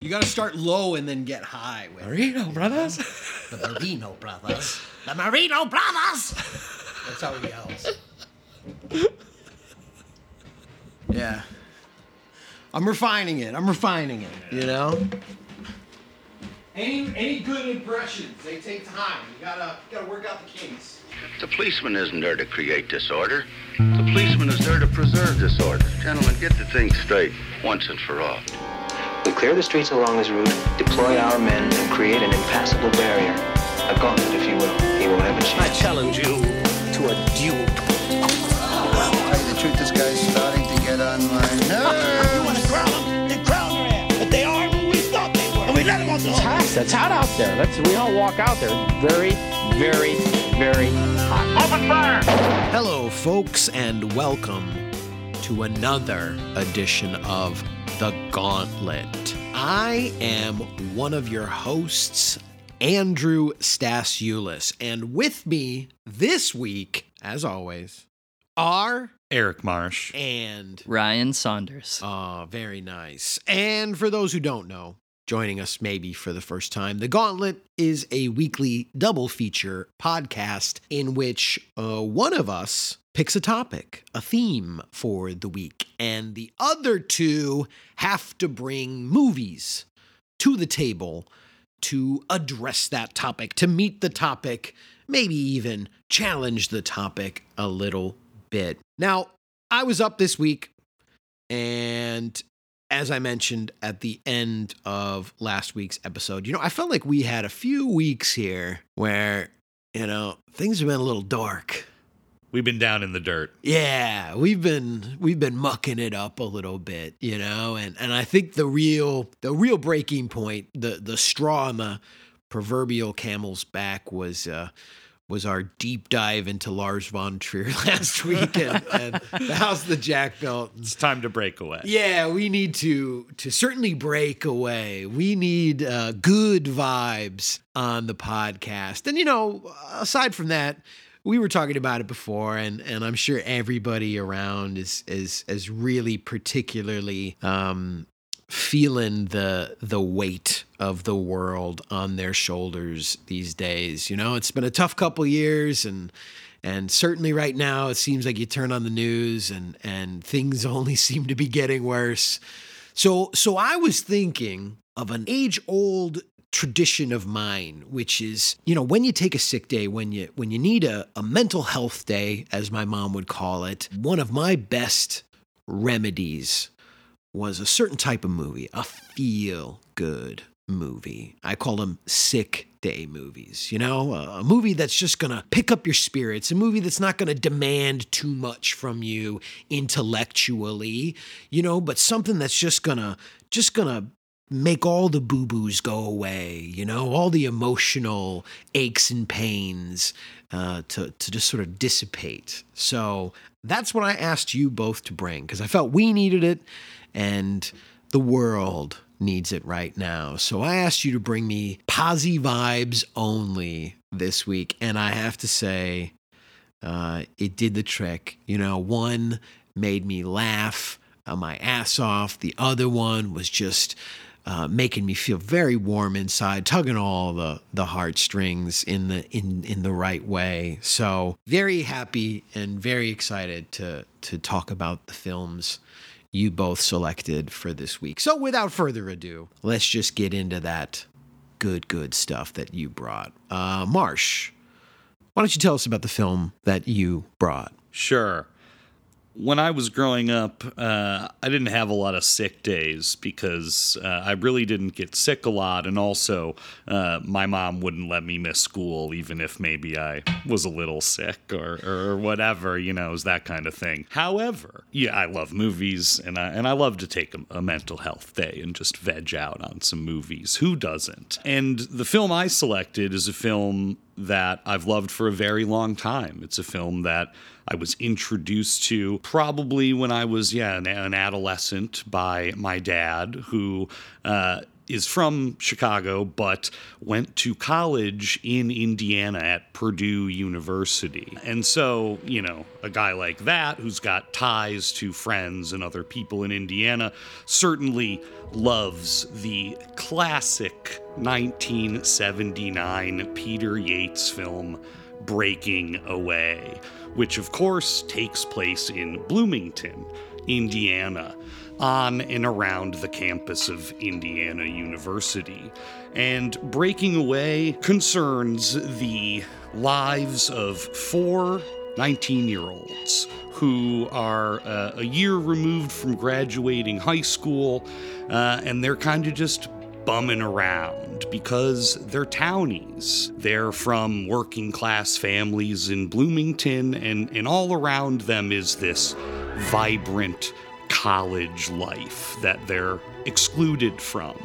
You got to start low and then get high with Marino Brothers. the Marino brothers. The Marino brothers. That's how he yells. Yeah. I'm refining it. I'm refining it. You know. Any any good impressions? They take time. You gotta you gotta work out the kinks. The policeman isn't there to create disorder. The policeman is there to preserve disorder. Gentlemen, get the thing straight once and for all. We clear the streets along this route, deploy our men, and create an impassable barrier. A gauntlet, if you will. He won't have a chance. I challenge you to a duel. Tell you the truth, this guy's starting to get on my nerves. you want to crown them, they crown their ass. But they are who we thought they were. And we let them off the hook. hot. It's hot out there. Let's we all walk out there. Very, very, very hot. Open fire! Hello, folks, and welcome to another edition of The Gauntlet. I am one of your hosts, Andrew Stasiulis, and with me this week, as always, are Eric Marsh. and Ryan Saunders. Ah, very nice. And for those who don't know, joining us maybe for the first time, The Gauntlet is a weekly double feature podcast in which uh, one of us picks a topic, a theme for the week, and the other two have to bring movies to the table to address that topic, to meet the topic, maybe even challenge the topic a little bit. Now, I was up this week and as I mentioned at the end of last week's episode, you know, I felt like we had a few weeks here where, you know, things have been a little dark. We've been down in the dirt. Yeah, we've been we've been mucking it up a little bit, you know, and and I think the real the real breaking point, the the straw on the proverbial camel's back was uh was our deep dive into Lars von Trier last week and, and the House of the Jack Built. It's time to break away. Yeah, we need to to certainly break away. We need uh, good vibes on the podcast. And you know, aside from that, we were talking about it before, and and I'm sure everybody around is is is really particularly um, feeling the the weight of the world on their shoulders these days. You know, it's been a tough couple years and and certainly right now it seems like you turn on the news and and things only seem to be getting worse. So so I was thinking of an age-old tradition of mine which is you know when you take a sick day when you when you need a, a mental health day as my mom would call it one of my best remedies was a certain type of movie, a feel good movie. I call them sick day movies, you know, a, a movie that's just to pick up your spirits, a movie that's not to demand too much from you intellectually, you know, but something that's just to just to make all the boo-boos go away, you know, all the emotional aches and pains uh, to to just sort of dissipate. So that's what I asked you both to bring because I felt we needed it and the world needs it right now. So I asked you to bring me posy vibes only this week, and I have to say, uh, it did the trick. You know, one made me laugh uh, my ass off. The other one was just uh, making me feel very warm inside, tugging all the the heartstrings in the in in the right way. So very happy and very excited to to talk about the films you both selected for this week. So without further ado, let's just get into that good good stuff that you brought. Uh, Marsh, why don't you tell us about the film that you brought? Sure. When I was growing up, uh, I didn't have a lot of sick days because uh, I really didn't get sick a lot. And also, uh, my mom wouldn't let me miss school, even if maybe I was a little sick or, or whatever, you know, was that kind of thing. However, yeah, I love movies and I, and I love to take a, a mental health day and just veg out on some movies. Who doesn't? And the film I selected is a film that I've loved for a very long time. It's a film that I was introduced to probably when I was, yeah, an, an adolescent by my dad, who uh, is from Chicago, but went to college in Indiana at Purdue University. And so, you know, a guy like that who's got ties to friends and other people in Indiana certainly loves the classic 1979 Peter Yates film Breaking Away, which of course takes place in Bloomington, Indiana on and around the campus of Indiana University. And Breaking Away concerns the lives of four 19 year olds who are uh, a year removed from graduating high school, uh, and they're kind of just bumming around because they're townies. They're from working class families in Bloomington, and, and all around them is this vibrant college life that they're excluded from.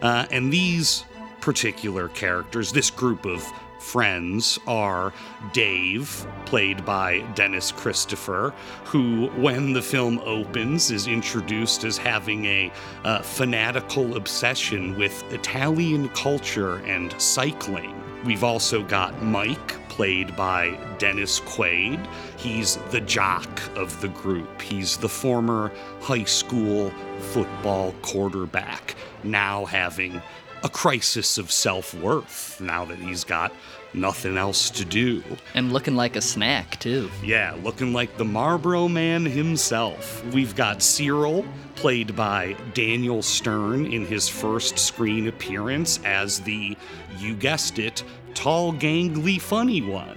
Uh, and these particular characters, this group of friends are Dave, played by Dennis Christopher, who, when the film opens, is introduced as having a uh, fanatical obsession with Italian culture and cycling. We've also got Mike, played by Dennis Quaid. He's the jock of the group. He's the former high school football quarterback, now having a crisis of self worth now that he's got nothing else to do. And looking like a snack, too. Yeah, looking like the Marlboro man himself. We've got Cyril, played by Daniel Stern in his first screen appearance as the, you guessed it, tall, gangly, funny one.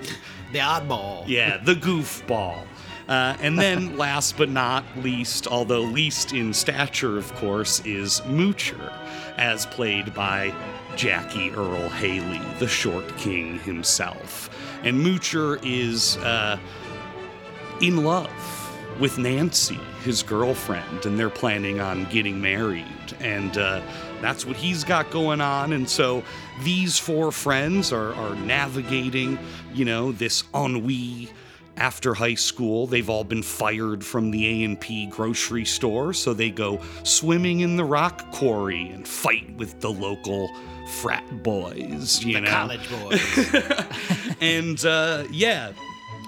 The oddball. Yeah, the goofball. Uh, and then, last but not least, although least in stature, of course, is Moocher, as played by Jackie Earle Haley, the short king himself. And Moocher is uh, in love with Nancy, his girlfriend, and they're planning on getting married. And uh, that's what he's got going on. And so these four friends are, are navigating, you know, this ennui after high school. They've all been fired from the A&P grocery store, so they go swimming in the rock quarry and fight with the local frat boys, you The know. college boys. and uh, yeah,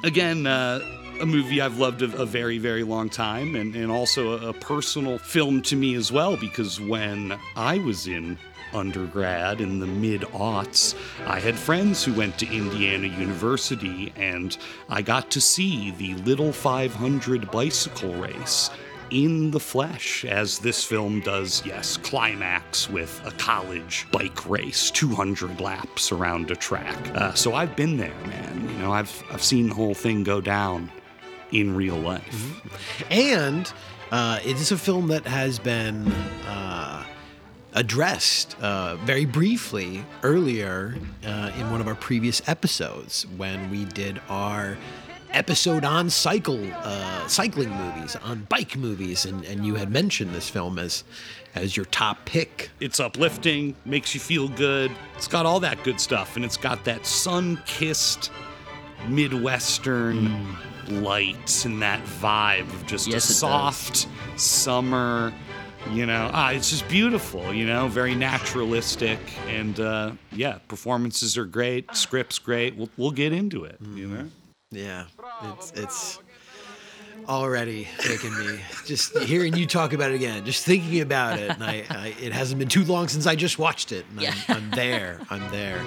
again, uh, a movie I've loved a, a very, very long time, and, and also a, a personal film to me as well, because when I was in undergrad in the mid aughts, I had friends who went to Indiana University, and I got to see the Little 500 bicycle race in the flesh, as this film does, yes, climax with a college bike race, 200 laps around a track. Uh, so I've been there, man. You know, I've I've seen the whole thing go down in real life. and uh, it is a film that has been uh, addressed uh, very briefly earlier uh, in one of our previous episodes when we did our episode on cycle uh, cycling movies on bike movies and, and you had mentioned this film as as your top pick It's uplifting, makes you feel good. It's got all that good stuff, and it's got that sun-kissed Midwestern lights and that vibe of just Yes, a soft summer. You know, ah, it's just beautiful. You know, very naturalistic, and uh, yeah, performances are great, script's great. We'll we'll get into it. You know. Yeah, it's it's already making me just hearing you talk about it again, just thinking about it. And I, I it hasn't been too long since I just watched it. And I'm, I'm there. I'm there.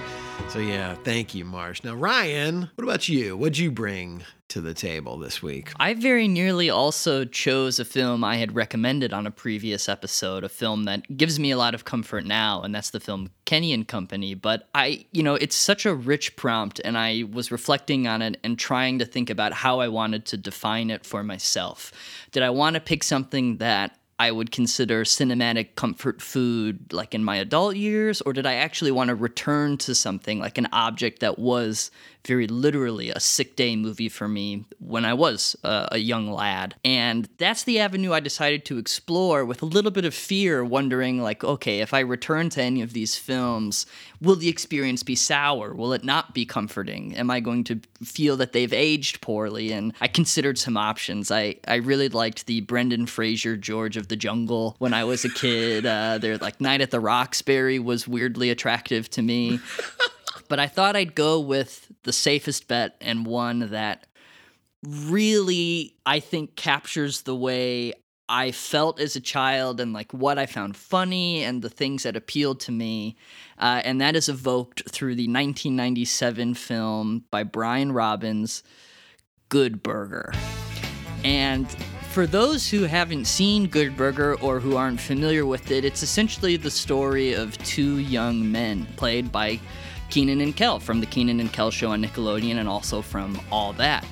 So yeah, thank you, Marsh. Now, Ryan, what about you? What'd you bring to the table this week? I very nearly also chose a film I had recommended on a previous episode, a film that gives me a lot of comfort now, and that's the film Kenny and Company. But I, you know, it's such a rich prompt, and I was reflecting on it and trying to think about how I wanted to define it for myself. Did I want to pick something that I would consider cinematic comfort food like in my adult years, or did I actually want to return to something like an object that was very literally a sick day movie for me when I was uh, a young lad? And that's the avenue I decided to explore with a little bit of fear, wondering like, okay, if I return to any of these films, will the experience be sour? Will it not be comforting? Am I going to feel that they've aged poorly? And I considered some options. I, I really liked the Brendan Fraser George of the Jungle when I was a kid. Uh, they're like Night at the Roxbury was weirdly attractive to me. but I thought I'd go with the safest bet and one that really, I think, captures the way I felt as a child and like what I found funny and the things that appealed to me. Uh, and that is evoked through the 1997 film by Brian Robbins, Good Burger. And for those who haven't seen Good Burger or who aren't familiar with it, it's essentially the story of two young men played by Kenan and Kel from the Kenan and Kel show on Nickelodeon and also from All That.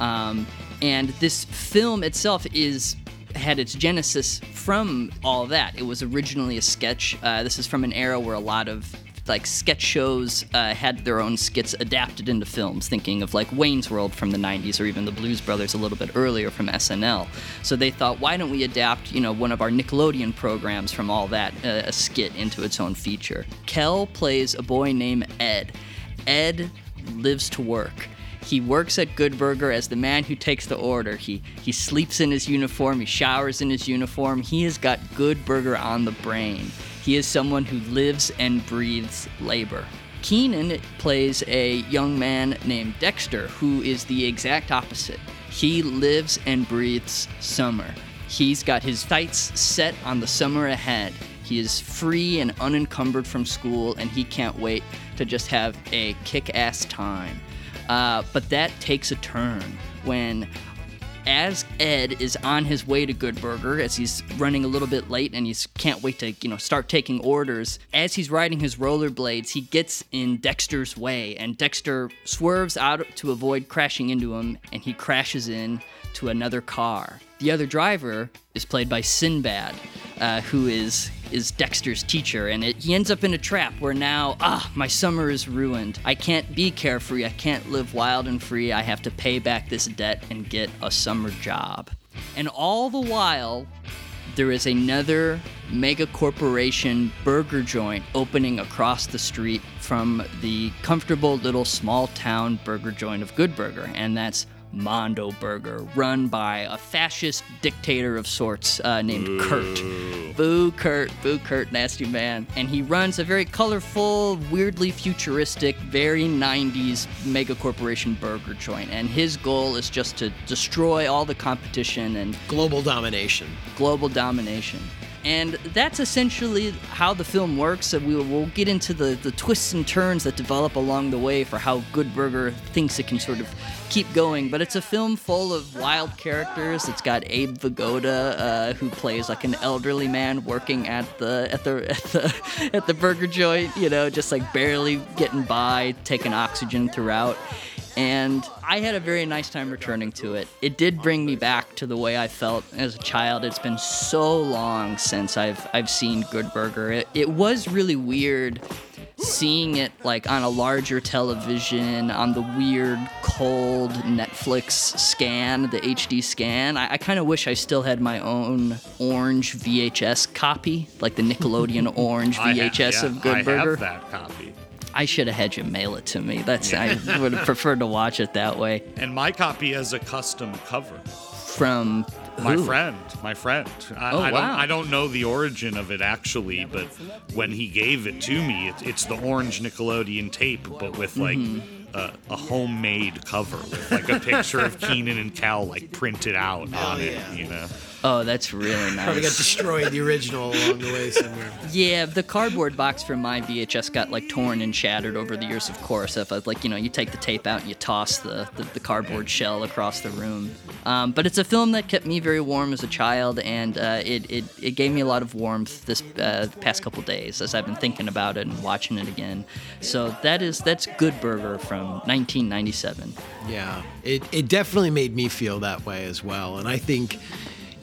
Um, and this film itself is had its genesis from all that. It was originally a sketch. Uh, this is from an era where a lot of like sketch shows uh, had their own skits adapted into films, thinking of like Wayne's World from the 90s or even the Blues Brothers a little bit earlier from SNL. So they thought, why don't we adapt, you know, one of our Nickelodeon programs from all that, uh, a skit into its own feature? Kel plays a boy named Ed. Ed lives to work. He works at Good Burger as the man who takes the order. He he sleeps in his uniform, he showers in his uniform. He has got Good Burger on the brain. He is someone who lives and breathes labor. Kenan plays a young man named Dexter who is the exact opposite. He lives and breathes summer. He's got his sights set on the summer ahead. He is free and unencumbered from school, and he can't wait to just have a kick ass time. Uh, but that takes a turn when, as Ed is on his way to Good Burger, as he's running a little bit late and he can't wait to, you know, start taking orders. As he's riding his rollerblades, he gets in Dexter's way, and Dexter swerves out to avoid crashing into him, and he crashes in to another car. The other driver is played by Sinbad, uh, who is is Dexter's teacher, and it, he ends up in a trap where now, ah, my summer is ruined. I can't be carefree. I can't live wild and free. I have to pay back this debt and get a summer job. And all the while, there is another mega corporation burger joint opening across the street from the comfortable little small town burger joint of Good Burger, and that's Mondo Burger, run by a fascist dictator of sorts uh, named Kurt. Boo Kurt, boo Kurt, nasty man. And he runs a very colorful, weirdly futuristic, very 90s mega corporation burger joint. And his goal is just to destroy all the competition and global domination. Global domination. And that's essentially how the film works. So we will we'll get into the, the twists and turns that develop along the way for how Good Burger thinks it can sort of keep going. But it's a film full of wild characters. It's got Abe Vigoda, uh, who plays like an elderly man working at the at the at the at the burger joint. You know, just like barely getting by, taking oxygen throughout and I had a very nice time returning to it. It did bring me back to the way I felt as a child. It's been so long since I've I've seen Good Burger. It, it was really weird seeing it like on a larger television on the weird cold Netflix scan, the HD scan. I, I kind of wish I still had my own orange VHS copy, like the Nickelodeon orange VHS yeah, of Good I Burger. have that copy. I should have had you mail it to me. That's I would have preferred to watch it that way. And my copy has a custom cover. From my who? friend, my friend. I, Oh, I don't, wow. I don't know the origin of it actually, but when he gave it to me, it, it's the orange Nickelodeon tape, but with like Mm-hmm. a, a homemade cover, with like a picture of Kenan and Kel like printed out on it. You know. Oh, that's really nice. Probably got destroyed the original along the way somewhere. Yeah, the cardboard box from my VHS got like torn and shattered over the years, of course. If I, like you know, you take the tape out and you toss the, the, the cardboard shell across the room. Um, but it's a film that kept me very warm as a child, and uh, it, it it gave me a lot of warmth this uh, past couple days as I've been thinking about it and watching it again. So that is that's Good Burger from 1997. Yeah, it, it definitely made me feel that way as well. And I think,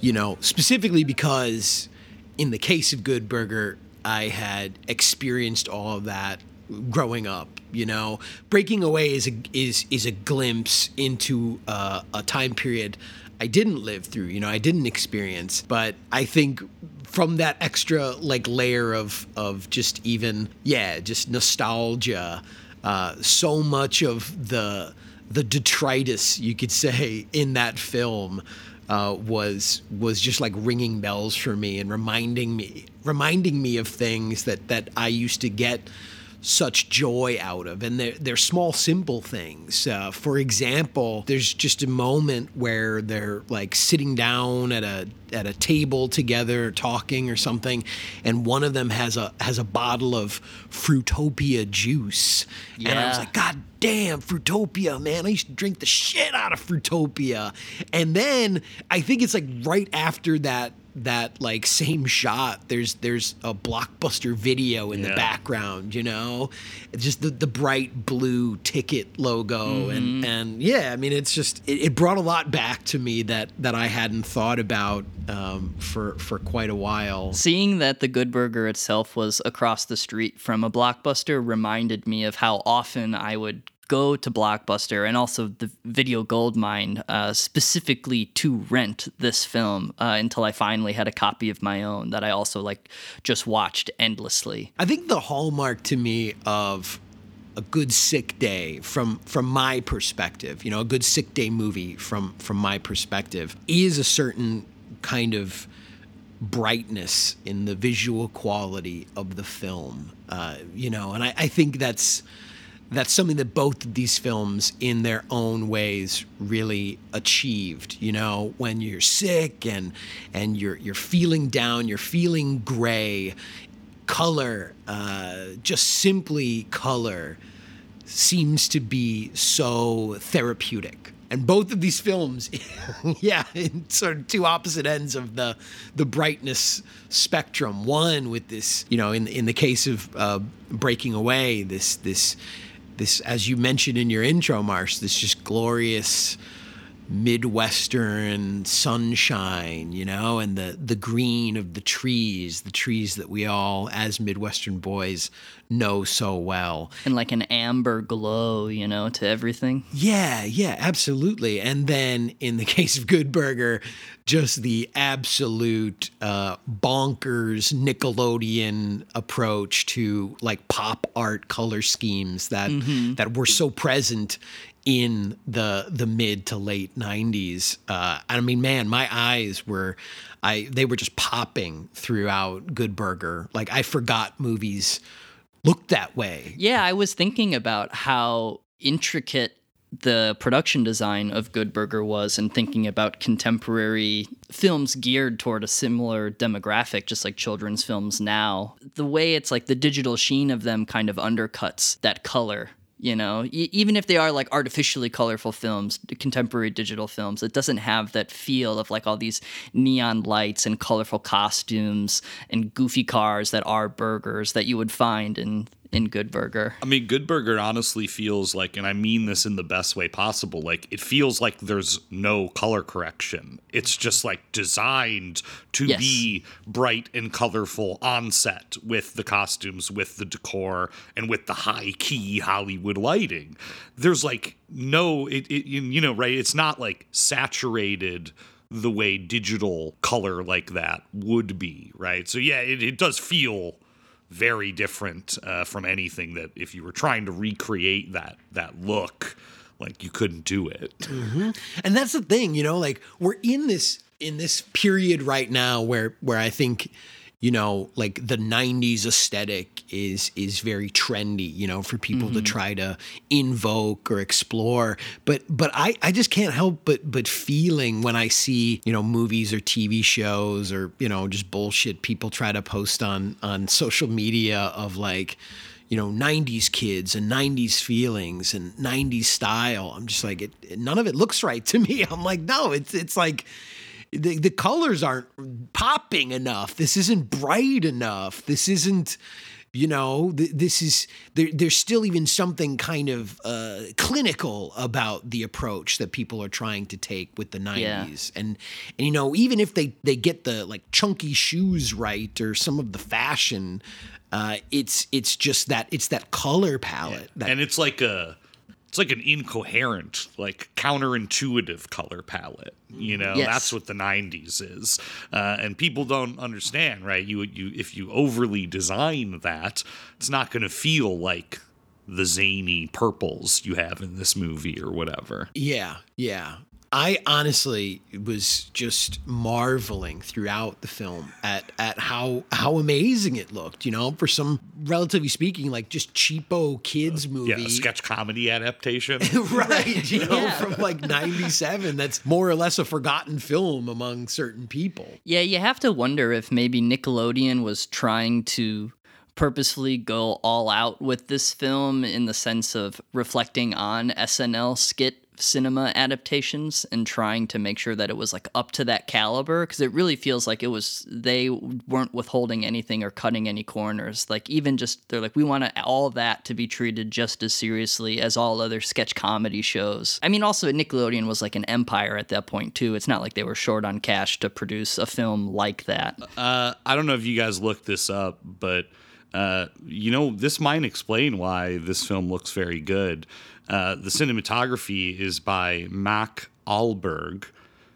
you know, specifically because in the case of Good Burger, I had experienced all of that growing up. You know, breaking away is a is is a glimpse into uh, a time period I didn't live through. You know, I didn't experience. But I think from that extra like layer of of just even yeah, just nostalgia. Uh, so much of the the detritus you could say in that film uh, was was just like ringing bells for me and reminding me reminding me of things that that I used to get such joy out of. And they're, they're small, simple things. Uh, for example, there's just a moment where they're like sitting down at a at a table together talking or something and one of them has a has a bottle of fruitopia juice and i was like god damn fruitopia man. I used to drink the shit out of fruitopia. And then i think it's like right after that that like same shot there's there's a blockbuster video in the background you know? It's just the, the bright blue ticket logo and mm-hmm. and yeah i mean it's just it, it brought a lot back to me that that i hadn't thought about um, for for quite a while Seeing that the Good Burger itself was across the street from a Blockbuster reminded me of how often I would go to Blockbuster and also the Video Gold Mine uh, specifically to rent this film uh, until I finally had a copy of my own that I also like just watched endlessly. I think the hallmark to me of a good sick day from from my perspective, you know, a good sick day movie from from my perspective is a certain kind of brightness in the visual quality of the film. Uh, you know, and I, I think that's that's something that both of these films in their own ways really achieved you know when you're sick and and you're you're feeling down you're feeling gray color uh, just simply color seems to be so therapeutic and both of these films yeah in sort of two opposite ends of the the brightness spectrum. One with this you know in in the case of uh, breaking away this this this as you mentioned in your intro marsh this just glorious midwestern sunshine you know and the the green of the trees the trees that we all as midwestern boys know so well And like an amber glow, you know, to everything. yeah, yeah, absolutely. And then in the case of Good Burger, just the absolute uh, bonkers Nickelodeon approach to like pop art color schemes that that were so present in the the mid to late 90s. Uh, I mean, man, my eyes were I they were just popping throughout Good Burger. Like I forgot movies looked that way. Yeah, I was thinking about how intricate the production design of Good Burger was and thinking about contemporary films geared toward a similar demographic, just like children's films now. The way it's like the digital sheen of them kind of undercuts that color. You know, even if they are like artificially colorful films, contemporary digital films, it doesn't have that feel of like all these neon lights and colorful costumes and goofy cars that are burgers that you would find in in Good Burger. I mean, Good Burger honestly feels like, and I mean this in the best way possible, like it feels like there's no color correction. It's just like designed to Yes. be bright and colorful on set with the costumes, with the decor, and with the high key Hollywood lighting. There's like no, it, it you know, right? It's not like saturated the way digital color like that would be, right? So yeah, it, it does feel very different uh, from anything that if you were trying to recreate that that look like you couldn't do it. And that's the thing you know like we're in this in this period right now where where i think you know like the 90s aesthetic is is very trendy you know for people to mm-hmm. try to invoke or explore. But but i i just can't help but but feeling when i see you know movies or tv shows or you know just bullshit people try to post on on social media of like you know 90s kids and 90s feelings and 90s style. I'm just like it, none of it looks right to me. I'm like no it's it's like the, the colors aren't popping enough. This isn't bright enough. This isn't you know th- this is there, there's still even something kind of uh, clinical about the approach that people are trying to take with the 90s Yeah. and and you know even if they they get the like chunky shoes right or some of the fashion uh, it's it's just that it's that color palette that and it's like a it's like an incoherent like counterintuitive color palette you know Yes. that's what the 90s is uh, and people don't understand right you you if you overly design that it's not going to feel like the zany purples you have in this movie or whatever Yeah, yeah. I honestly was just marveling throughout the film at at how how amazing it looked. You know, for some relatively speaking, like just cheapo kids movie. Yeah, a sketch comedy adaptation. right, you know, Yeah. from like 97 that's more or less a forgotten film among certain people. Yeah, you have to wonder if maybe Nickelodeon was trying to purposefully go all out with this film in the sense of reflecting on SNL skit cinema adaptations and trying to make sure that it was like up to that caliber because it really feels like it was they weren't withholding anything or cutting any corners. Like even just they're like we want all that to be treated just as seriously as all other sketch comedy shows. I mean also nickelodeon was like an empire at that point too. It's not like they were short on cash to produce a film like that. Uh, I don't know if you guys looked this up, but uh, you know, this might explain why this film looks very good. Uh, the cinematography is by Mac Ahlberg,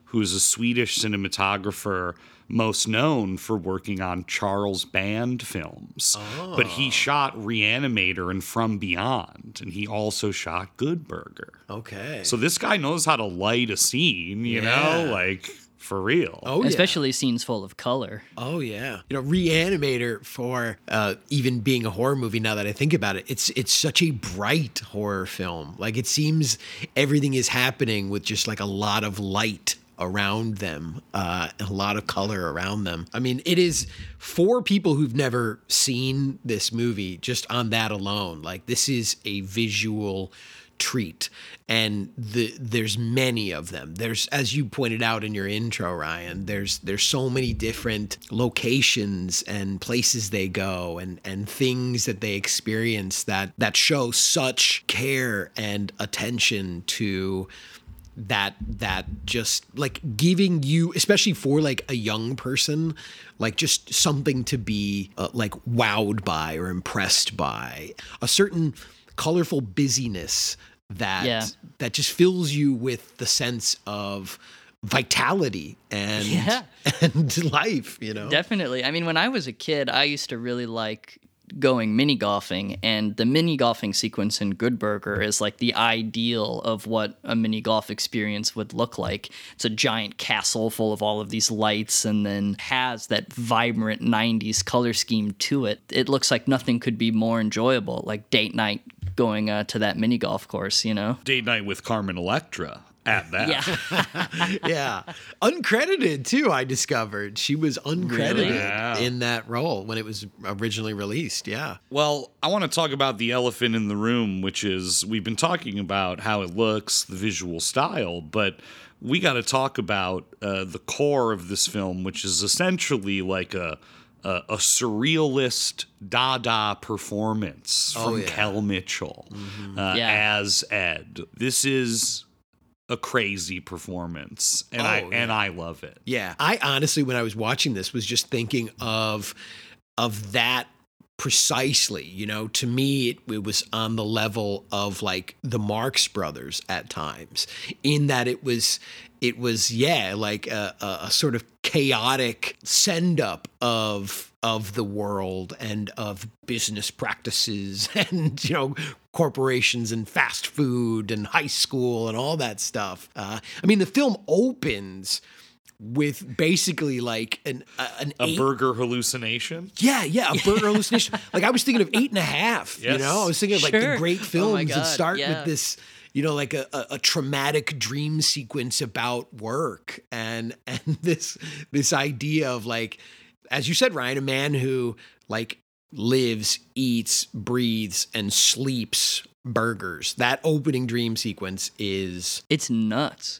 who is a Swedish cinematographer most known for working on Charles Band films. But he shot Reanimator and From Beyond, and he also shot Good Burger. Okay. So this guy knows how to light a scene, you Yeah. know, like for real. oh, yeah. especially scenes full of color Oh yeah, you know, Reanimator for uh, even being a horror movie. Now that I think about it, it's it's such a bright horror film. Like it seems everything is happening with just like a lot of light around them, uh, a lot of color around them. I mean, it is for people who've never seen this movie. Just on that alone, like this is a visual treat and the there's many of them. There's as you pointed out in your intro Ryan there's there's so many different locations and places they go and and things that they experience that that show such care and attention to that that just like giving you especially for like a young person like just something to be uh, like wowed by or impressed by. A certain colorful busyness that Yeah. that just fills you with the sense of vitality and Yeah. and life you know Definitely. I mean, when I was a kid, I used to really like going mini golfing, and the mini golfing sequence in Good Burger is like the ideal of what a mini golf experience would look like. It's a giant castle full of all of these lights, and then has that vibrant 90s color scheme to it. It looks like nothing could be more enjoyable, like date night going uh, to that mini golf course, you know? Date night with Carmen Electra at that. Yeah. yeah uncredited too i discovered she was uncredited Yeah. in that role when it was originally released yeah Well, I want to talk about the elephant in the room, which is we've been talking about how it looks, the visual style, but we got to talk about uh, the core of this film, which is essentially like a a, a surrealist Dada performance Oh, from yeah. Kel Mitchell uh, Yeah. as Ed. This is a crazy performance, and I Oh, and I love it. Yeah. I honestly, when I was watching this, was just thinking of of that precisely. You know, to me, it, it was on the level of like the Marx Brothers at times, in that it was it was yeah, like a, a, sort of chaotic send up of of the world and of business practices and you know corporations and fast food and high school and all that stuff. Uh, I mean, the film opens with basically like an uh, an A eight- burger hallucination. yeah, yeah, a burger hallucination. Like I was thinking of eight and a half. You know, I was thinking of like the great Oh films my that start yeah. with this, you know, like a, a, a traumatic dream sequence about work and and this this idea of like, as you said, Ryan, a man who like lives, eats, breathes, and sleeps burgers. That opening dream sequence is It's nuts.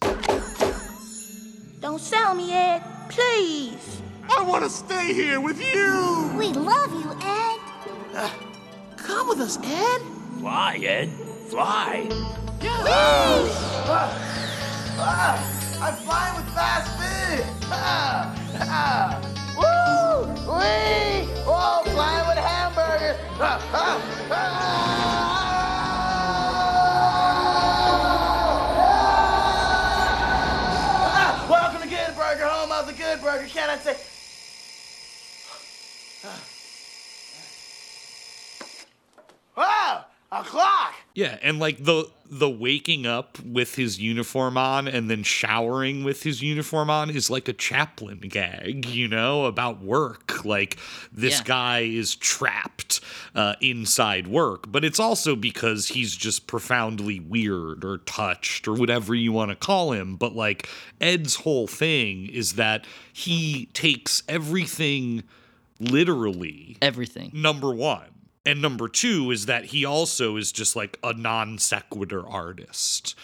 Don't sell me, Ed, please. I want to stay here with you. We love you, Ed. Come with us, Ed. Fly, Ed. Fly. Yeah. I'm flying with fast fish. Ah, ah. Woo! Wee! Oh, flying with hamburgers. Ah, ah, ah. Ah, Ah. A clock. Yeah, and like the the waking up with his uniform on and then showering with his uniform on is like a Chaplin gag, you know, about work. Like this Yeah. guy is trapped uh, inside work, but it's also because he's just profoundly weird or touched or whatever you want to call him. But like Ed's whole thing is that he takes everything literally Everything. number one. And number two is that he also is just like a non sequitur artist.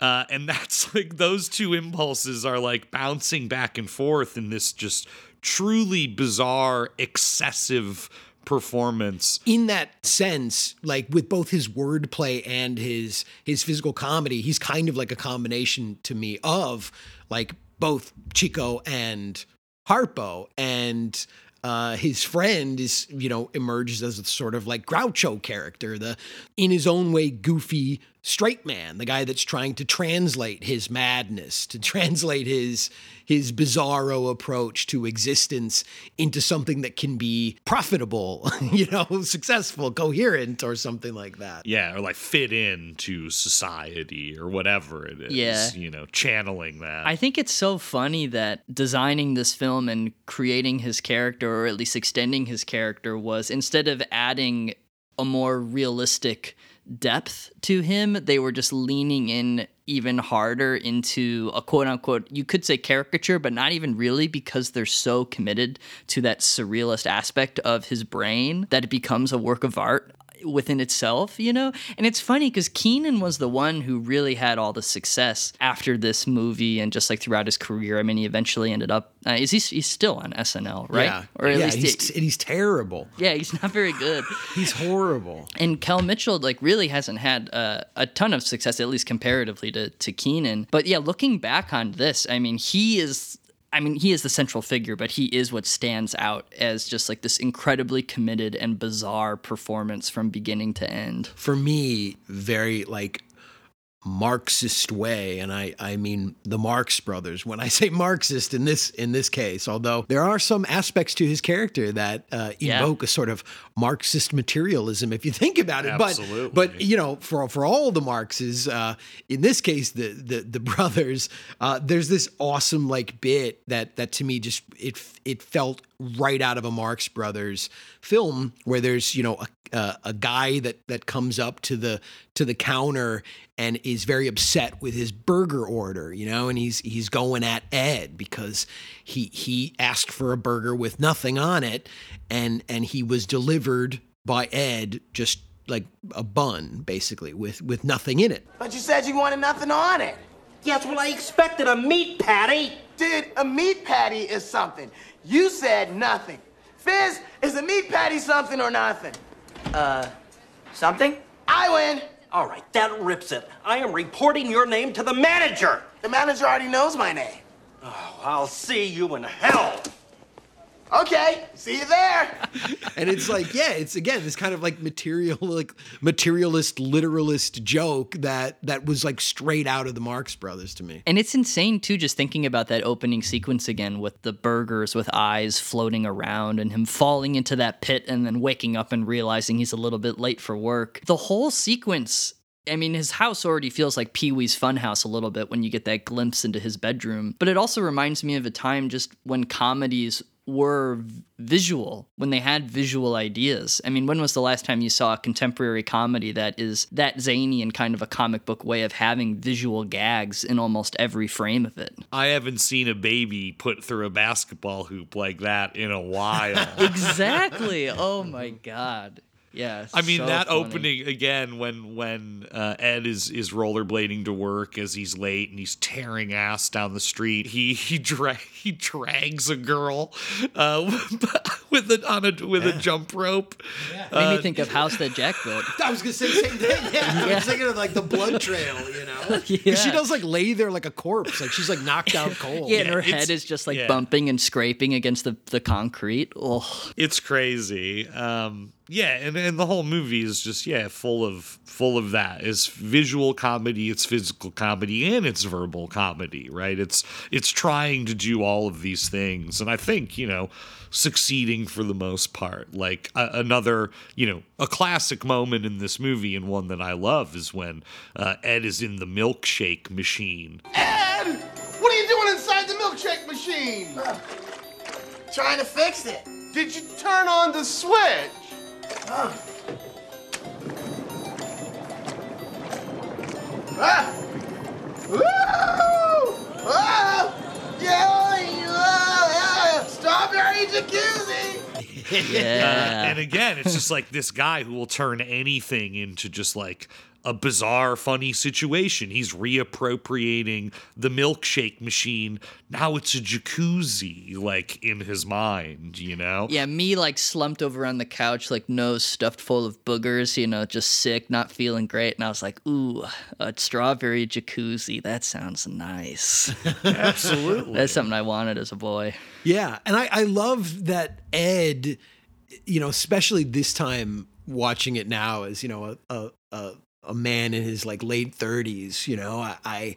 Uh, and that's like those two impulses are like bouncing back and forth in this just truly bizarre, excessive performance. in that sense, like with both his wordplay and his his physical comedy, he's kind of like a combination to me of like both Chico and Harpo and uh, his friend is, you know, emerges as a sort of like Groucho character, the in his own way goofy straight man, the guy that's trying to translate his madness, to translate his his bizarro approach to existence into something that can be profitable, you know, successful, coherent, or something like that. Yeah, or like fit into society or whatever it is. Yeah. You know, channeling that. I think it's so funny that designing this film and creating his character, or at least extending his character, was instead of adding a more realistic depth to him, they were just leaning in even harder into a quote unquote, you could say caricature, but not even really because they're so committed to that surrealist aspect of his brain that it becomes a work of art within itself, you know? And it's funny because Kenan was the one who really had all the success after this movie and just like throughout his career. I mean, he eventually ended up, uh, is he, he's still on SNL, right? Yeah. Or at yeah, least, he's, and he's terrible. yeah, he's not very good. He's horrible. And Kel Mitchell, like, really hasn't had uh, a ton of success, at least comparatively to, to Kenan. But yeah, looking back on this, I mean, he is. I mean, he is the central figure, but he is what stands out as just like this incredibly committed and bizarre performance from beginning to end. For me, very like Marxist way, and I, I mean the Marx brothers. When I say Marxist in this in this case, although there are some aspects to his character that uh, Yeah. a sort of Marxist materialism, if you think about it. Absolutely. But but you know, for for all the Marxes, uh, in this case, the the the brothers, uh, there's this awesome like bit that that to me just it it felt right out of a Marx Brothers film where there's you know a, a, a guy that that comes up to the to the counter and is very upset with his burger order, you know, and he's he's going at Ed because he he asked for a burger with nothing on it, and and he was delivered by Ed just like a bun basically with with nothing in it. But you said you wanted nothing on it. Yes, well, I expected a meat patty. Dude, a meat patty is something. You said nothing. Fizz, is a meat patty something or nothing? Uh, something? I win. All right, that rips it. I am reporting your name to the manager. The manager already knows my name. Oh, I'll see you in hell. Okay, see you there. and it's like yeah it's again this kind of like material like materialist literalist joke that that was like straight out of the marx brothers to me And it's insane too, just thinking about that opening sequence again with the burgers with eyes floating around and him falling into that pit and then waking up and realizing he's a little bit late for work. The whole sequence. I mean, his house already feels like Pee Wee's Funhouse a little bit when you get that glimpse into his bedroom. But it also reminds me of a time just when comedies were visual, when they had visual ideas. I mean, when was the last time you saw a contemporary comedy that is that zany and kind of a comic book way of having visual gags in almost every frame of it? I haven't seen a baby put through a basketball hoop like that in a while. Exactly. oh my god. Yeah. I mean so that funny. opening again when when uh, Ed is is rollerblading to work as he's late and he's tearing ass down the street. He he dra- he drags a girl uh, with a on a with a jump rope. Made Uh, me think of House That Jack built. i was gonna say the same thing yeah, i was thinking of like the blood trail you know, Yeah. she does like lay there like a corpse like she's like knocked out cold Yeah, and her head is just like yeah. bumping and scraping against the, the concrete. Oh, it's crazy. Um, Yeah, and, and the whole movie is just yeah full of full of that. It's visual comedy, it's physical comedy, and it's verbal comedy. Right? It's it's trying to do all of these things, and I think you know succeeding for the most part. Like a, another you know a classic moment in this movie and one that I love is when uh, Ed is in the milkshake machine. Ed, what are you doing inside the milkshake machine? Trying to fix it. Did you turn on the switch? Ah! Woo! Ah! Yeah! yeah! Strawberry jacuzzi! Uh, and again, it's just like this guy who will turn anything into just like a bizarre, funny situation. He's reappropriating the milkshake machine. Now it's a jacuzzi, like in his mind, you know? Yeah, me like slumped over on the couch, like nose stuffed full of boogers, you know, just sick, not feeling great. And I was like, ooh, a strawberry jacuzzi. That sounds nice. Absolutely. That's something I wanted as a boy. Yeah, and I, I love that Ed, you know, especially this time watching it now as you know a a, a, a man in his like late thirties. You know, I, I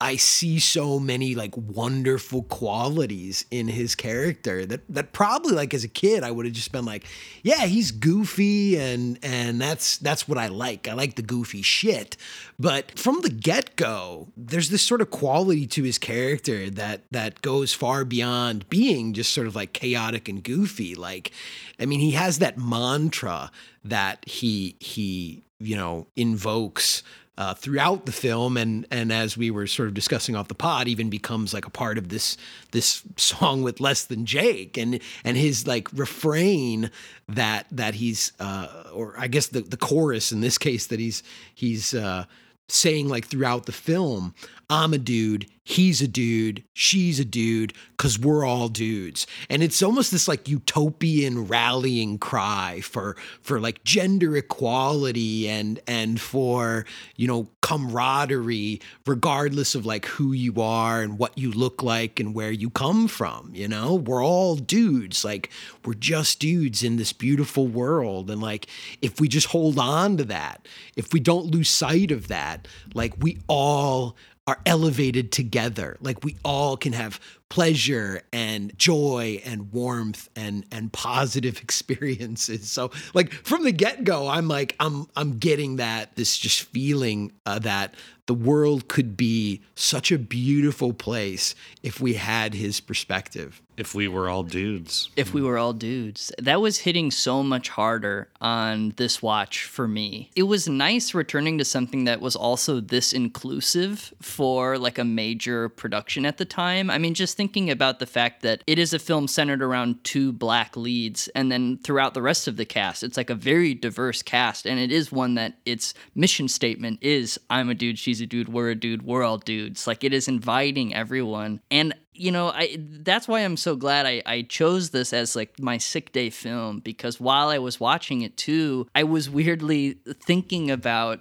I see so many like wonderful qualities in his character that that probably like as a kid I would have just been like, yeah, he's goofy and and that's that's what I like. I like the goofy shit. But from the get-go, there's this sort of quality to his character that that goes far beyond being just sort of like chaotic and goofy. Like I mean, he has that mantra that he he, you know, invokes uh, throughout the film, and and as we were sort of discussing off the pod, even becomes like a part of this this song with less than Jake, and and his like refrain that that he's uh, or I guess the the chorus in this case that he's he's uh, saying like throughout the film, I'm a dude, he's a dude, she's a dude, because we're all dudes. And it's almost this like utopian rallying cry for for like gender equality and and for, you know, camaraderie, regardless of like who you are and what you look like and where you come from. You know, we're all dudes. Like we're just dudes in this beautiful world. And like if we just hold on to that, if we don't lose sight of that, like we all are elevated together. Like we all can have pleasure and joy and warmth and and positive experiences. So like from the get-go, I'm like I'm I'm getting that this just feeling uh, that the world could be such a beautiful place if we had his perspective. If we were all dudes. If we were all dudes. That was hitting so much harder on this watch for me. It was nice returning to something that was also this inclusive for like a major production at the time. I mean, just thinking about the fact that it is a film centered around two black leads, and then throughout the rest of the cast, it's like a very diverse cast, and it is one that its mission statement is I'm a dude, she's a dude, we're a dude, we're all dudes. Like it is inviting everyone. And you know, I that's why I'm so glad I, I chose this as like my sick day film because while I was watching it too, I was weirdly thinking about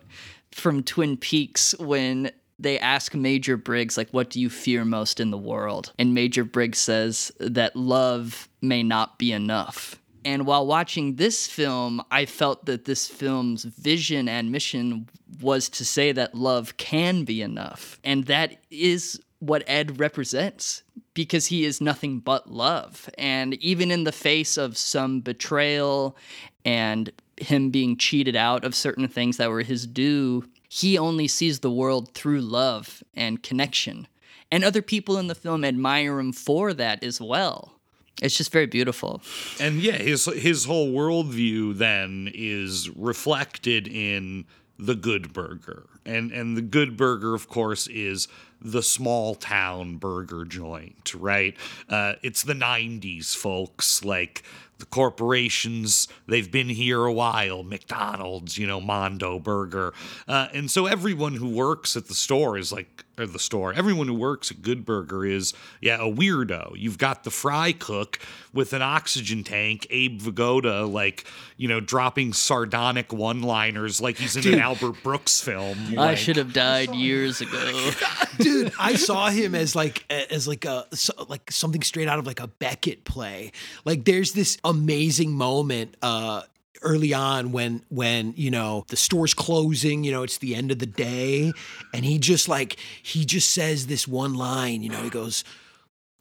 from Twin Peaks when they ask Major Briggs, like, what do you fear most in the world? And Major Briggs says that love may not be enough. And while watching this film, I felt that this film's vision and mission was to say that love can be enough. And that is what Ed represents because he is nothing but love. And even in the face of some betrayal and him being cheated out of certain things that were his due, he only sees the world through love and connection. And other people in the film admire him for that as well. It's just very beautiful. And yeah, his his whole worldview then is reflected in the Good Burger, and and the Good Burger, of course, is the small town burger joint, right? Uh, it's the '90s, folks. Like the corporations, they've been here a while. McDonald's, you know, Mondo Burger, uh, and so everyone who works at the store is like or the store. Everyone who works at Good Burger is, yeah, a weirdo. You've got the fry cook with an oxygen tank, Abe Vigoda, like, you know, dropping sardonic one liners like he's in Dude. an Albert Brooks film. I Like, should have died years ago. dude i saw him as like as like a so- like something straight out of like a beckett play like there's this amazing moment uh early on when when you know the store's closing, you know it's the end of the day, and he just like he just says this one line, you know, he goes,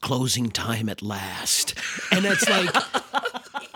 "Closing time at last," and it's like.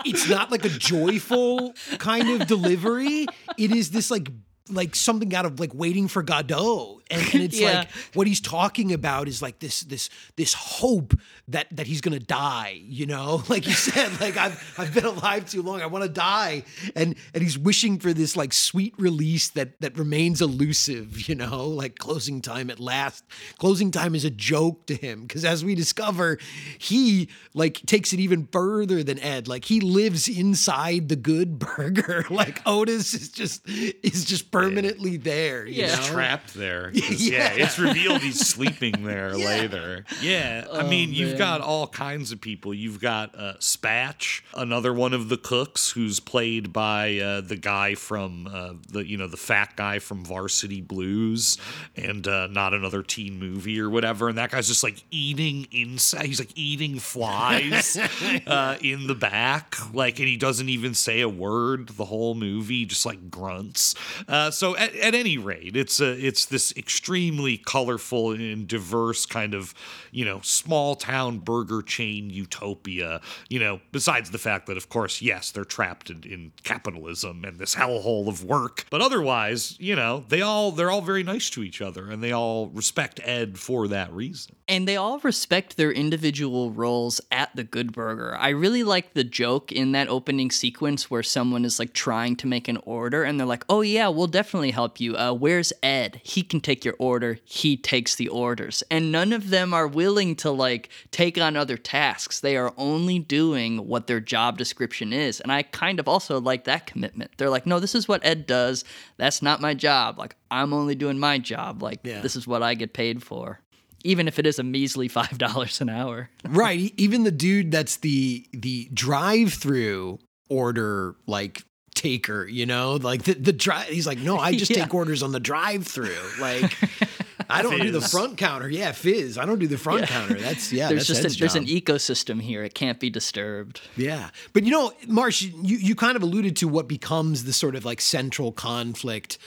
It's not like a joyful kind of delivery. It is this like like something out of like waiting for Godot. And, and it's Yeah. like what he's talking about is like this this this hope that that he's gonna die, you know? Like you said, like I've I've been alive too long. I want to die. And and he's wishing for this like sweet release that that remains elusive, you know, like closing time at last. Closing time is a joke to him because as we discover, he like takes it even further than Ed. Like he lives inside the good burger. Like Otis is just is just permanently there. You Yeah. know? trapped there. 'Cause, yeah. it's revealed he's sleeping there later. Yeah, I mean, you've got all kinds of people. You've got uh, Spatch, another one of the cooks, who's played by uh, the guy from uh, the you know the fat guy from Varsity Blues, and uh, not another teen movie or whatever. And that guy's just like eating inside. He's like eating flies uh, in the back, like, and he doesn't even say a word the whole movie, just like grunts. Uh, so at, at any rate, it's a it's this extremely colorful and diverse kind of you know small town burger chain utopia. You know, besides the fact that of course, yes, they're trapped in, in capitalism and this hellhole of work, but otherwise, you know, they all they're all very nice to each other and they all respect Ed for that reason. And they all respect their individual roles at the Good Burger. I really like the joke in that opening sequence where someone is like trying to make an order and they're like, oh, yeah, we'll definitely help you. Uh, where's Ed? He can take your order. He takes the orders. And none of them are willing to like take on other tasks. They are only doing what their job description is. And I kind of also like that commitment. They're like, no, this is what Ed does. That's not my job. Like, I'm only doing my job. Like, Yeah. this is what I get paid for even if it is a measly five dollars an hour. right even the dude that's the the drive-through order like taker you know like the, the drive he's like no i just Yeah. take orders on the drive-through like i don't do the front counter yeah fizz i don't do the front counter that's yeah there's that's just a, there's an ecosystem here. It can't be disturbed. Yeah. But you know, Marsh, you, you kind of alluded to what becomes the sort of like central conflict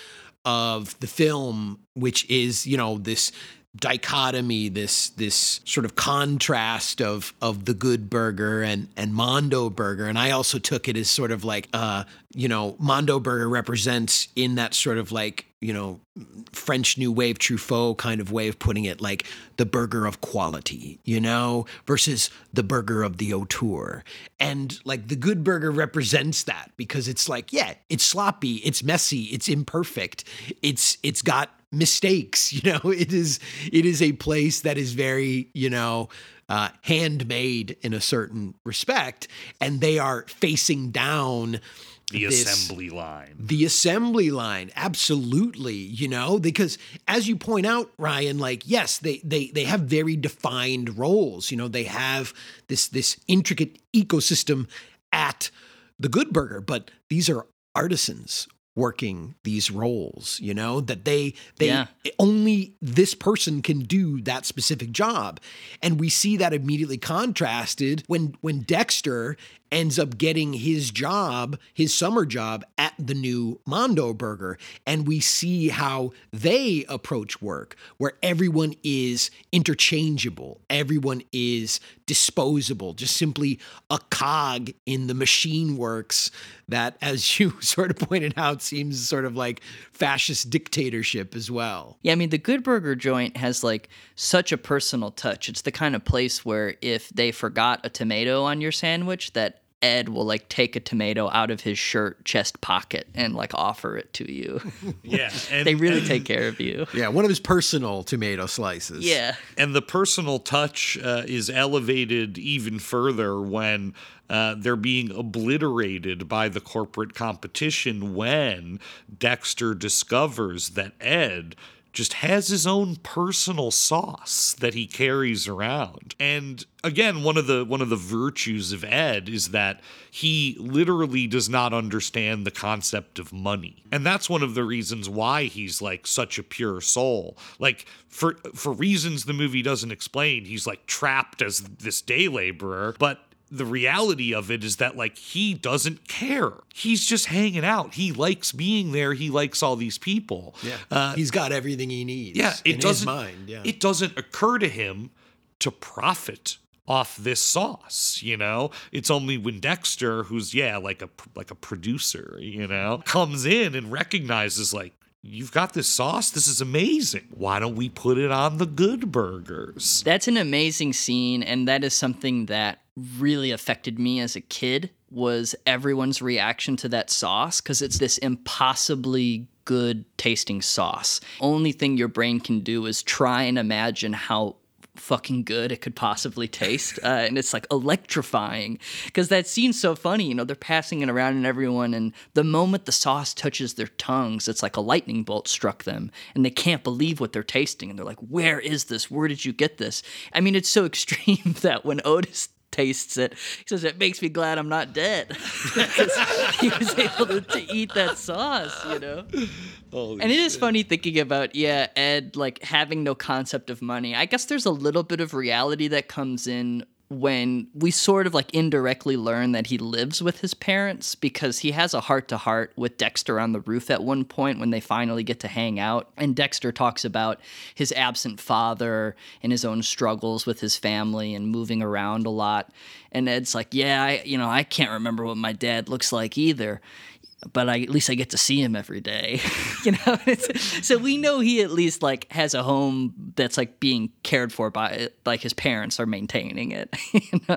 of the film, which is, you know, this dichotomy, this this sort of contrast of of the good burger and and Mondo burger. And I also took it as sort of like uh, you know, Mondo burger represents in that sort of like, you know, French New Wave Truffaut kind of way of putting it, like the burger of quality, you know, versus the burger of the auteur. And like the good burger represents that because it's like, yeah, it's sloppy, it's messy, it's imperfect, it's it's got mistakes, you know. It is it is a place that is very, you know, uh, handmade in a certain respect, and they are facing down The this- assembly line. the assembly line absolutely you know because as you point out ryan like yes they they they have very defined roles you know they have this this intricate ecosystem at the good burger but these are artisans working these roles you know that they they Yeah. only this person can do that specific job and we see that immediately contrasted when when dexter ends up getting his job his summer job at the new mondo burger. And we see how they approach work where everyone is interchangeable. Everyone is disposable just simply a cog in the machine works that as you sort of pointed out seems sort of like fascist dictatorship as well. Yeah, I mean, the Good Burger joint has like such a personal touch. It's the kind of place where if they forgot a tomato on your sandwich, that Ed will like take a tomato out of his shirt chest pocket and like offer it to you. Yeah, and, they really and- take care of you. yeah one of his personal tomato slices Yeah. And the personal touch uh, is elevated even further when uh, they're being obliterated by the corporate competition when Dexter discovers that Ed just has his own personal sauce that he carries around. And again, one of the one of the virtues of Ed is that he literally does not understand the concept of money. And that's one of the reasons why he's like such a pure soul. Like for for reasons the movie doesn't explain, he's like trapped as this day laborer, but the reality of it is that like he doesn't care. He's just hanging out. He likes being there. He likes all these people. Yeah. Uh, He's got everything he needs. yeah, it in doesn't. mind. Yeah. It doesn't occur to him to profit off this sauce. You know, it's only when Dexter, who's yeah, like a like a producer, you know, comes in and recognizes like. You've got this sauce. This is amazing. Why don't we put it on the good burgers? That's an amazing scene, and that is something that really affected me as a kid. Was everyone's reaction to that sauce because it's this impossibly good tasting sauce. Only thing your brain can do is try and imagine how fucking good it could possibly taste uh, and it's like electrifying. Because that scene's so funny you know they're passing it around and everyone and the moment the sauce touches their tongues it's like a lightning bolt struck them and they can't believe what they're tasting and they're like where is this? Where did you get this? I mean it's so extreme that when otis tastes it. He says it makes me glad i'm not dead. Because he was able to, to eat that sauce you know? Holy and it is shit. funny thinking about yeah ed like having no concept of money. I guess there's a little bit of reality that comes in when we sort of like indirectly learn that he lives with his parents because he has a heart to heart with Dexter on the roof at one point when they finally get to hang out. And Dexter talks about his absent father and his own struggles with his family and moving around a lot. And Ed's like, Yeah, I, you know, I can't remember what my dad looks like either but I, at least I get to see him every day, you know. So we know he at least like has a home that's like being cared for by like his parents are maintaining it. You know?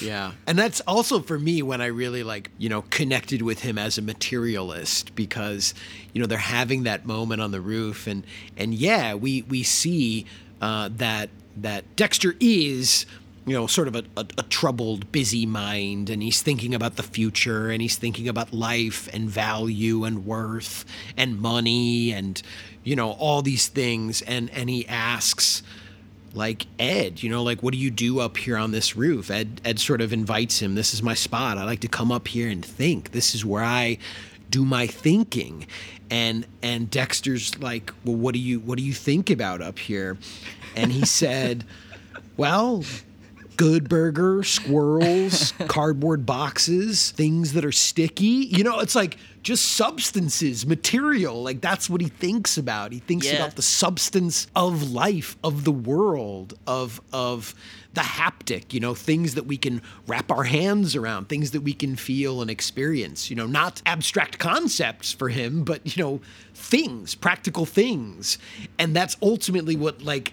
Yeah. And that's also for me when I really like, you know, connected with him as a materialist because, you know, they're having that moment on the roof and and yeah, we we see uh, that that Dexter is you know, sort of a, a, a troubled, busy mind, and he's thinking about the future, and he's thinking about life and value and worth and money and, you know, all these things. And and he asks, like Ed, you know, like what do you do up here on this roof? Ed Ed sort of invites him. This is my spot. I like to come up here and think. This is where I do my thinking. And and Dexter's like, "Well, what do you what do you think about up here?" And he said, "Well, good burger, squirrels, cardboard boxes, things that are sticky. You know, it's like just substances, material. Like that's what he thinks about. He thinks Yeah. about the substance of life, of the world, of of the haptic, you know, things that we can wrap our hands around, things that we can feel and experience, you know, not abstract concepts for him, but you know, things, practical things. And that's ultimately what like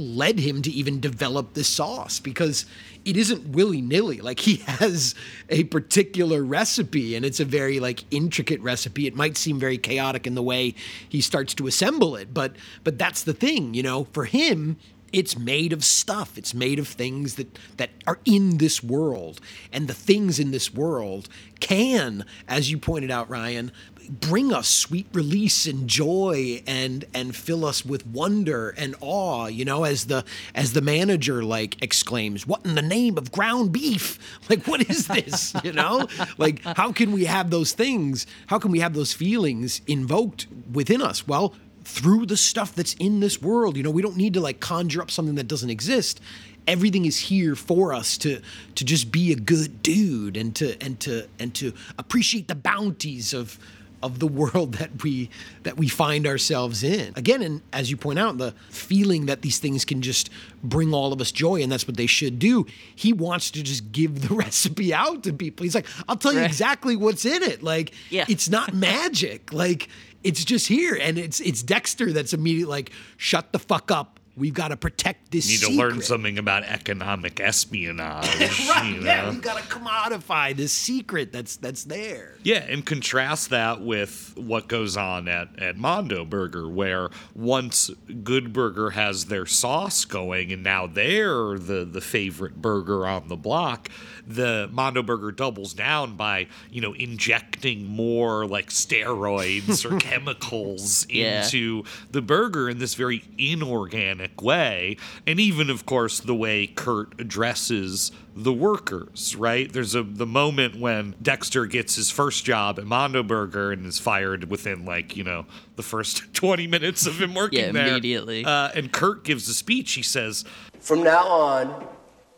led him to even develop this sauce because it isn't willy-nilly. Like he has a particular recipe and it's a very like intricate recipe. It might seem very chaotic in the way he starts to assemble it but but that's the thing you know? For him it's made of stuff. It's made of things that that are in this world. And the things in this world can as you pointed out Ryan bring us sweet release and joy and and fill us with wonder and awe you know as the as the manager like exclaims what in the name of ground beef? Like what is this? You know? Like how can we have those things? How can we have those feelings invoked within us? Well through the stuff that's in this world you know we don't need to like conjure up something that doesn't exist. Everything is here for us to to just be a good dude and to and to and to appreciate the bounties of of the world that we that we find ourselves in. Again and as you point out the feeling that these things can just bring all of us joy and that's what they should do. He wants to just give the recipe out to people. He's like i'll tell you Right. exactly what's in it. Like Yeah. it's not magic. Like it's just here and it's it's dexter that's immediately like shut the fuck up. We've got to protect this Need to learn something about economic espionage. right you yeah we've got to commodify this secret that's that's there. Yeah, and contrast that with what goes on at, at Mondo Burger, where once Good Burger has their sauce going and now they're the, the favorite burger on the block, the Mondo Burger doubles down by, you know, injecting more like steroids or chemicals Yeah. into the burger in this very inorganic way. And even, of course, the way Kurt addresses the workers, right? There's a the moment when Dexter gets his first job at Mondo Burger and is fired within like, you know, the first 20 minutes of him working Yeah, there. immediately. Uh, and Kurt gives a speech. He says, From now on,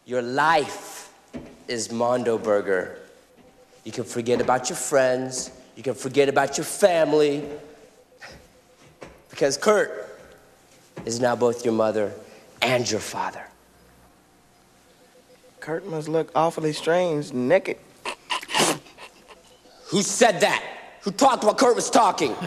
your life is Mondo Burger. You can forget about your friends, you can forget about your family, because Kurt is now both your mother and your father. Kurt must look awfully strange naked. Who said that? Who talked while Kurt was talking?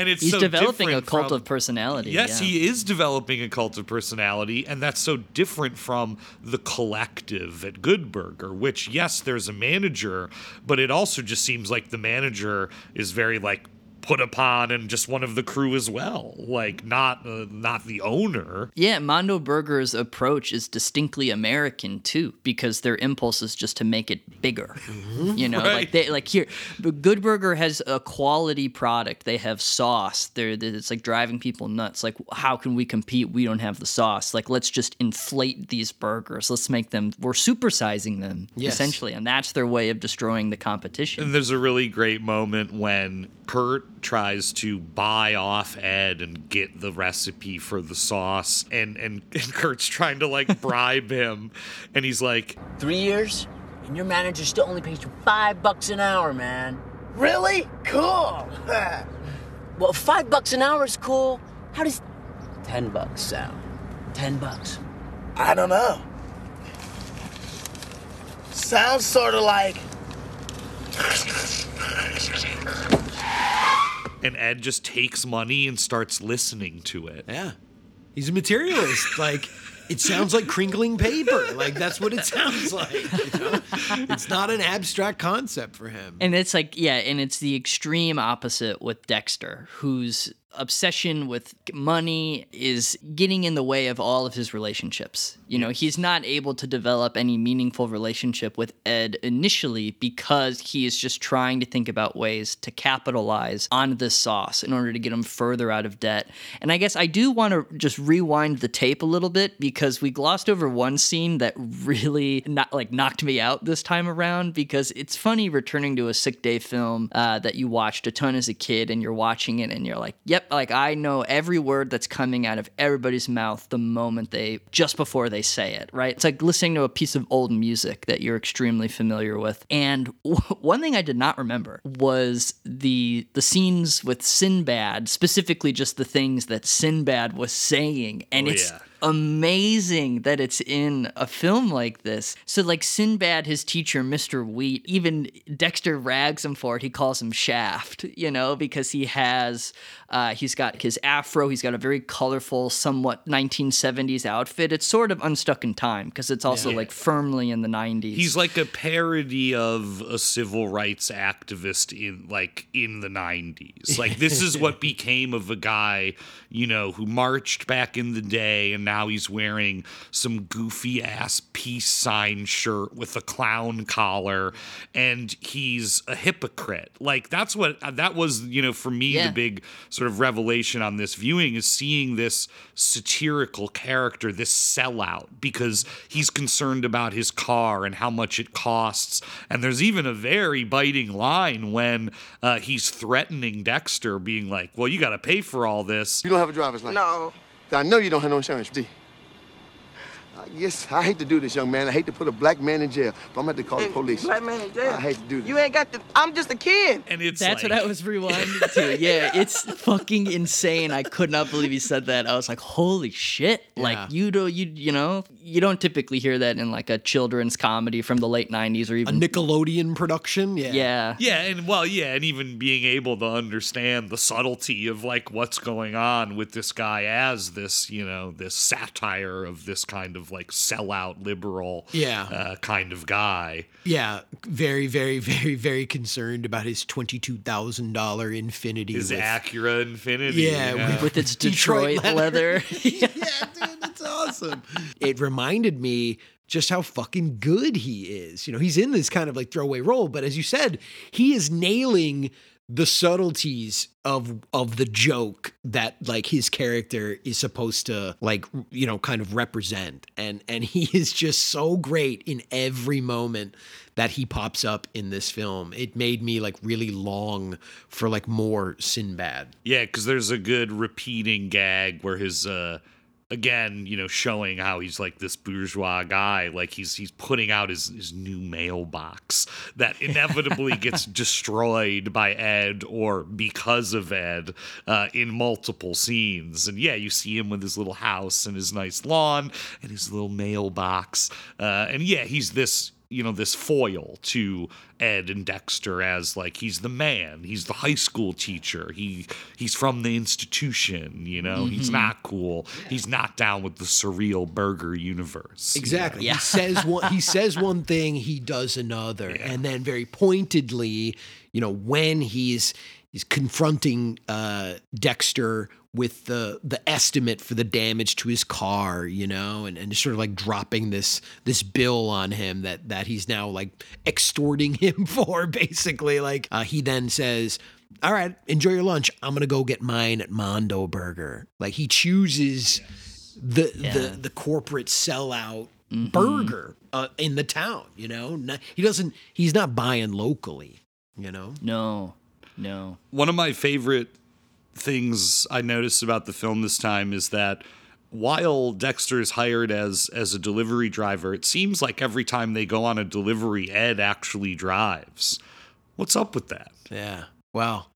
and it's He's so developing a cult from- of personality. Yes, yeah. he is developing a cult of personality, and that's so different from the collective at Good Burger, which, yes, there's a manager, but it also just seems like the manager is very like put upon and just one of the crew as well, like not uh, not the owner. Yeah, Mondo Burger's approach is distinctly American too, because their impulse is just to make it bigger. You know, like they like here, but Good Burger has a quality product. They have sauce. They're it's like driving people nuts. Like, how can we compete? We don't have the sauce. Like, let's just inflate these burgers. Let's make them. We're supersizing them Yes. essentially, and that's their way of destroying the competition. And there's a really great moment when Kurt tries to buy off Ed and get the recipe for the sauce, and and, and Kurt's trying to like bribe him, and he's like, Three years, and your manager still only pays you five bucks an hour, man. Really? Cool. well, five bucks an hour is cool. How does ten bucks sound? Ten bucks. I don't know. Sounds sort of like. And Ed just takes money and starts listening to it. Yeah. He's a materialist. like, it sounds like crinkling paper. Like, that's what it sounds like. you know? It's not an abstract concept for him. And it's like, yeah, and it's the extreme opposite with Dexter, whose obsession with money is getting in the way of all of his relationships. You know, he's not able to develop any meaningful relationship with Ed initially because he is just trying to think about ways to capitalize on this sauce in order to get him further out of debt. And I guess I do want to just rewind the tape a little bit because we glossed over one scene that really not like knocked me out this time around because it's funny returning to a sick day film uh, that you watched a ton as a kid and you're watching it and you're like, yep, like I know every word that's coming out of everybody's mouth the moment they just before they say it, right? It's like listening to a piece of old music that you're extremely familiar with. And one thing I did not remember was the the scenes with Sinbad, specifically just the things that Sinbad was saying, and Oh, it's yeah. amazing that it's in a film like this. So like Sinbad, his teacher, Mr. Wheat, even Dexter rags him for it. He calls him Shaft, you know, because he has uh, he's got his afro, he's got a very colorful, somewhat 1970s outfit. It's sort of unstuck in time because it's also Yeah. like firmly in the 90s. He's like a parody of a civil rights activist in like in the 90s. Like this is what became of a guy, you know, who marched back in the day and now he's wearing some goofy ass peace sign shirt with a clown collar and he's a hypocrite. Like that's what that was, you know, for me Yeah. the big sort of revelation on this viewing is seeing this satirical character, this sellout, because he's concerned about his car and how much it costs. And there's even a very biting line when uh, he's threatening Dexter, being like, Well, you got to pay for all this. You don't have a driver's license? No. I know you don't have no insurance, do you? Yes, I hate to do this, young man. I hate to put a black man in jail, but I'm going to have to call the police. Black man in jail. I hate to do this. You ain't got the. I'm just a kid. And it's That's like, what I was rewinding to. Yeah, it's fucking insane. I could not believe he said that. I was like, "Holy shit!" Yeah. Like you do, you you know, you don't typically hear that in like a children's comedy from the late '90s or even A Nickelodeon production? Yeah. yeah. Yeah, and well, yeah, and even being able to understand the subtlety of like what's going on with this guy as this, you know, this satire of this kind of like sellout liberal, Yeah. uh, kind of guy. Yeah, very, very, very, very concerned about his twenty-two thousand dollar Infiniti. His with- Acura Infiniti, Yeah, yeah. with- With its Detroit Detroit, leather. yeah, dude, it's awesome. It reminded me just how fucking good he is. You know, he's in this kind of like throwaway role, but as you said, he is nailing the subtleties of of the joke that like his character is supposed to like you know kind of represent. And and he is just so great in every moment that he pops up in this film. It made me like really long for like more sinbad. Yeah, because there's a good repeating gag where his uh again, you know, showing how he's like this bourgeois guy, like he's he's putting out his, his new mailbox that inevitably gets destroyed by Ed or because of Ed uh, in multiple scenes. And yeah, you see him with his little house and his nice lawn and his little mailbox. Uh, and yeah, he's this you know this foil to Ed and Dexter as like he's the man, he's the high school teacher, he he's from the institution, you know, he's Mhm. not cool, he's not down with the surreal burger universe. you Exactly. know? He says one he says one thing, he does another. And then very pointedly, you know, when he's he's confronting uh Dexter with the the estimate for the damage to his car, you know, and, and just sort of like dropping this this bill on him that that he's now like extorting him for basically. Like uh, he then says, All right, enjoy your lunch. I'm gonna go get mine at Mondo Burger. Like he chooses the the the corporate sellout burger uh, in the town. You know, Not- he doesn't. He's not buying locally. You know. No, no. One of my favorite things I noticed about the film this time is that while Dexter is hired as as a delivery driver, it seems like every time they go on a delivery, Ed actually drives. What's up with that? Yeah. Well,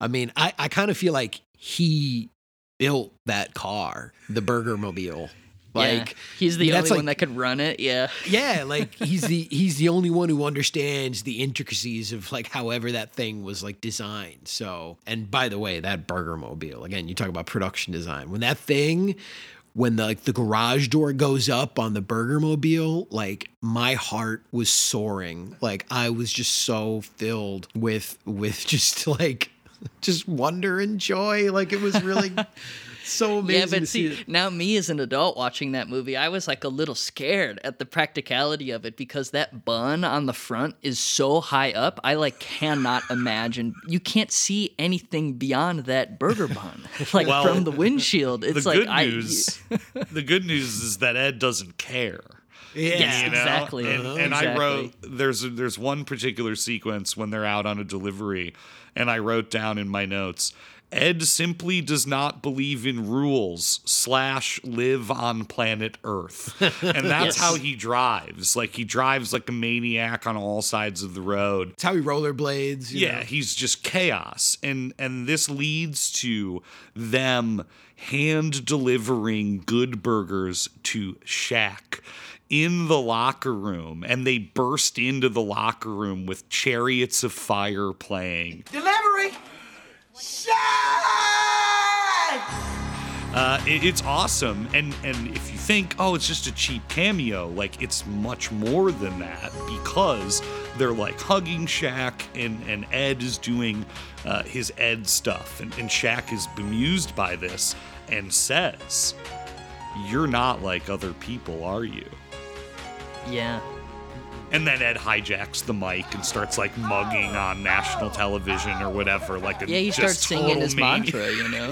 I mean, I I kind of feel like he built that car, the Burger Mobile. Like yeah. he's the I mean, only that's one that could run it. Yeah. Yeah, like he's the he's the only one who understands the intricacies of like however that thing was like designed. So, and by the way, that burger mobile again, you talk about production design. When that thing, when the like the garage door goes up on the burger mobile, like my heart was soaring. Like I was just so filled with with just like just wonder and joy. Like it was really so amazing. Yeah, to but see see, it. now me as an adult watching that movie, I was like a little scared at the practicality of it because that bun on the front is so high up. I like cannot imagine. You can't see anything beyond that burger bun, like Well, from the windshield. It's the like good I. news, the good news is that Ed doesn't care. Yes, You know? exactly. And, Uh-huh. and I wrote there's there's one particular sequence when they're out on a delivery, and I wrote down in my notes. Ed simply does not believe in rules slash live on planet Earth. And that's Yes. how he drives. Like he drives like a maniac on all sides of the road. It's how he rollerblades. you Yeah, know? he's just chaos. And and this leads to them hand delivering good burgers to Shaq in the locker room and they burst into the locker room with chariots of fire playing. Delivery! Shine! Uh, it- it's awesome, and and if you think, oh, it's just a cheap cameo, like it's much more than that because they're like hugging Shaq, and and Ed is doing uh, his Ed stuff, and, and Shaq is bemused by this and says, "You're not like other people, are you?" Yeah. And then Ed hijacks the mic and starts like mugging on national television or whatever, like a Yeah, he just starts singing his maniac. mantra, you know.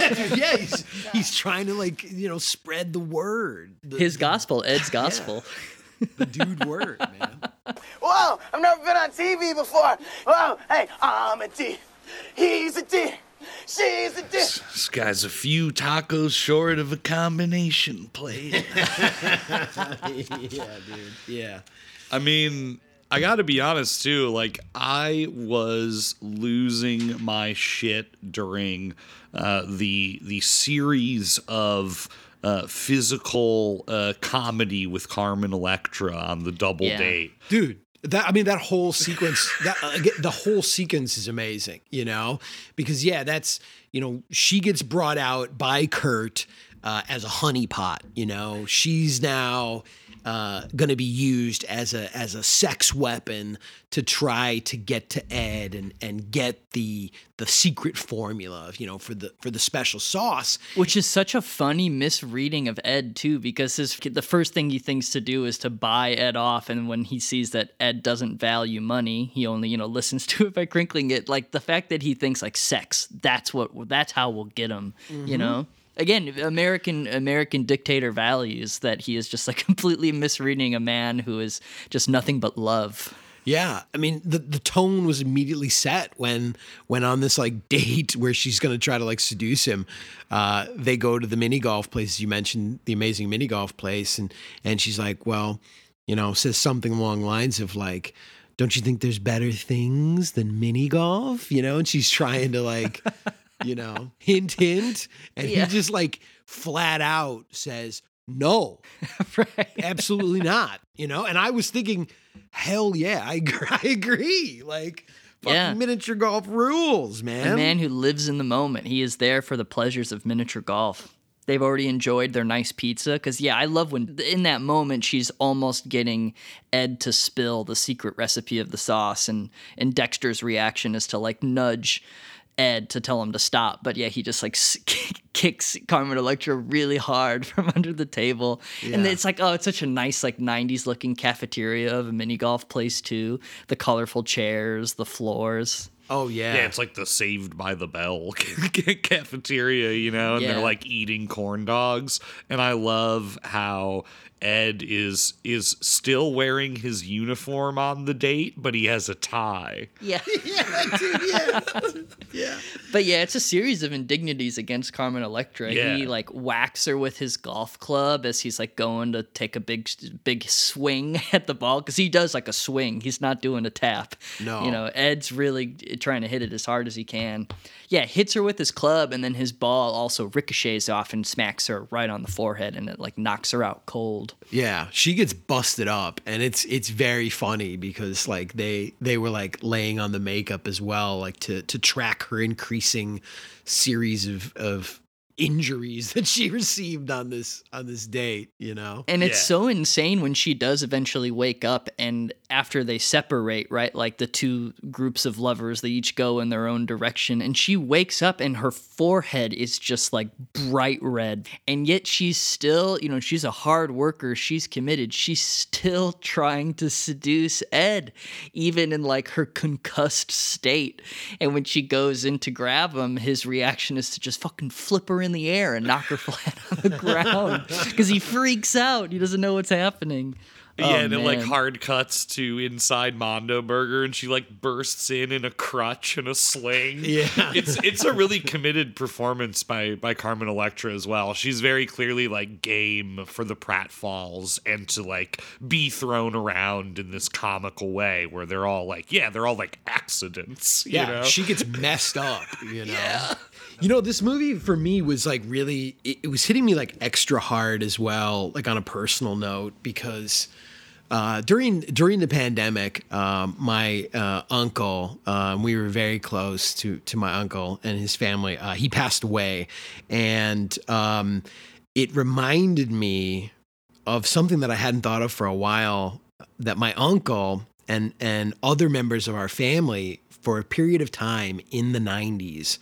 yeah, dude, yeah, he's he's trying to like you know spread the word. The, His gospel, Ed's gospel. the dude word, man. Whoa, I've never been on TV before. Whoa, hey, I'm a D. He's a D. She's a D. This guy's a few tacos short of a combination plate. yeah, dude. Yeah. I mean, I got to be honest too. Like, I was losing my shit during uh, the the series of uh, physical uh, comedy with Carmen Electra on the double Yeah. date. dude that i mean that whole sequence that again, the whole sequence is amazing you know? Because yeah that's you know she gets brought out by kurt uh, as a honeypot you know she's now uh, going to be used as a as a sex weapon to try to get to Ed and and get the the secret formula of you know for the for the special sauce Which is such a funny misreading of Ed too, because his the first thing he thinks to do is to buy Ed off, and when he sees that Ed doesn't value money, he only you know listens to it by crinkling it. Like the fact that he thinks like sex, that's what that's how we'll get him. You Mhm. know. Again, American American dictator values that he is just like completely misreading a man who is just nothing but love. Yeah, I mean the the tone was immediately set when when on this like date where she's gonna try to like seduce him. Uh, they go to the mini golf place you mentioned, the amazing mini golf place, and and she's like, well, you know, says something along the lines of like, don't you think there's better things than mini golf? You know, and she's trying to like, you know, hint hint, and Yeah. he just like flat out says no, absolutely not. You know, and I was thinking, hell yeah, I agree. I agree. Like, fucking Yeah. miniature golf rules, man. A man who lives in the moment. He is there for the pleasures of miniature golf. They've already enjoyed their nice pizza. Because, yeah, I love when in that moment she's almost getting Ed to spill the secret recipe of the sauce. And, and Dexter's reaction is to like nudge Ed to tell him to stop. But yeah, he just like s- kicks Carmen Electra really hard from under the table. And it's like, oh, it's such a nice, like 90s looking cafeteria of a mini golf place, too. The colorful chairs, the floors. Oh yeah. Yeah, it's like the Saved by the Bell cafeteria, you know, and Yeah. they're like eating corn dogs. And I love how Ed is is still wearing his uniform on the date, but he has a tie. Yeah. yeah, dude, yeah. yeah. But yeah, it's a series of indignities against Carmen Electra. He like whacks her with his golf club as he's like going to take a big big swing at the ball because he does like a swing. He's not doing a tap. No. you know Ed's really eh, trying to hit it as hard as he can. Yeah, hits her with his club, and then his ball also ricochets off and smacks her right on the forehead, and it like knocks her out cold. Yeah, she gets busted up, and it's it's very funny because like they they were like laying on the makeup as well, like to to track her increasing series of of injuries that she received on this on this date. You know, And it's Yeah. so insane when she does eventually wake up and after they separate, right? Like the two groups of lovers, they each go in their own direction. And she wakes up and her forehead is just like bright red. And yet she's still, you know, she's a hard worker. She's committed. She's still trying to seduce Ed, even in like her concussed state. And when she goes in to grab him, his reaction is to just fucking flip her in the air and knock her flat on the ground because he freaks out. He doesn't know what's happening. yeah, Oh, and it like hard cuts to inside Mondo Burger, and she like bursts in in a crutch and a sling. Yeah. it's it's a really committed performance by by Carmen Electra as well. She's very clearly like game for the pratfalls and to like be thrown around in this comical way where they're all like, yeah, they're all like accidents. You yeah, know? she gets messed up. You know. You know, this movie for me was like really, it, it was hitting me like extra hard as well, like on a personal note, because uh, during during the pandemic, um, my uh, uncle, um, we were very close to to my uncle and his family. Uh, he passed away, and um, it reminded me of something that I hadn't thought of for a while. That my uncle and and other members of our family, for a period of time in the '90s,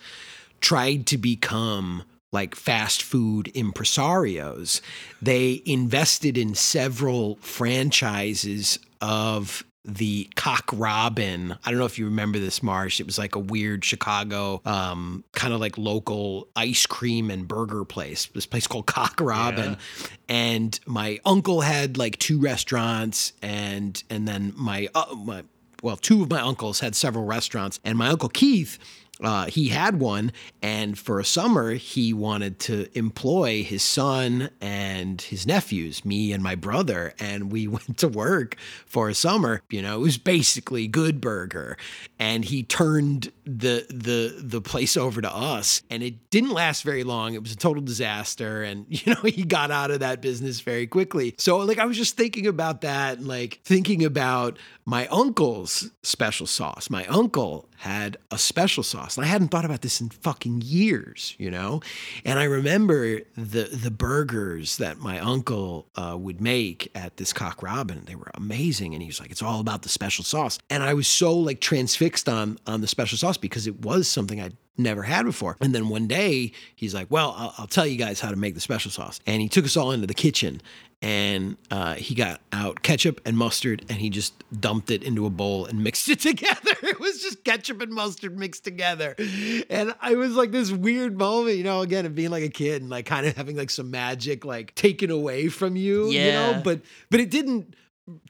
tried to become like fast food impresarios. They invested in several franchises of the Cock Robin. I don't know if you remember this, Marsh. It was like a weird Chicago, um, kind of like local ice cream and burger place. This place called Cock Robin. yeah. And my uncle had like two restaurants, and and then my uh, my well, two of my uncles had several restaurants, and my uncle Keith. Uh, he had one, and for a summer, he wanted to employ his son and his nephews, me and my brother, and we went to work for a summer. You know, it was basically Good Burger, and he turned the the the place over to us, and it didn't last very long. It was a total disaster, and you know, he got out of that business very quickly. So, like, I was just thinking about that, and like thinking about my uncle's special sauce. My uncle had a special sauce, and I hadn't thought about this in fucking years, you know. And I remember the the burgers that my uncle uh, would make at this Cock Robin. They were amazing, and he was like, "It's all about the special sauce." And I was so like transfixed on on the special sauce because it was something I'd never had before. And then one day he's like, "Well, I'll, I'll tell you guys how to make the special sauce." And he took us all into the kitchen, and uh, he got out ketchup and mustard, and he just dumped it into a bowl and mixed it together. It was just ketchup and mustard mixed together, and I was like this weird moment, you know, again of being like a kid and like kind of having like some magic like taken away from you, you know. But but it didn't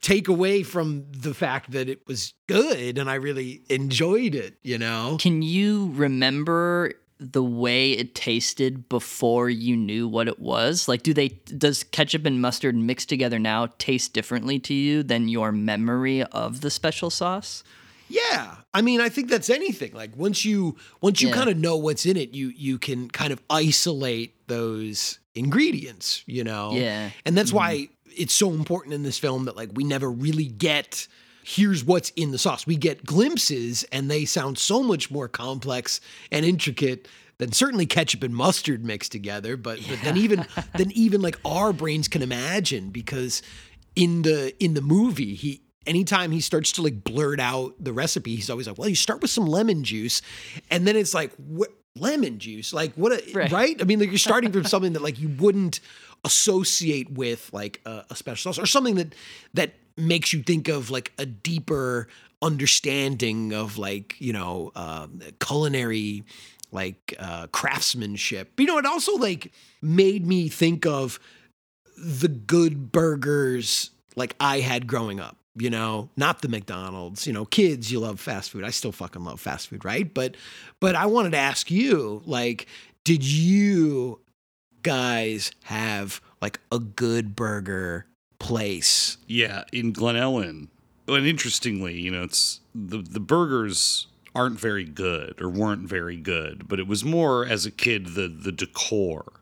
take away from the fact that it was good and I really enjoyed it, you know? Can you remember the way it tasted before you knew what it was? Like do they does ketchup and mustard mixed together now taste differently to you than your memory of the special sauce? Yeah. I mean, I think that's anything. Like once you once you Yeah. kind of know what's in it, you you can kind of isolate those ingredients, you know? Yeah. And that's why mm-hmm. It's so important in this film that like we never really get here's what's in the sauce. We get glimpses and they sound so much more complex and intricate than certainly ketchup and mustard mixed together, but but then even than even like our brains can imagine because in the in the movie he anytime he starts to like blurt out the recipe he's always like well you start with some lemon juice and then it's like what lemon juice like what a, right. Right. i mean like you're starting from something that like you wouldn't associate with like a, a special sauce or something that that makes you think of like a deeper understanding of like you know um, culinary like uh, craftsmanship you know it also like made me think of the good burgers like I had growing up, you know, not the McDonald's, you know, kids, you love fast food. I still fucking love fast food, right? But but I wanted to ask you, like, did you guys have like a good burger place? Yeah, in Glen Ellyn. And interestingly, you know, it's the the burgers aren't very good or weren't very good, but it was more as a kid the the decor.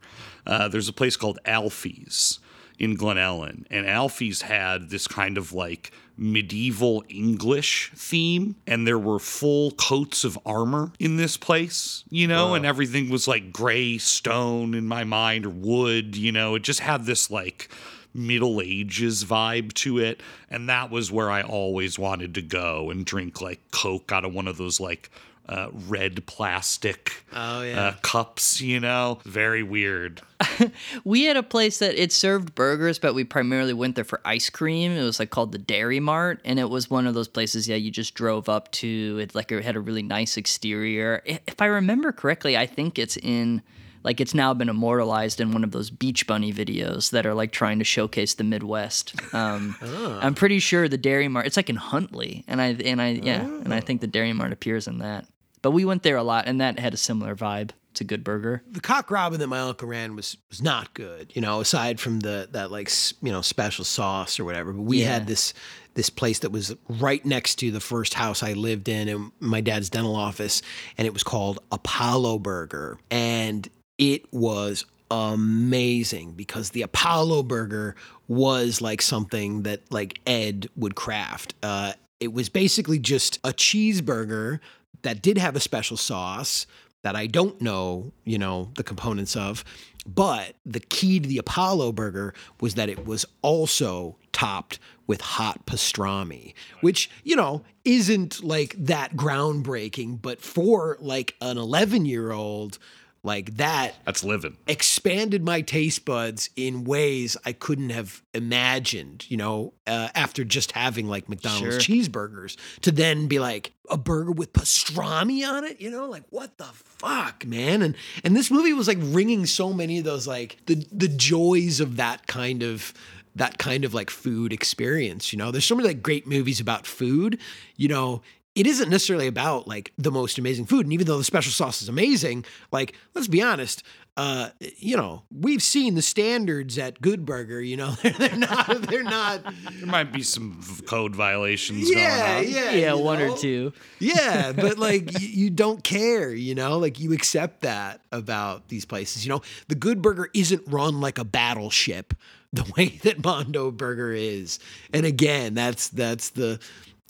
Uh, there's a place called Alfie's in Glen Ellyn, and Alfie's had this kind of like medieval English theme, and there were full coats of armor in this place, you know, and everything was like gray stone in my mind or wood, you know, it just had this like Middle Ages vibe to it, and that was where I always wanted to go and drink like Coke out of one of those like uh, red plastic Oh, yeah. uh, cups, you know, very weird. We had a place that it served burgers, but we primarily went there for ice cream. It was like called the Dairy Mart, and it was one of those places. Yeah, you just drove up to it. Like it had a really nice exterior. If I remember correctly, I think it's in like it's now been immortalized in one of those Beach Bunny videos that are like trying to showcase the Midwest. Um, I'm pretty sure the Dairy Mart. It's like in Huntley, and I and I yeah, and I think the Dairy Mart appears in that. But we went there a lot, and that had a similar vibe. A good burger. the cock robin that my uncle ran was was not good, you know, aside from the that like you know special sauce or whatever. But we Yeah. had this this place that was right next to the first house I lived in in my dad's dental office, and it was called Apollo Burger, and it was amazing because the Apollo Burger was like something that like Ed would craft. Uh, it was basically just a cheeseburger that did have a special sauce that I don't know, you know, the components of. But the key to the Apollo burger was that it was also topped with hot pastrami, which, you know, isn't like that groundbreaking, but for like an 11 year old, like that That's living. expanded my taste buds in ways I couldn't have imagined, you know, uh, after just having like McDonald's cheeseburgers to then be like a burger with pastrami on it, you know, like what the fuck, man? And and this movie was like ringing so many of those like the the joys of that kind of that kind of like food experience, you know. There's so many like great movies about food, you know, it isn't necessarily about like the most amazing food. And even though the special sauce is amazing, like let's be honest, uh, you know, we've seen the standards at Good Burger. You know, they're, they're not they're not. There might be some code violations Yeah, going on. yeah, Yeah, you one know? or two. Yeah, but like you, you don't care, you know, like you accept that about these places. You know, the Good Burger isn't run like a battleship the way that Mondo Burger is. And again, that's that's the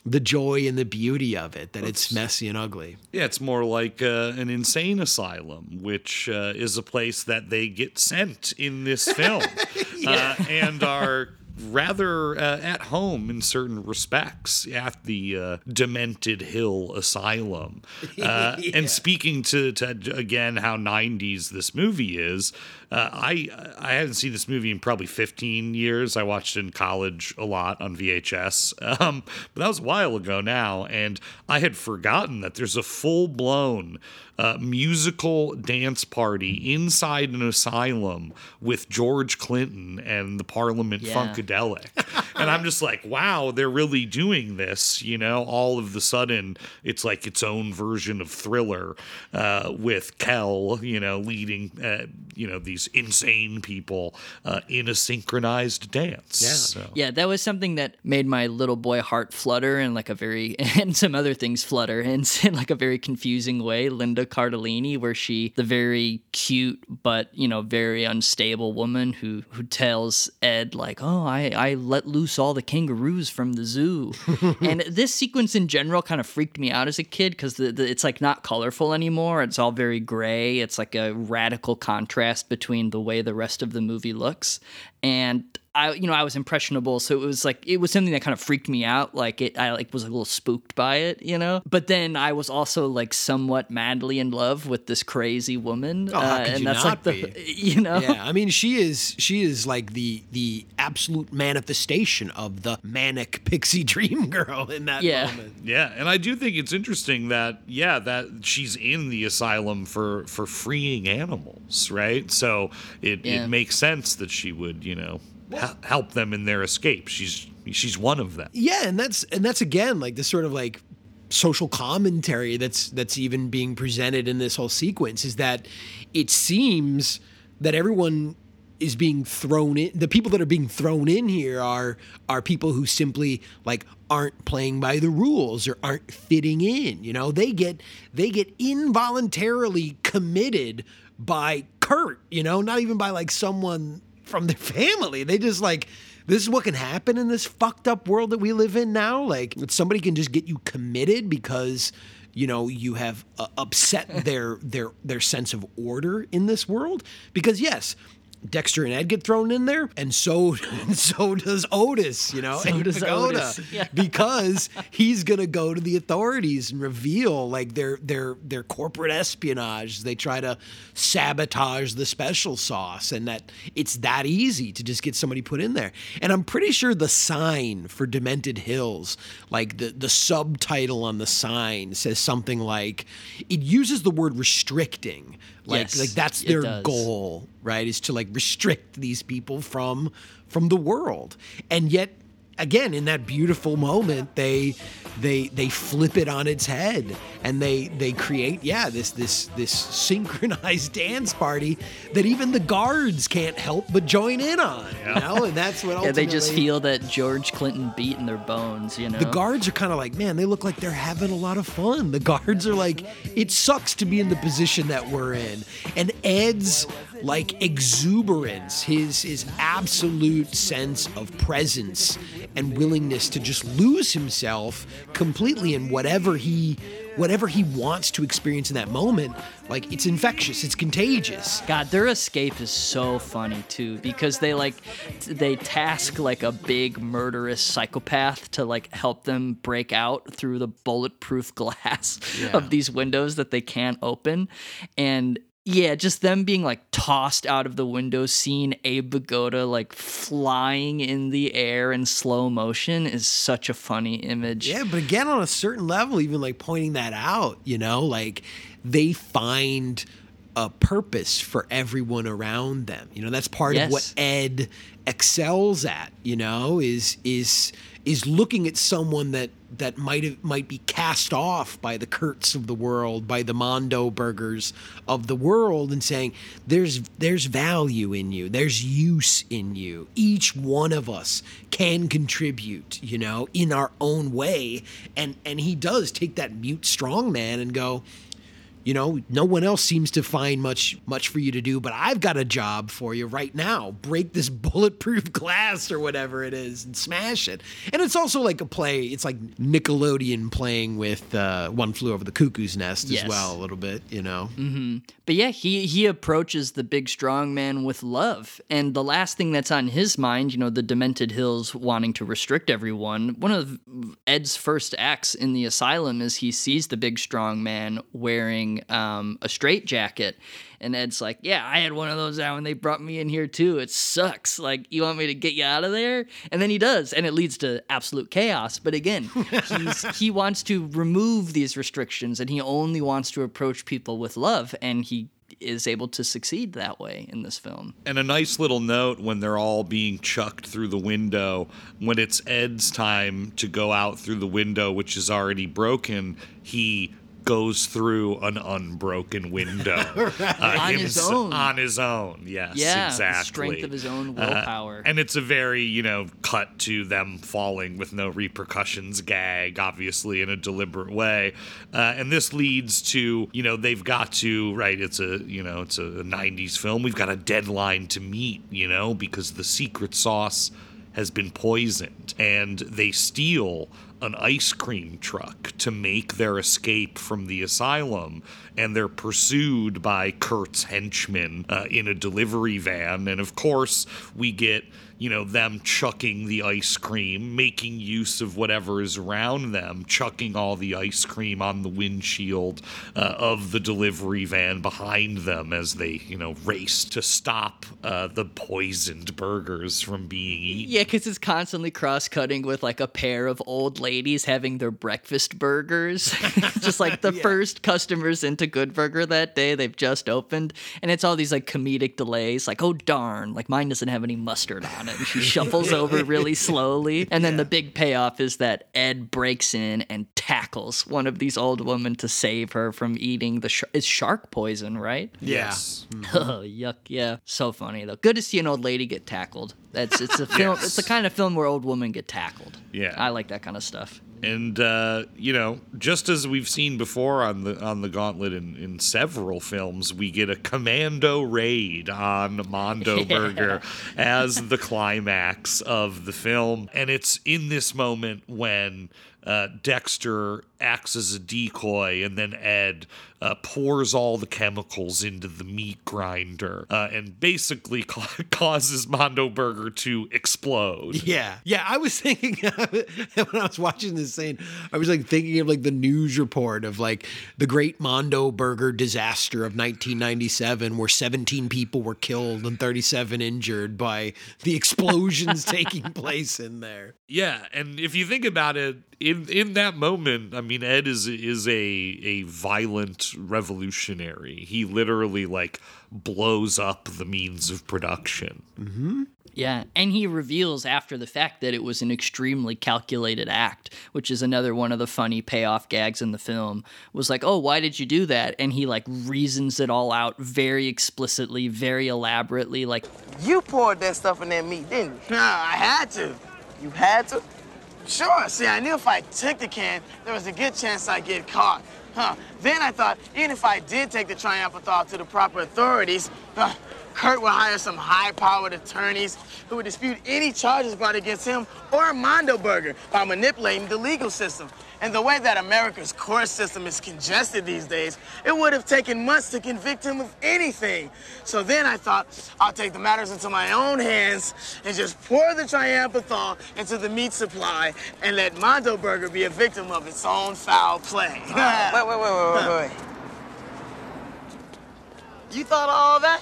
the joy and the beauty of it that it's messy and ugly. Yeah, it's more like uh, an insane asylum, which uh, is a place that they get sent in this film uh, and are rather uh, at home in certain respects at the uh, Demented Hill Asylum. Uh, And speaking to, to, again, how 90s this movie is, uh, I I haven't seen this movie in probably 15 years. I watched it in college a lot on VHS, um, but that was a while ago now, and I had forgotten that there's a full blown uh, musical dance party inside an asylum with George Clinton and the Parliament Yeah. psychedelic. and I'm just like, wow, they're really doing this. You know, all of the sudden, it's like its own version of thriller uh, with Kel, you know, leading, uh, you know, these insane people uh, in a synchronized dance. Yeah. So. Yeah, that was something that made my little boy heart flutter and like a very and some other things flutter in, in like a very confusing way. Linda Cardellini, where she the very cute but you know very unstable woman who who tells Ed like, "Oh, I I let loose all the kangaroos from the zoo," and this sequence in general kind of freaked me out as a kid because the, the, it's like not colorful anymore. It's all very gray. It's like a radical contrast between the way the rest of the movie looks, and I you know I was impressionable, so it was like it was something that kind of freaked me out. Like it, I like was a little spooked by it, you know. But then I was also like somewhat madly in love with this crazy woman, Oh, how uh, and you that's not like the be? you know. Yeah, I mean, she is she is like the the absolute manifestation of the manic pixie dream girl in that Yeah. moment. Yeah, and I do think it's interesting that yeah, that she's in the asylum for for freeing animals, right? So it, Yeah. it makes sense that she would, you know, hel- help them in their escape. She's she's one of them. Yeah, and that's and that's again like this sort of like social commentary that's that's even being presented in this whole sequence is that it seems that everyone is being thrown in the people that are being thrown in here are are people who simply like aren't playing by the rules or aren't fitting in you know they get they get involuntarily committed by Kurt you know not even by like someone from their family they just like this is what can happen in this fucked up world that we live in now. Like somebody can just get you committed because you know you have uh, upset their their their sense of order in this world. Because yes. Dexter and Ed get thrown in there, and so so does Otis. You know, So Abe does Vigoda, Otis, yeah. because he's gonna go to the authorities and reveal like their their their corporate espionage. They try to sabotage the special sauce, and that it's that easy to just get somebody put in there. And I'm pretty sure the sign for Demented Hills, like the the subtitle on the sign, says something like it uses the word restricting. Like Yes, like that's their goal, right? Is to like restrict these people from from the world. And yet again in that beautiful moment they they they flip it on its head and they they create yeah this this this synchronized dance party that even the guards can't help but join in on you know and that's what all. Yeah, they just feel that George Clinton beat in their bones, you know. the guards are kind of like, man, they look like they're having a lot of fun. The guards are like, it sucks to be in the position that we're in. And Ed's like exuberance, his his absolute sense of presence and willingness to just lose himself completely in whatever he whatever he wants to experience in that moment, like it's infectious, it's contagious. God, their escape is so funny too because they like they task like a big murderous psychopath to like help them break out through the bulletproof glass Yeah. of these windows that they can't open and yeah, just them being like tossed out of the window, seeing Abe Vigoda like flying in the air in slow motion is such a funny image. Yeah, but again, on a certain level, even like pointing that out, you know, like they find a purpose for everyone around them. You know, that's part of what Ed excels at. You know, is is is looking at someone that that might have, might be cast off by the Kurtz of the world, by the Mondo Burgers of the world, and saying there's there's value in you, there's use in you. Each one of us can contribute, you know, in our own way, and and he does take that mute strong man and go. You know, no one else seems to find much much for you to do, but I've got a job for you right now. Break this bulletproof glass or whatever it is and smash it. And it's also like a play. It's like Nickelodeon playing with uh, One Flew Over the Cuckoo's Nest Yes. as well, a little bit. You know. hmm But yeah, he he approaches the big strong man with love, and the last thing that's on his mind, you know, the Demented Hills wanting to restrict everyone. One of Ed's first acts in the asylum is he sees the big strong man wearing wearing um, a straight jacket. And Ed's like, Yeah, I had one of those out when they brought me in here too. It sucks. Like, you want me to get you out of there? And then he does. And it leads to absolute chaos. But again, he's, he wants to remove these restrictions and he only wants to approach people with love. And he is able to succeed that way in this film. And a nice little note when they're all being chucked through the window, when it's Ed's time to go out through the window, which is already broken, he goes through an unbroken window uh, On his own. On his own, yes, Yeah, the exactly. strength of his own Uh, willpower. and it's a very, you know, cut to them falling with no repercussions gag, obviously in a deliberate way. Uh, and this leads to, you know, they've got to, right, it's a, you know, it's a 90s film. We've got a deadline to meet, you know, because the secret sauce has been poisoned and they steal an ice cream truck to make their escape from the asylum and they're pursued by Kurt's henchmen uh, in a delivery van. And of course we get you know them chucking the ice cream making use of whatever is around them chucking all the ice cream on the windshield uh, of the delivery van behind them as they you know race to stop uh, the poisoned burgers from being eaten Yeah, because it's constantly cross cutting with like a pair of old ladies having their breakfast burgers. just like the first customers into Good Burger that day, they've just opened. And it's all these like comedic delays, like, oh darn, like mine doesn't have any mustard on it. And she shuffles over really slowly. And then the big payoff is that Ed breaks in and tackles one of these old women to save her from eating the sh- it's shark poison, right? Yes. Oh, yuck. Yeah. So funny though. Good to see an old lady get tackled. That's it's a film Yes. it's the kind of film where old women get tackled. Yeah. I like that kind of stuff. And uh, you know, just as we've seen before on the on the Gauntlet in, in several films, we get a commando raid on Mondo Yeah. Burger as the climax of the film, and it's in this moment when uh, Dexter acts as a decoy, and then Ed uh, pours all the chemicals into the meat grinder, uh, and basically ca- causes Mondo Burger to explode. Yeah. Yeah. I was thinking when I was watching this scene, I was like thinking of like the news report of like the great Mondo Burger disaster of 1997, where 17 people were killed and 37 injured by the explosions taking place in there. Yeah, and if you think about it, in in that moment, I mean, Ed is is a a violent revolutionary. He literally like blows up the means of production. Mm-hmm. Yeah, and he reveals after the fact that it was an extremely calculated act, which is another one of the funny payoff gags in the film. Was like, "Oh, why did you do that?" And he like reasons it all out very explicitly, very elaborately like You poured that stuff in that meat, didn't you? Nah, I had to. You had to? Sure. See, I knew if I took the can, there was a good chance I'd get caught. Huh. Then I thought, even if I did take the triamphethol to the proper authorities, huh, Kurt would hire some high-powered attorneys who would dispute any charges brought against him or Mondo Burger by manipulating the legal system. And the way that America's court system is congested these days, it would have taken months to convict him of anything. So then I thought, I'll take the matters into my own hands and just pour the triamphethol into the meat supply and let Mondo Burger be a victim of its own foul play. wait, wait, wait, wait, wait, wait. You thought of all that?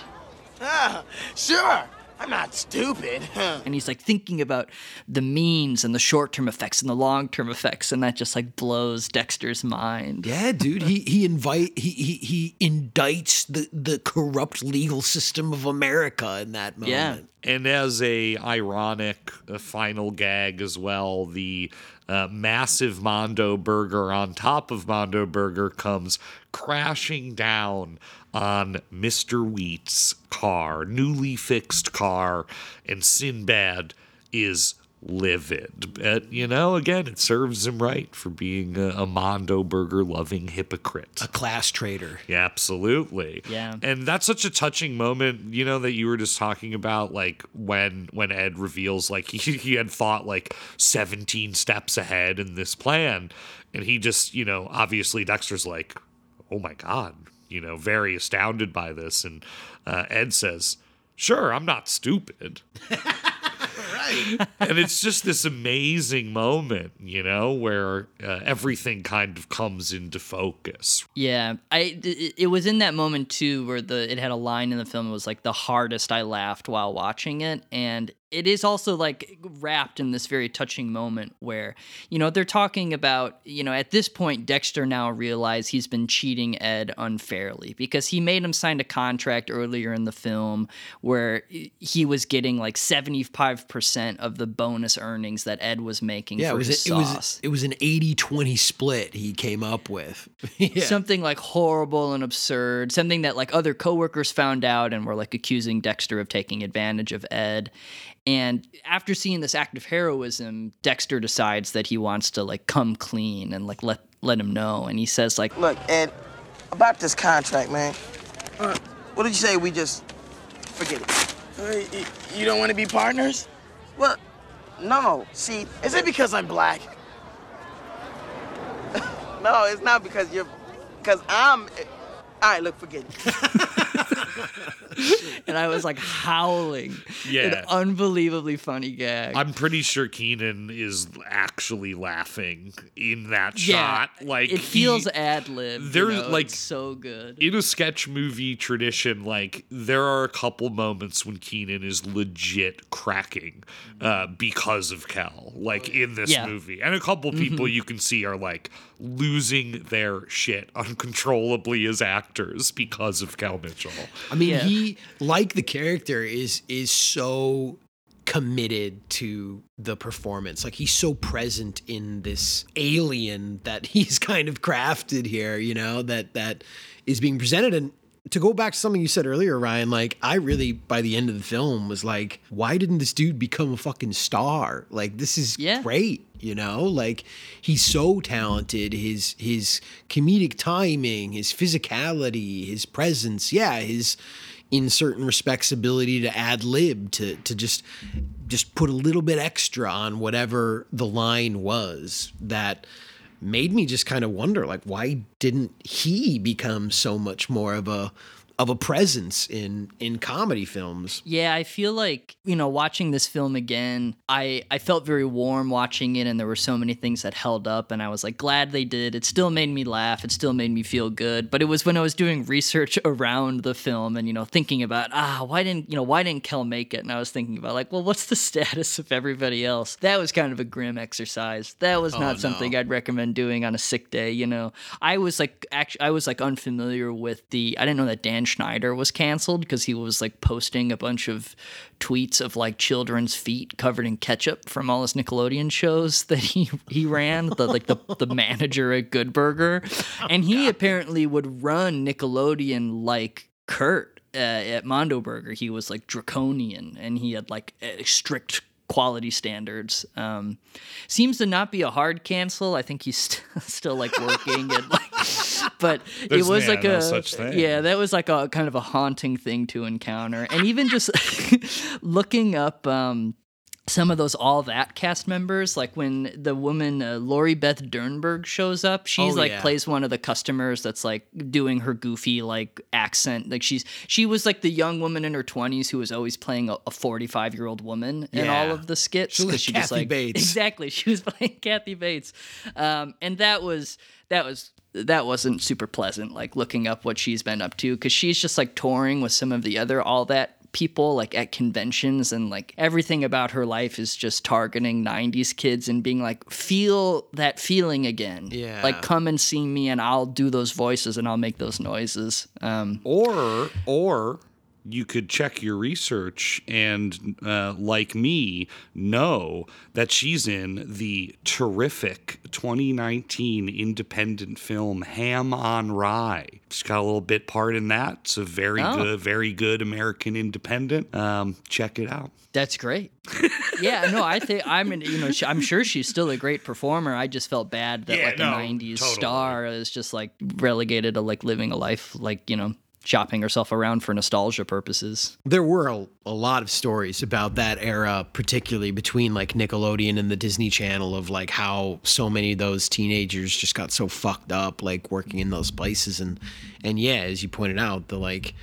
Ah, sure. I'm not stupid. and he's like thinking about the means and the short-term effects and the long-term effects and that just like blows Dexter's mind. Yeah, dude. He he invite he he, he indicts the the corrupt legal system of America in that moment. Yeah. And as a ironic uh, final gag as well, the uh, massive Mondo Burger on top of Mondo Burger comes crashing down on Mr. Wheat's car, newly fixed car, and Sinbad is livid. But, you know, again, it serves him right for being a, a Mondo Burger loving hypocrite. A class traitor. Yeah, absolutely. Yeah. And that's such a touching moment, you know, that you were just talking about, like when when Ed reveals like he, he had thought like 17 steps ahead in this plan. And he just, you know, obviously Dexter's like, oh my God, you know, very astounded by this. And uh, Ed says, Sure, I'm not stupid. right. and it's just this amazing moment, you know, where uh, everything kind of comes into focus. Yeah, I it, it was in that moment too where the it had a line in the film that was like the hardest I laughed while watching it, and it is also like wrapped in this very touching moment where you know they're talking about you know at this point Dexter now realized he's been cheating Ed unfairly because he made him sign a contract earlier in the film where he was getting like 75% of the bonus earnings that Ed was making Yeah, for it was his it was it was an 80-20 split he came up with. yeah. something like horrible and absurd, something that like other coworkers found out and were like accusing Dexter of taking advantage of Ed. And after seeing this act of heroism, Dexter decides that he wants to like come clean and like let let him know. And he says like, Look, Ed, about this contract, man. Uh, what did you say? We just forget it. Uh, y- you don't want to be partners? Well, no. See, is it because I'm black? no, it's not because you're. Because I'm. All right, look, forget it. and I was like howling. Yeah. An unbelievably funny gag. I'm pretty sure Kenan is actually laughing in that yeah, shot. Like it he- feels ad lib. there's, There's like- like so good. in a sketch movie tradition, like there are a couple moments when Kenan is legit cracking uh, because of Kel, like in this Yeah. movie, and a couple people Mhm. you can see are like losing their shit uncontrollably as actors because of Kel Mitchell. I mean, Yeah. he like the character is is so committed to the performance. Like he's so present in this alien that he's kind of crafted here, you know, that that is being presented and to go back to something you said earlier, Ryan, like I really by the end of the film was like, why didn't this dude become a fucking star? Like this is great, you know? Like he's so talented, his his comedic timing, his physicality, his presence, yeah, his in certain respects ability to ad lib to to just just put a little bit extra on whatever the line was that made me just kind of wonder like why didn't he become so much more of a of a presence in in comedy films Yeah, I feel like, you know, watching this film again, I, I felt very warm watching it and there were so many things that held up and I was like glad they did. It still made me laugh, it still made me feel good. But it was when I was doing research around the film and, you know, thinking about, ah, why didn't you know, why didn't Kel make it? And I was thinking about like, well, what's the status of everybody else? That was kind of a grim exercise. That was Oh, not no. something I'd recommend doing on a sick day, you know. I was like actually I was like unfamiliar with the I didn't know that Dan Schneider was canceled because he was like posting a bunch of tweets of like children's feet covered in ketchup from all his Nickelodeon shows that he he ran, the like the, the manager at Good Burger. And he apparently would run Nickelodeon like Kurt uh, at Mondo Burger. He was like draconian and he had like strict quality standards. Um, seems to not be a hard cancel. I think he's st- still like working and like, but There's, it was yeah, like no a such thing. yeah, that was like a kind of a haunting thing to encounter, and even just looking up. Um, some of those all that cast members, like when the woman uh, Lori Beth Denberg shows up, she's Oh, like yeah. plays one of the customers that's like doing her goofy like accent. Like she's she was like the young woman in her twenties who was always playing a forty five year old woman in all of the skits She was like she just like Bates. exactly she was playing Kathy Bates, um, and that was that was that wasn't super pleasant. Like looking up what she's been up to because she's just like touring with some of the other all that people like at conventions and like everything about her life is just targeting 90s kids and being like feel that feeling again Yeah. like come and see me and i'll do those voices and i'll make those noises um Or or you could check your research and, uh, like me, know that she's in the terrific 2019 independent film Ham on Rye. She's got a little bit part in that. It's a very Oh. good, very good American independent. Um, check it out. That's great. yeah, no, I think I'm, in, you know, sh- I'm sure she's still a great performer. I just felt bad that Yeah, like no, a '90s totally. star is just like relegated to like living a life like you know shopping herself around for nostalgia purposes. there were a, a lot of stories about that era particularly between like nickelodeon and the disney channel of like how so many of those teenagers just got so fucked up like working in those places and and yeah as you pointed out the like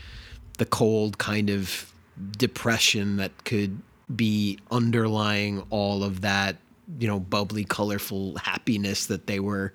the cold kind of depression that could be underlying all of that, you know, bubbly, colorful happiness that they were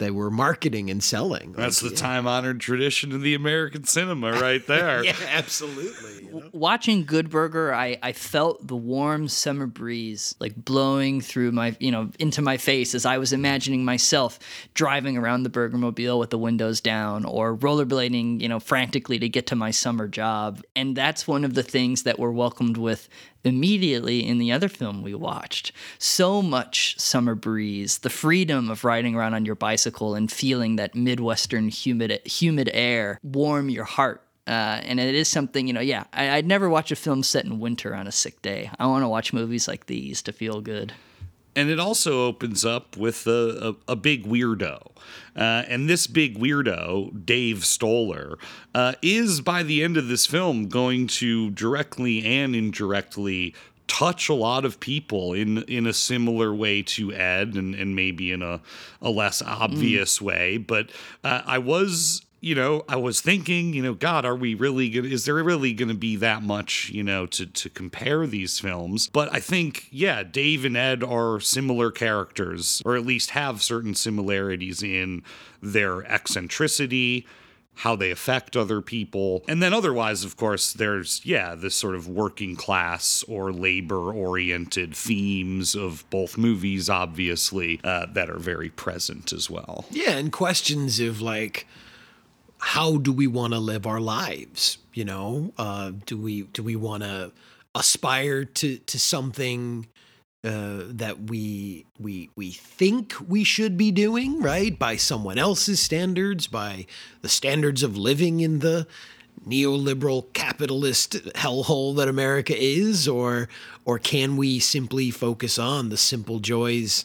they were marketing and selling. That's Like, the yeah. time honored tradition of the American cinema right there. yeah, absolutely. you know? Watching Good Burger, I, I felt the warm summer breeze like blowing through my, you know, into my face as I was imagining myself driving around the Burgermobile with the windows down or rollerblading, you know, frantically to get to my summer job. And that's one of the things that were welcomed with immediately in the other film we watched. So much summer breeze, the freedom of riding around on your bicycle and feeling that Midwestern humid humid air warm your heart. Uh, and it is something, you know, yeah, I, I'd never watch a film set in winter on a sick day. I want to watch movies like these to feel good. And it also opens up with a, a, a big weirdo. Uh, and this big weirdo, Dave Stoller, uh, is by the end of this film going to directly and indirectly touch a lot of people in in a similar way to Ed and, and maybe in a, a less obvious way. But uh, I was you know, I was thinking, you know, God, are we really gonna? Is there really gonna be that much, you know, to to compare these films? But I think, yeah, Dave and Ed are similar characters, or at least have certain similarities in their eccentricity, how they affect other people. And then otherwise, of course, there's, yeah, this sort of working class or labor oriented themes of both movies, obviously, uh, that are very present as well. Yeah, and questions of like how do we want to live our lives? You know, uh, do we do we want to aspire to to something uh, that we we we think we should be doing right by someone else's standards, by the standards of living in the neoliberal capitalist hellhole that America is, or or can we simply focus on the simple joys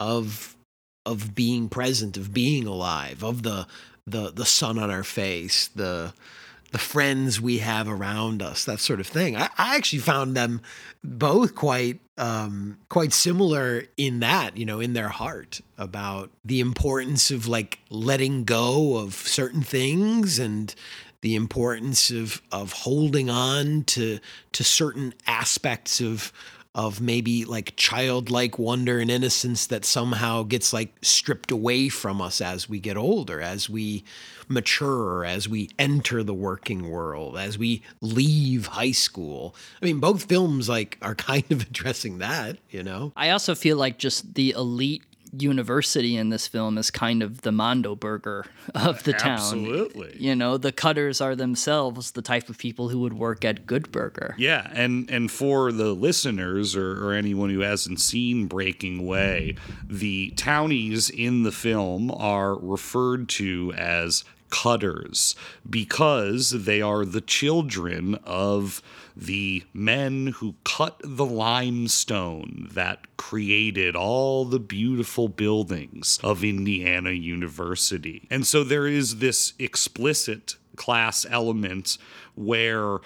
of of being present, of being alive, of the the the sun on our face, the the friends we have around us, that sort of thing. I, I actually found them both quite um, quite similar in that, you know, in their heart about the importance of like letting go of certain things and the importance of of holding on to to certain aspects of of maybe like childlike wonder and innocence that somehow gets like stripped away from us as we get older, as we mature, as we enter the working world, as we leave high school. I mean, both films like are kind of addressing that, you know? I also feel like just the elite university in this film is kind of the Mondo Burger of the town. Absolutely. You know, the cutters are themselves the type of people who would work at Good Burger. Yeah, and and for the listeners or, or anyone who hasn't seen Breaking Away, the townies in the film are referred to as cutters because they are the children of the men who cut the limestone that created all the beautiful buildings of Indiana University. And so there is this explicit class element where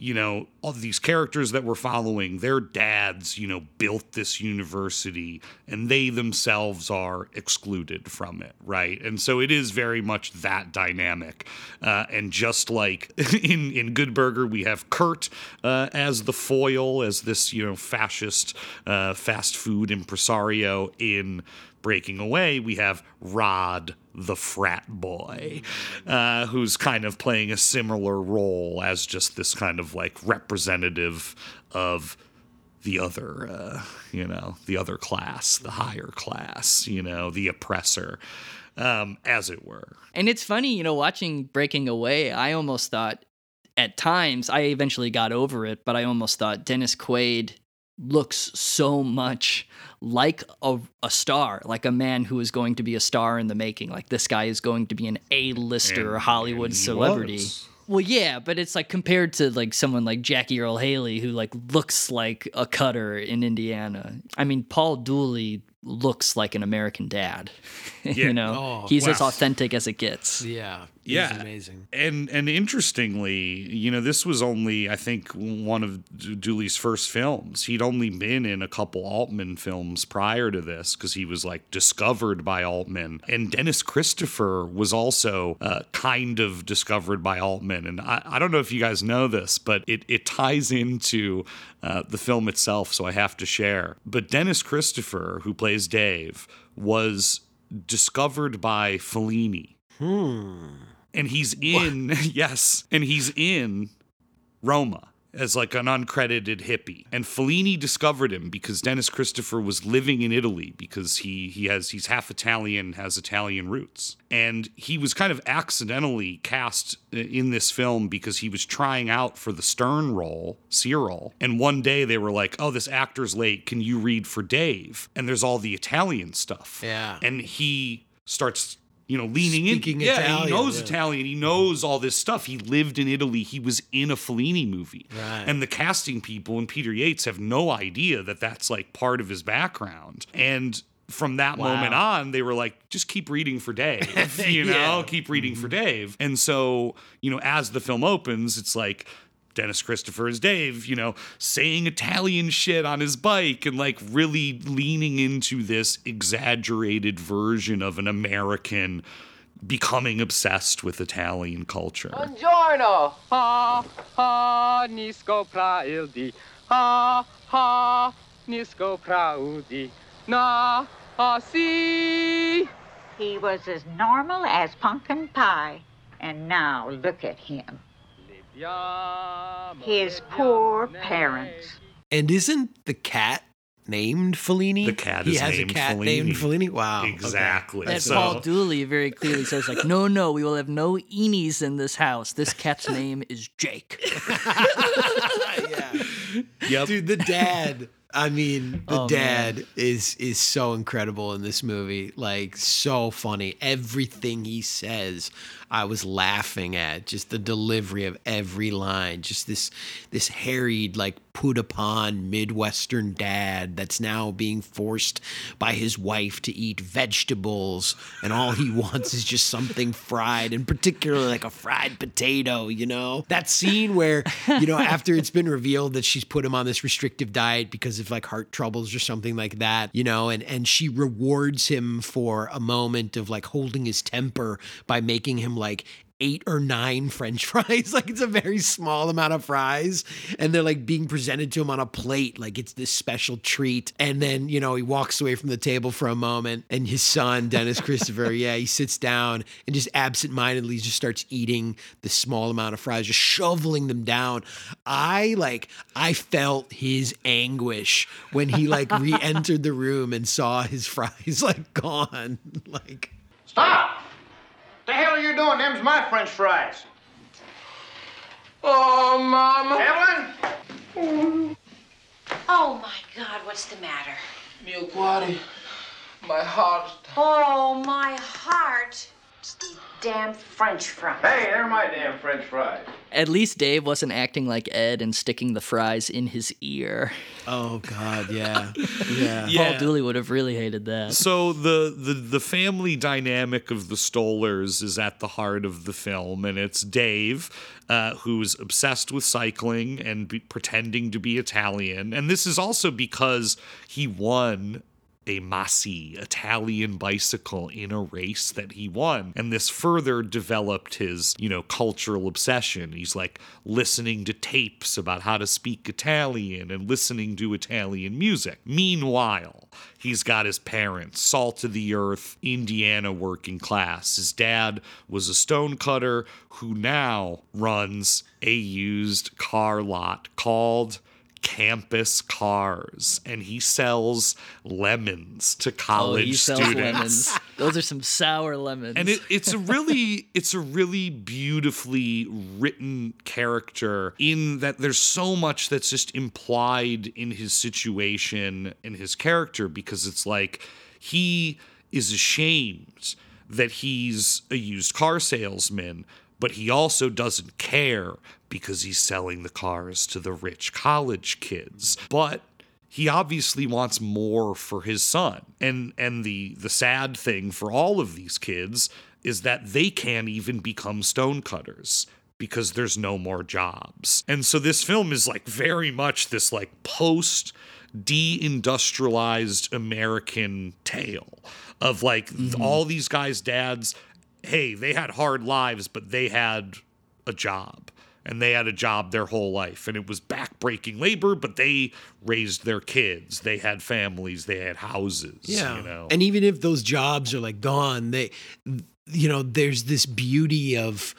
you know, all these characters that we're following, their dads, you know, built this university and they themselves are excluded from it, right? And so it is very much that dynamic. Uh, and just like in, in Good Burger, we have Kurt uh, as the foil, as this, you know, fascist uh, fast food impresario in breaking away, we have Rod, the frat boy, uh, who's kind of playing a similar role as just this kind of like representative of the other, uh, you know, the other class, the higher class, you know, the oppressor, um, as it were. And it's funny, you know, watching Breaking Away, I almost thought at times, I eventually got over it, but I almost thought Dennis Quaid looks so much like a, a star, like a man who is going to be a star in the making. Like this guy is going to be an A-lister And- Hollywood and celebrity. was. Well, yeah, but it's like compared to like someone like Jackie Earle Haley, who like looks like a cutter in Indiana. I mean, Paul Dooley looks like an American dad. Yeah. you know, Oh, he's as authentic as it gets. Yeah. Yeah. amazing. And and interestingly, you know, this was only I think one of Dooley's first films. He'd only been in a couple Altman films prior to this because he was like discovered by Altman. And Dennis Christopher was also uh, kind of discovered by Altman. And I, I don't know if you guys know this, but it it ties into uh, the film itself, so I have to share. But Dennis Christopher, who plays Dave, was discovered by Fellini Hmm. And he's in yes, and he's in Roma as like an uncredited hippie. And Fellini discovered him because Dennis Christopher was living in Italy because he he has he's half Italian, has Italian roots. And he was kind of accidentally cast uh, in this film because he was trying out for the Stern role, Cyril. And one day they were like, "Oh, this actor's late. Can you read for Dave?" And there's all the Italian stuff. Yeah. And he starts you know, leaning Speaking in. Yeah, Italian, he knows yeah. Italian. He knows all this stuff. He lived in Italy. He was in a Fellini movie. Right. And the casting people and Peter Yates have no idea that that's like part of his background. And from that Wow. moment on, they were like, just keep reading for Dave, you know, Yeah. keep reading for mm-hmm. Dave. And so, you know, as the film opens, it's like, Dennis Christopher is Dave, you know, saying Italian shit on his bike and like really leaning into this exaggerated version of an American becoming obsessed with Italian culture. Buongiorno! Ah, ah, nisko praildi. Ah, ah, nisko praudi. Na, ah, si. He was as normal as pumpkin pie. And now look at him. His poor parents. And isn't the cat named Fellini? The cat he is has named a cat Fellini. named Fellini. Wow. okay. Exactly. That So- Paul Dooley very clearly says, like, no, no, we will have no Eenies in this house. This cat's name is Jake. Yep. Dude, the dad. I mean, the Oh, dad man. is is so incredible in this movie. Like so funny. Everything he says, I was laughing at. Just the delivery of every line. Just this this harried, like put upon Midwestern dad that's now being forced by his wife to eat vegetables, and all he wants is just something fried, and particularly like a fried potato. You know that scene where you know after it's been revealed that she's put him on this restrictive diet because of like heart troubles or something like that, you know, and and she rewards him for a moment of like holding his temper by making him like eight or nine french fries. Like it's a very small amount of fries. And they're like being presented to him on a plate. Like it's this special treat. And then you know he walks away from the table for a moment. And his son dennis christopher yeah he sits down and just absentmindedly just starts eating the small amount of fries just shoveling them down. I like i felt his anguish when he like re-entered the room and saw his fries like gone. Like Stop! The hell are you doing? Them's my french fries. Oh, Mama. Evelyn? Oh my God, what's the matter? Mio cuore. My heart. Oh, my heart. It's these damn French fries. Hey, they're my damn french fries. At least Dave wasn't acting like Ed and sticking the fries in his ear. oh god yeah yeah Yeah. Paul Dooley would have really hated that. So the, the the family dynamic of the Stollers is at the heart of the film, and it's Dave, uh, who's obsessed with cycling and be, pretending to be Italian, and this is also because he won a Masi Italian bicycle in a race that he won. And this further developed his, you know, cultural obsession. He's like listening to tapes about how to speak Italian and listening to Italian music. Meanwhile, he's got his parents, salt of the earth, Indiana working class. His dad was a stonecutter who now runs a used car lot called campus cars and he sells lemons to Oh, college he sells students. lemons. Those are some sour lemons. And it, it's a really it's a really beautifully written character in that there's so much that's just implied in his situation and his character because it's like he is ashamed that he's a used car salesman but he also doesn't care because he's selling the cars to the rich college kids. But he obviously wants more for his son. And and the the sad thing for all of these kids is that they can't even become stonecutters because there's no more jobs. And so this film is like very much this like post deindustrialized American tale of like mm-hmm. all these guys' dads, hey, they had hard lives, but they had a job. And they had a job their whole life. And it was backbreaking labor, but they raised their kids. They had families. They had houses. Yeah. You know? And even if those jobs are like gone, they you know, there's this beauty of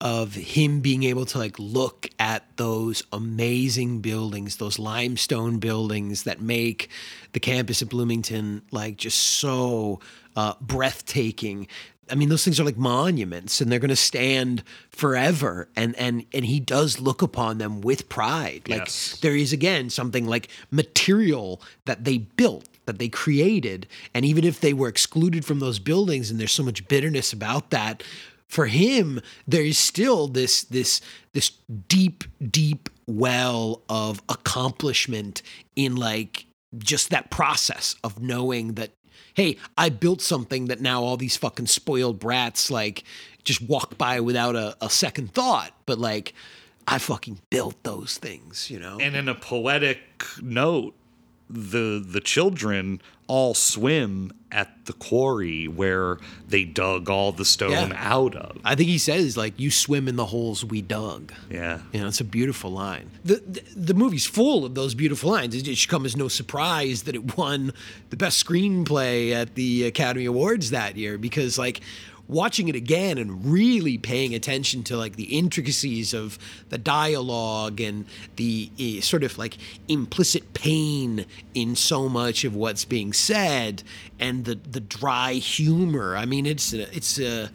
of him being able to like look at those amazing buildings, those limestone buildings that make the campus of Bloomington like just so uh, breathtaking. I mean, those things are like monuments, and they're going to stand forever. And and and he does look upon them with pride. Like Yes. there is again something like material that they built that they created and even if they were excluded from those buildings and there's so much bitterness about that for him there is still this this this deep deep well of accomplishment in like just that process of knowing that hey i built something that now all these fucking spoiled brats like just walk by without a, a second thought. But like i fucking built those things you know? And in a poetic note, the the children all swim at the quarry where they dug all the stone Yeah. out of. I think he says like you swim in the holes we dug. Yeah. You know, it's a beautiful line. The, the the movie's full of those beautiful lines. It should come as no surprise that it won the best screenplay at the Academy Awards that year because like watching it again and really paying attention to like the intricacies of the dialogue and the eh, sort of like implicit pain in so much of what's being said and the the dry humor. I mean it's a, it's a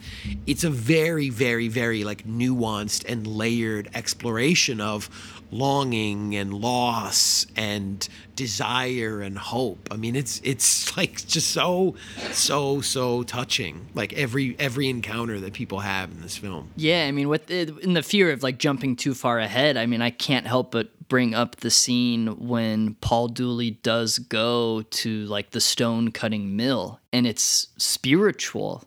it's a very very very like nuanced and layered exploration of longing and loss and desire and hope i mean it's it's like just so so so touching like every every encounter that people have in this film Yeah, I mean, with in the fear of like jumping too far ahead, I mean, I can't help but bring up the scene when Paul Dooley does go to like the stone cutting mill, and it's spiritual.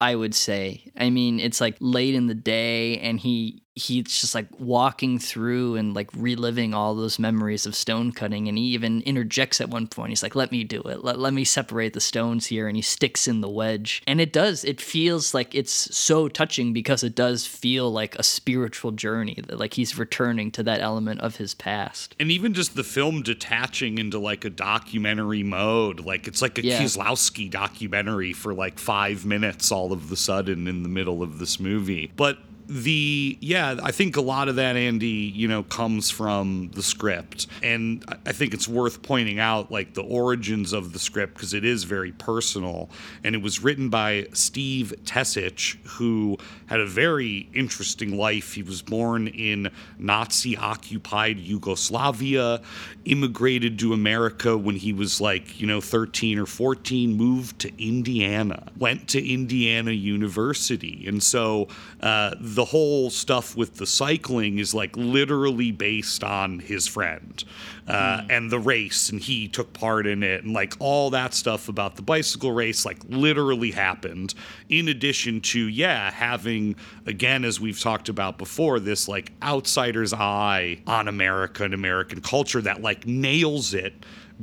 I would say. I mean, it's like late in the day, and he he's just like walking through and like reliving all those memories of stone cutting, and he even interjects at one point. He's like, "Let me do it. Let, let me separate the stones here," and he sticks in the wedge, and it does. It feels like it's so touching because it does feel like a spiritual journey that like he's returning to that element of his past. And even just the film detaching into like a documentary mode, like it's like a Yeah. Kieslowski documentary for like five minutes all of the sudden in the middle of this movie. But the yeah i think a lot of that andy you know comes from the script. And I- think it's worth pointing out like the origins of the script because it is very personal. And it was written by steve tesich who had a very interesting life. He was born in nazi occupied yugoslavia immigrated to america when he was like you know 13 or 14 moved to indiana went to indiana university. And so uh, the whole stuff with the cycling is like literally based on his friend uh, and the race and he took part in it and like all that stuff about the bicycle race like literally happened. In addition to yeah having again as we've talked about before this like outsider's eye on america and american culture that like nails it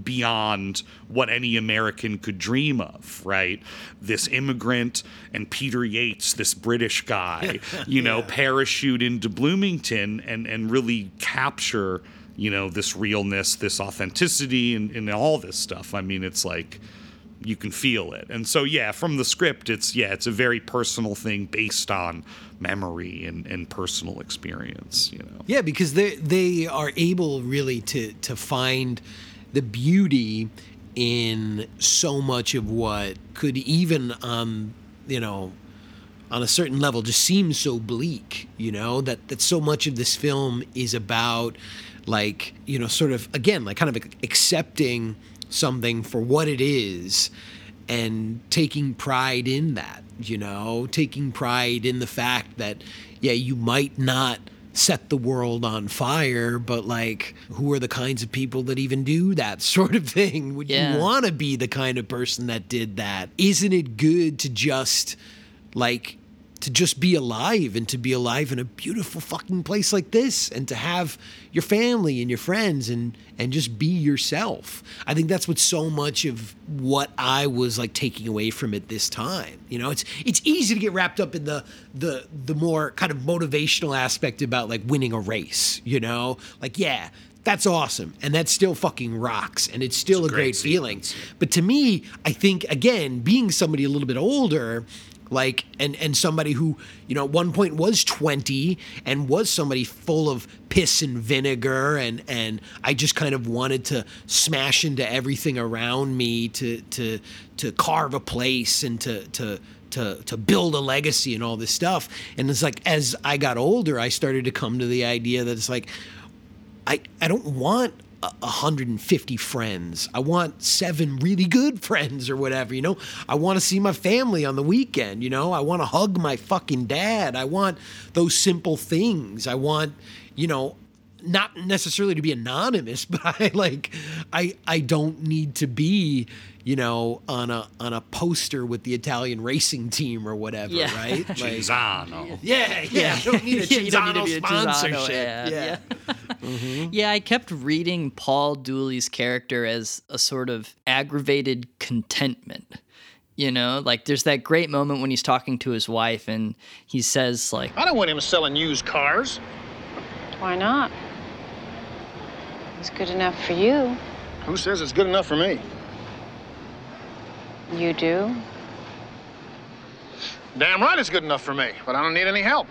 beyond what any American could dream of, right? This immigrant and Peter Yates, this British guy, you know, parachute into Bloomington and, and really capture, you know, this realness, this authenticity, and, and all this stuff. I mean, it's like you can feel it. And so, yeah, from the script, it's, yeah, it's a very personal thing based on memory and, and personal experience, you know. Yeah, because they they are able really to to find the beauty in so much of what could even um you know on a certain level just seem so bleak you know? That that so much of this film is about like you know sort of again like kind of accepting something for what it is and taking pride in that you know? Taking pride in the fact that yeah you might not set the world on fire but like who are the kinds of people that even do that sort of thing would Yeah. you want to be the kind of person that did that isn't it good to just like to just be alive and to be alive in a beautiful fucking place like this and to have your family and your friends and and just be yourself. I think that's what so much of what I was like taking away from it this time. You know, it's it's easy to get wrapped up in the the the more kind of motivational aspect about like winning a race, you know? Like yeah, that's awesome and that still fucking rocks and it's still It's a great great feeling. But to me, I think again, being somebody a little bit older, like and and somebody who you know at one point was 20 and was somebody full of piss and vinegar and and I just kind of wanted to smash into everything around me to to to carve a place and to to to to build a legacy and all this stuff. And it's like as I got older I started to come to the idea that it's like I, I don't want 150 friends. I want seven really good friends or whatever, you know? I want to see my family on the weekend, you know? I want to hug my fucking dad. I want those simple things. I want, you know, not necessarily to be anonymous, but I like I I don't need to be, you know, on a on a poster with the Italian racing team or whatever, Yeah. right? Like- Cinzano. yeah, yeah. Don't need a Yeah, you don't need to Cinzano be a Cinzano sponsorship. ad, yeah. yeah. Mm-hmm. Yeah, I kept reading Paul Dooley's character as a sort of aggravated contentment. You know, like there's that great moment when he's talking to his wife and he says like I don't want him selling used cars. Why not? It's good enough for you. Who says it's good enough for me? You do? Damn right it's good enough for me, but I don't need any help.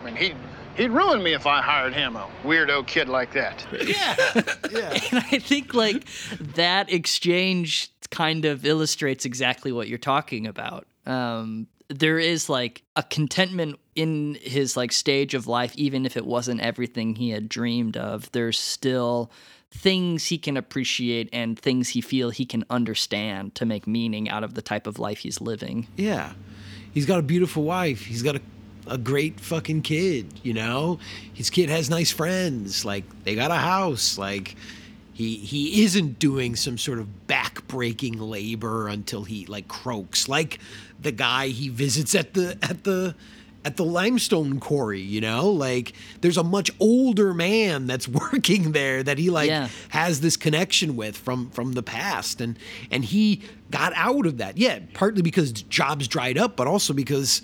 I mean, he'd, he'd ruin me if I hired him, a weirdo kid like that. Yeah. yeah. And I think like that exchange kind of illustrates exactly what you're talking about. Um, there is like a contentment in his like stage of life, even if it wasn't everything he had dreamed of. There's still things he can appreciate and things he feel he can understand to make meaning out of the type of life he's living. Yeah. He's got a beautiful wife. He's got a, a great fucking kid, you know? His kid has nice friends. Like they got a house. Like he he isn't doing some sort of backbreaking labor until he like croaks. Like the guy he visits at the at the at the limestone quarry, you know? Like there's a much older man that's working there that he like Yeah. has this connection with from from the past and and he got out of that. Yeah, partly because jobs dried up, but also because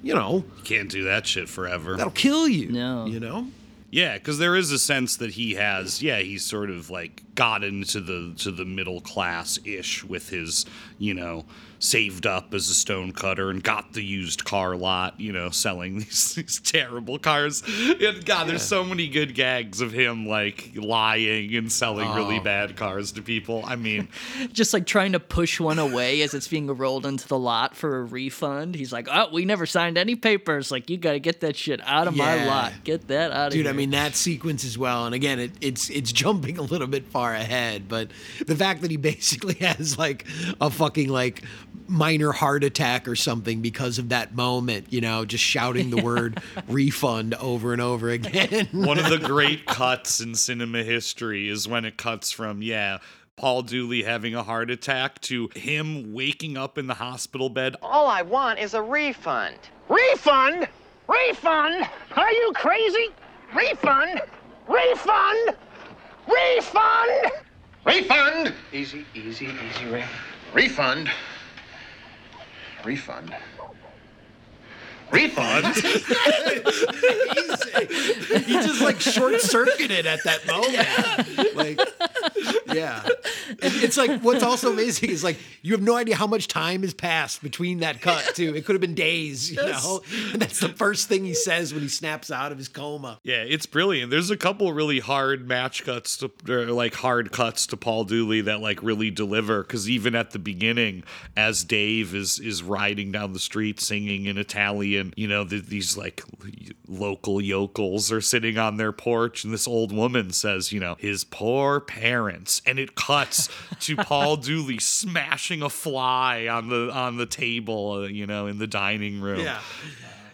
you know, You can't do that shit forever. that'll kill you. No. You know? Yeah, because there is a sense that he has. Yeah, he's sort of like got into the to the middle class ish with his, you know, saved up as a stone cutter and got the used car lot. You know, selling these, these terrible cars. And God, there's so many good gags of him like lying and selling really Oh. bad cars to people. I mean, Just like trying to push one away as it's being rolled into the lot for a refund. He's like, "Oh, we never signed any papers. Like, you got to get that shit out of my lot. Get that out of Dude, here." Dude, I mean that sequence as well. And again, it, it's it's jumping a little bit far ahead, but the fact that he basically has like a fucking like minor heart attack or something because of that moment, you know, just shouting the word refund over and over again. one of the great cuts in cinema history is when it cuts from yeah. Paul Dooley having a heart attack to him waking up in the hospital bed All I want is a refund. Refund? Refund? Are you crazy? Refund? Refund? Refund? Refund? Easy, easy, easy, Ray. Refund? Refund? Refund? he just like short circuited at that moment. Like, yeah. And it's like what's also amazing is like you have no idea how much time has passed between that cut too. It could have been days, you Yes. know. And that's the first thing he says when he snaps out of his coma. Yeah, it's brilliant. There's a couple really hard match cuts to, or like hard cuts to Paul Dooley that like really deliver. Because even at the beginning, as Dave is is riding down the street singing in Italian, you know, th- these like local yokels are sitting on their porch, and this old woman says, you know, his poor parents, and it cuts to Paul Dooley smashing a fly on the on the table, uh, you know, in the dining room. Yeah.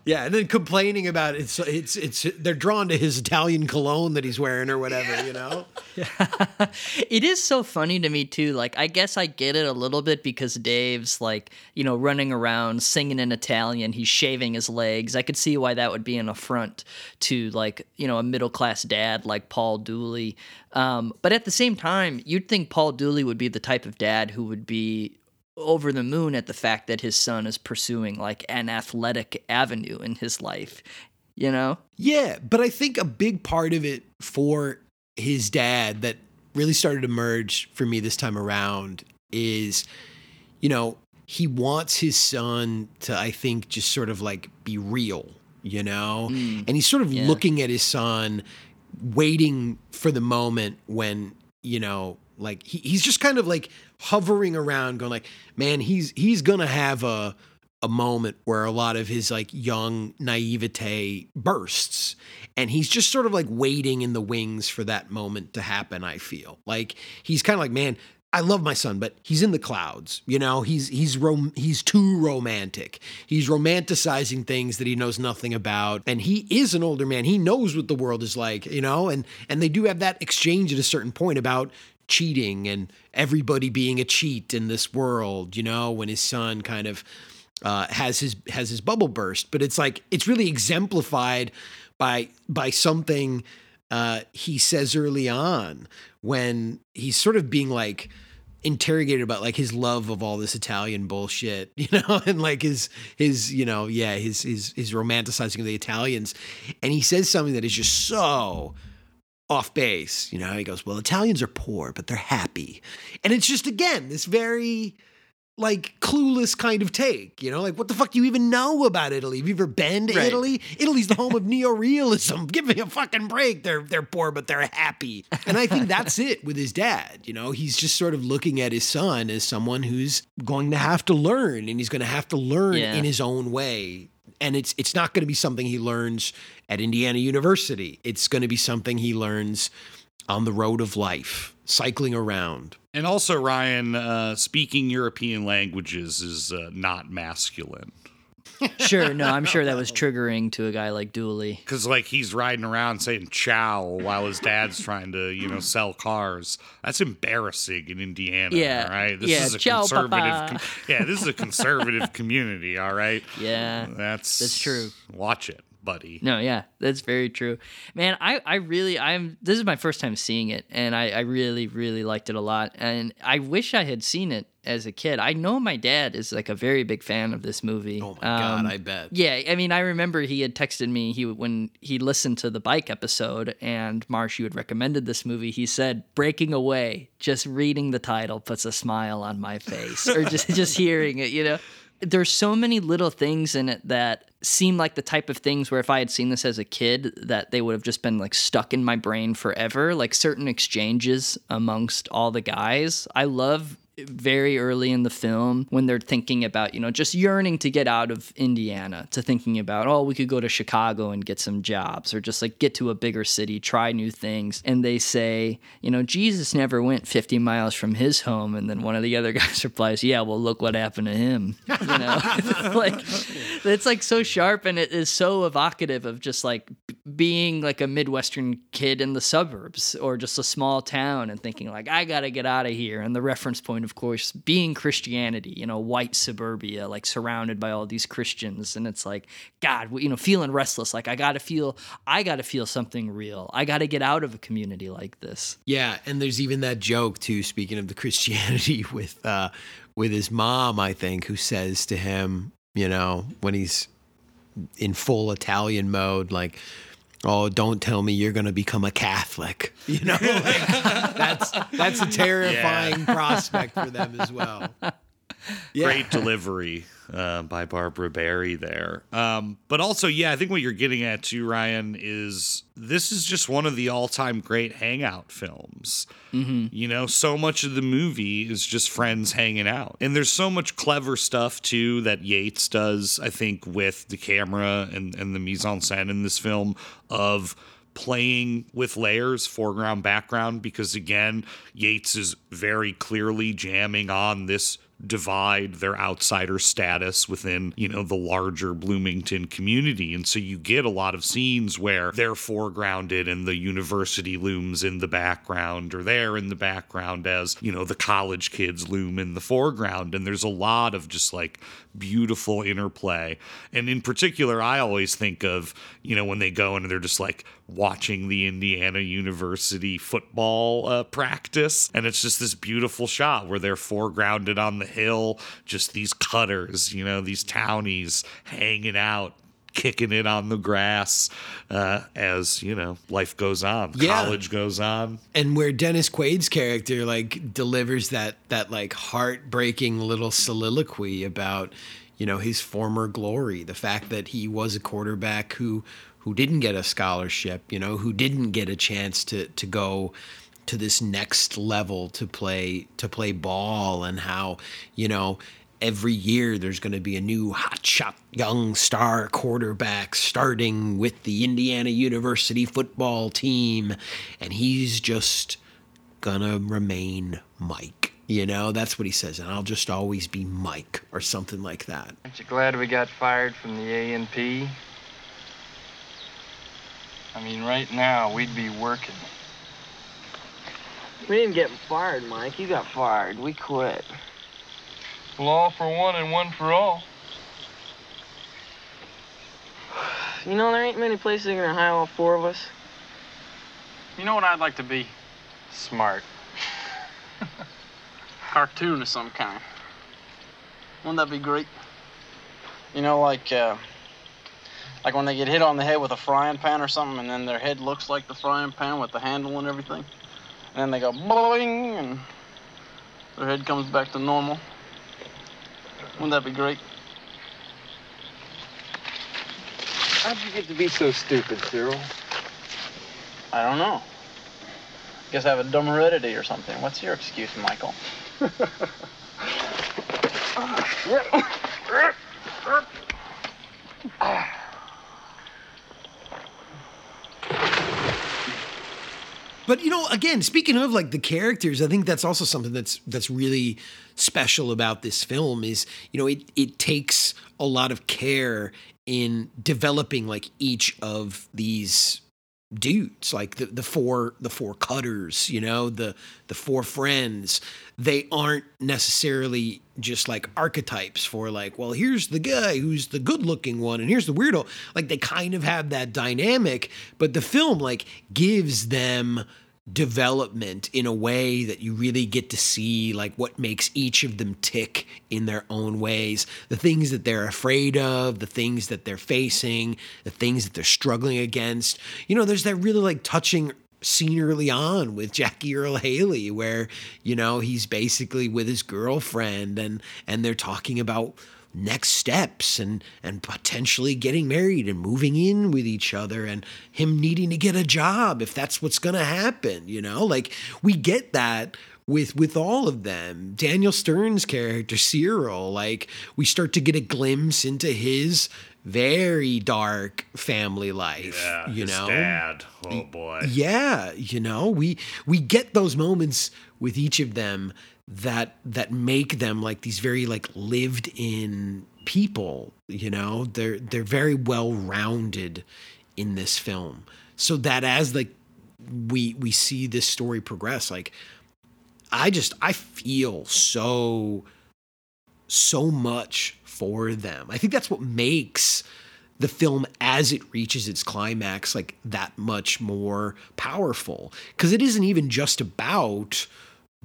Yeah, and then complaining about it. it's it's it's they're drawn to his Italian cologne that he's wearing or whatever, you know. it is so funny to me too. Like I guess I get it a little bit because Dave's like, you know, running around singing in Italian, he's shaving his legs. I could see why that would be an affront to like, you know, a middle class dad like Paul Dooley. Um, but at the same time, you'd think Paul Dooley would be the type of dad who would be over the moon at the fact that his son is pursuing like an athletic avenue in his life, you know? Yeah, but I think a big part of it for his dad that really started to emerge for me this time around is, you know, he wants his son to, I think, just sort of like be real, you know? Mm, and he's sort of yeah. looking at his son, waiting for the moment when, you know, like he, he's just kind of like hovering around going like man he's he's gonna have a a moment where a lot of his like young naivete bursts and he's just sort of like waiting in the wings for that moment to happen i feel like he's kind of like man I love my son, but he's in the clouds. You know, he's he's rom- he's too romantic. He's romanticizing things that he knows nothing about, and he is an older man. He knows what the world is like, you know, and and they do have that exchange at a certain point about cheating and everybody being a cheat in this world. You know, when his son kind of uh, has his has his bubble burst, but it's like it's really exemplified by by something uh, he says early on when he's sort of being like interrogated about like his love of all this Italian bullshit, you know, and like his his you know yeah his his his romanticizing of the Italians, and he says something that is just so off base. You know, he goes, "Well, Italians are poor, but they're happy," and it's just again this very like clueless kind of take, you know, like what the fuck do you even know about Italy? Have you ever been to Right. Italy? Italy's the home of neorealism. Give me a fucking break. They're they're poor, but they're happy. And I think that's it with his dad. You know, he's just sort of looking at his son as someone who's going to have to learn, and he's going to have to learn Yeah. in his own way. And it's it's not going to be something he learns at Indiana University. It's going to be something he learns on the road of life, cycling around. And also, Ryan, uh, speaking European languages is uh, not masculine. Sure, no, I'm sure that was triggering to a guy like Dooley. Because, like, he's riding around saying "chow" while his dad's trying to, you know, sell cars. That's embarrassing in Indiana, Yeah, all right? This yeah, is a ciao, conservative. com- yeah, this is a conservative community, all right? Yeah, That's that's true. Watch it, buddy. No, yeah, that's very true. Man, I, I really, I'm, this is my first time seeing it, and I, I really, really liked it a lot. And I wish I had seen it as a kid. I know my dad is like a very big fan of this movie. Oh my um, God, I bet. Yeah, I mean, I remember he had texted me he when he listened to the bike episode, and Marsh, you had recommended this movie. He said, "Breaking Away." Just reading the title puts a smile on my face, or just just hearing it, you know. There's so many little things in it that seem like the type of things where if I had seen this as a kid, that they would have just been like stuck in my brain forever. Like certain exchanges amongst all the guys. I love very early in the film when they're thinking about, you know, just yearning to get out of Indiana, to thinking about, oh, we could go to Chicago and get some jobs or just like get to a bigger city, try new things. And they say, you know, Jesus never went 50 miles from his home. And then one of the other guys replies, yeah, well, look what happened to him. You know, like it's like so sharp and it is so evocative of just like being like a Midwestern kid in the suburbs or just a small town and thinking like, I got to get out of here. And the reference point, of course, being Christianity, you know, white suburbia, like surrounded by all these Christians. And it's like, God, you know, feeling restless. Like I got to feel, I got to feel something real. I got to get out of a community like this. Yeah, and there's even that joke too. Speaking of the Christianity, with uh, with his mom, I think, who says to him, you know, when he's in full Italian mode, like, "Oh, don't tell me you're going to become a Catholic." You know, like, that's that's a terrifying prospect for them as well. Yeah. Great delivery uh, by Barbara Barrie there. Um, but also, yeah, I think what you're getting at too, Ryan, is this is just one of the all time great hangout films. Mm-hmm. You know, so much of the movie is just friends hanging out. And there's so much clever stuff too that Yates does, I think, with the camera and, and the mise en scène in this film of playing with layers, foreground, background, because again, Yates is very clearly jamming on this divide their outsider status within, you know, the larger Bloomington community. And so you get a lot of scenes where they're foregrounded and the university looms in the background or they're in the background as, you know, the college kids loom in the foreground. And there's a lot of just like beautiful interplay. And in particular, I always think of, you know, when they go and they're just like watching the Indiana University football uh, practice. And it's just this beautiful shot where they're foregrounded on the hill, just these cutters, you know, these townies hanging out. Kicking it on the grass uh, as you know, life goes on, Yeah. college goes on. and where Dennis Quaid's character like delivers that that like heartbreaking little soliloquy about you know his former glory, the fact that he was a quarterback who who didn't get a scholarship, you know, who didn't get a chance to to go to this next level to play to play ball and how, you know, every year there's going to be a new hotshot young star quarterback starting with the Indiana University football team and he's just gonna remain Mike. You know, that's what he says, and I'll just always be Mike or something like that. Aren't you glad we got fired from the A&P? I mean, right now, we'd be working. We didn't get fired, Mike. You got fired. We quit. Well, all for one and one for all. You know, there ain't many places that are gonna hire all four of us. You know what I'd like to be? Smart. Cartoon of some kind. Wouldn't that be great? You know, like uh, like when they get hit on the head with a frying pan or something, and then their head looks like the frying pan with the handle and everything, and then they go boing, and their head comes back to normal. Wouldn't that be great? How'd you get to be so stupid, Cyril? I don't know. Guess I have a dumb heredity or something. What's your excuse, Michael? But you know, again, speaking of like the characters, I think that's also something that's that's really special about this film is, you know, it it takes a lot of care in developing like each of these dudes like the, the four the four cutters you know the the four friends. They aren't necessarily just like archetypes for like well here's the guy who's the good looking one and here's the weirdo. Like they kind of have that dynamic but the film like gives them development in a way that you really get to see like what makes each of them tick in their own ways. The things that they're afraid of the things that they're facing the things that they're struggling against. You know there's that really like touching scene early on with Jackie Earle Haley where you know he's basically with his girlfriend and and they're talking about next steps and and potentially getting married and moving in with each other and him needing to get a job if that's what's going to happen you know like we get that with with all of them Daniel Stern's character Cyril like we start to get a glimpse into his very dark family life Yeah, you his know dad. Oh boy. yeah, you know, we we get those moments with each of them that that make them like these very like lived in people, you know. They're they're very well rounded in this film. So that as like we we see this story progress, like I just I feel so so much for them. I think that's what makes the film as it reaches its climax like that much more powerful because it isn't even just about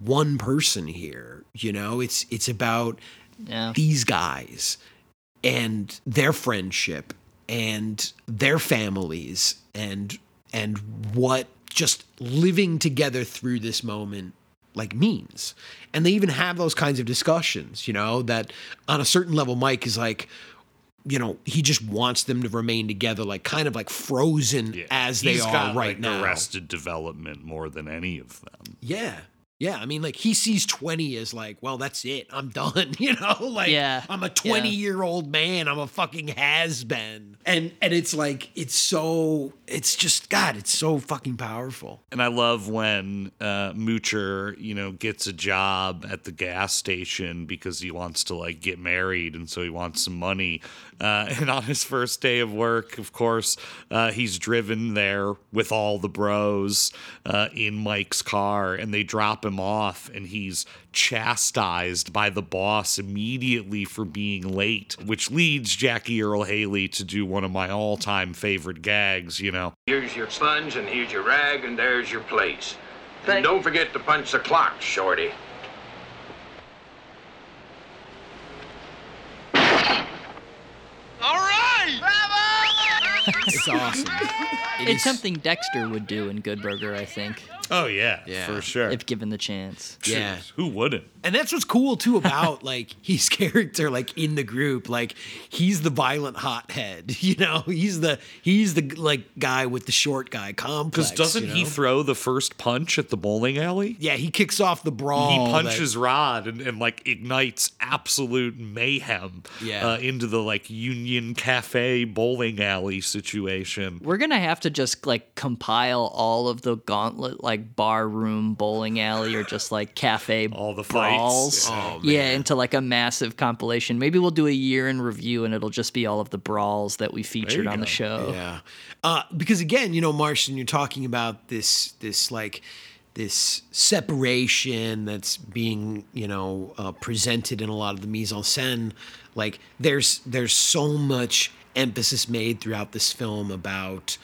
one person here you know? It's it's about Yeah. these guys and their friendship and their families and and what just living together through this moment like means. And they even have those kinds of discussions you know that on a certain level mike is like you know he just wants them to remain together like kind of like frozen as they He's are got, right like, now. Arrested Development more than any of them. yeah Yeah, I mean, like he sees 20 as like, well, that's it. I'm done. You know, like Yeah, I'm a yeah. 20 year old man. I'm a fucking has been. And and it's like it's so it's just God, it's so fucking powerful. And I love when uh, Moocher, you know, gets a job at the gas station because he wants to like get married, and so he wants some money. Uh, and on his first day of work, of course, uh, he's driven there with all the bros uh, in Mike's car, and they drop him off, and he's chastised by the boss immediately for being late, which leads Jackie Earle Haley to do one of my all-time favorite gags. You know, Here's your sponge, and here's your rag, and there's your place. And don't forget to punch the clock, Shorty. All right! It's awesome. it's something Dexter would do in Good Burger, I think. Oh yeah, Yeah. for sure. If given the chance. Yeah. who wouldn't? And that's what's cool too about like his character like in the group. Like he's the violent hothead, you know. He's the he's the like guy with the short guy complex. Because doesn't you he throw the first punch at the bowling alley? Yeah, he kicks off the brawl. he that- punches Rod and, and like ignites absolute mayhem Yeah. uh, into the like Union Cafe bowling alley situation. We're gonna have to just like compile all of the gauntlet like bar room bowling alley or just like cafe all the brawls. Oh, yeah, into like a massive compilation. Maybe we'll do a year in review and it'll just be all of the brawls that we featured on the show. Yeah. Uh, because again, you know, Martian, you're talking about this this like this separation that's being you know uh, presented in a lot of the mise en scène. Like there's there's so much emphasis made throughout this film about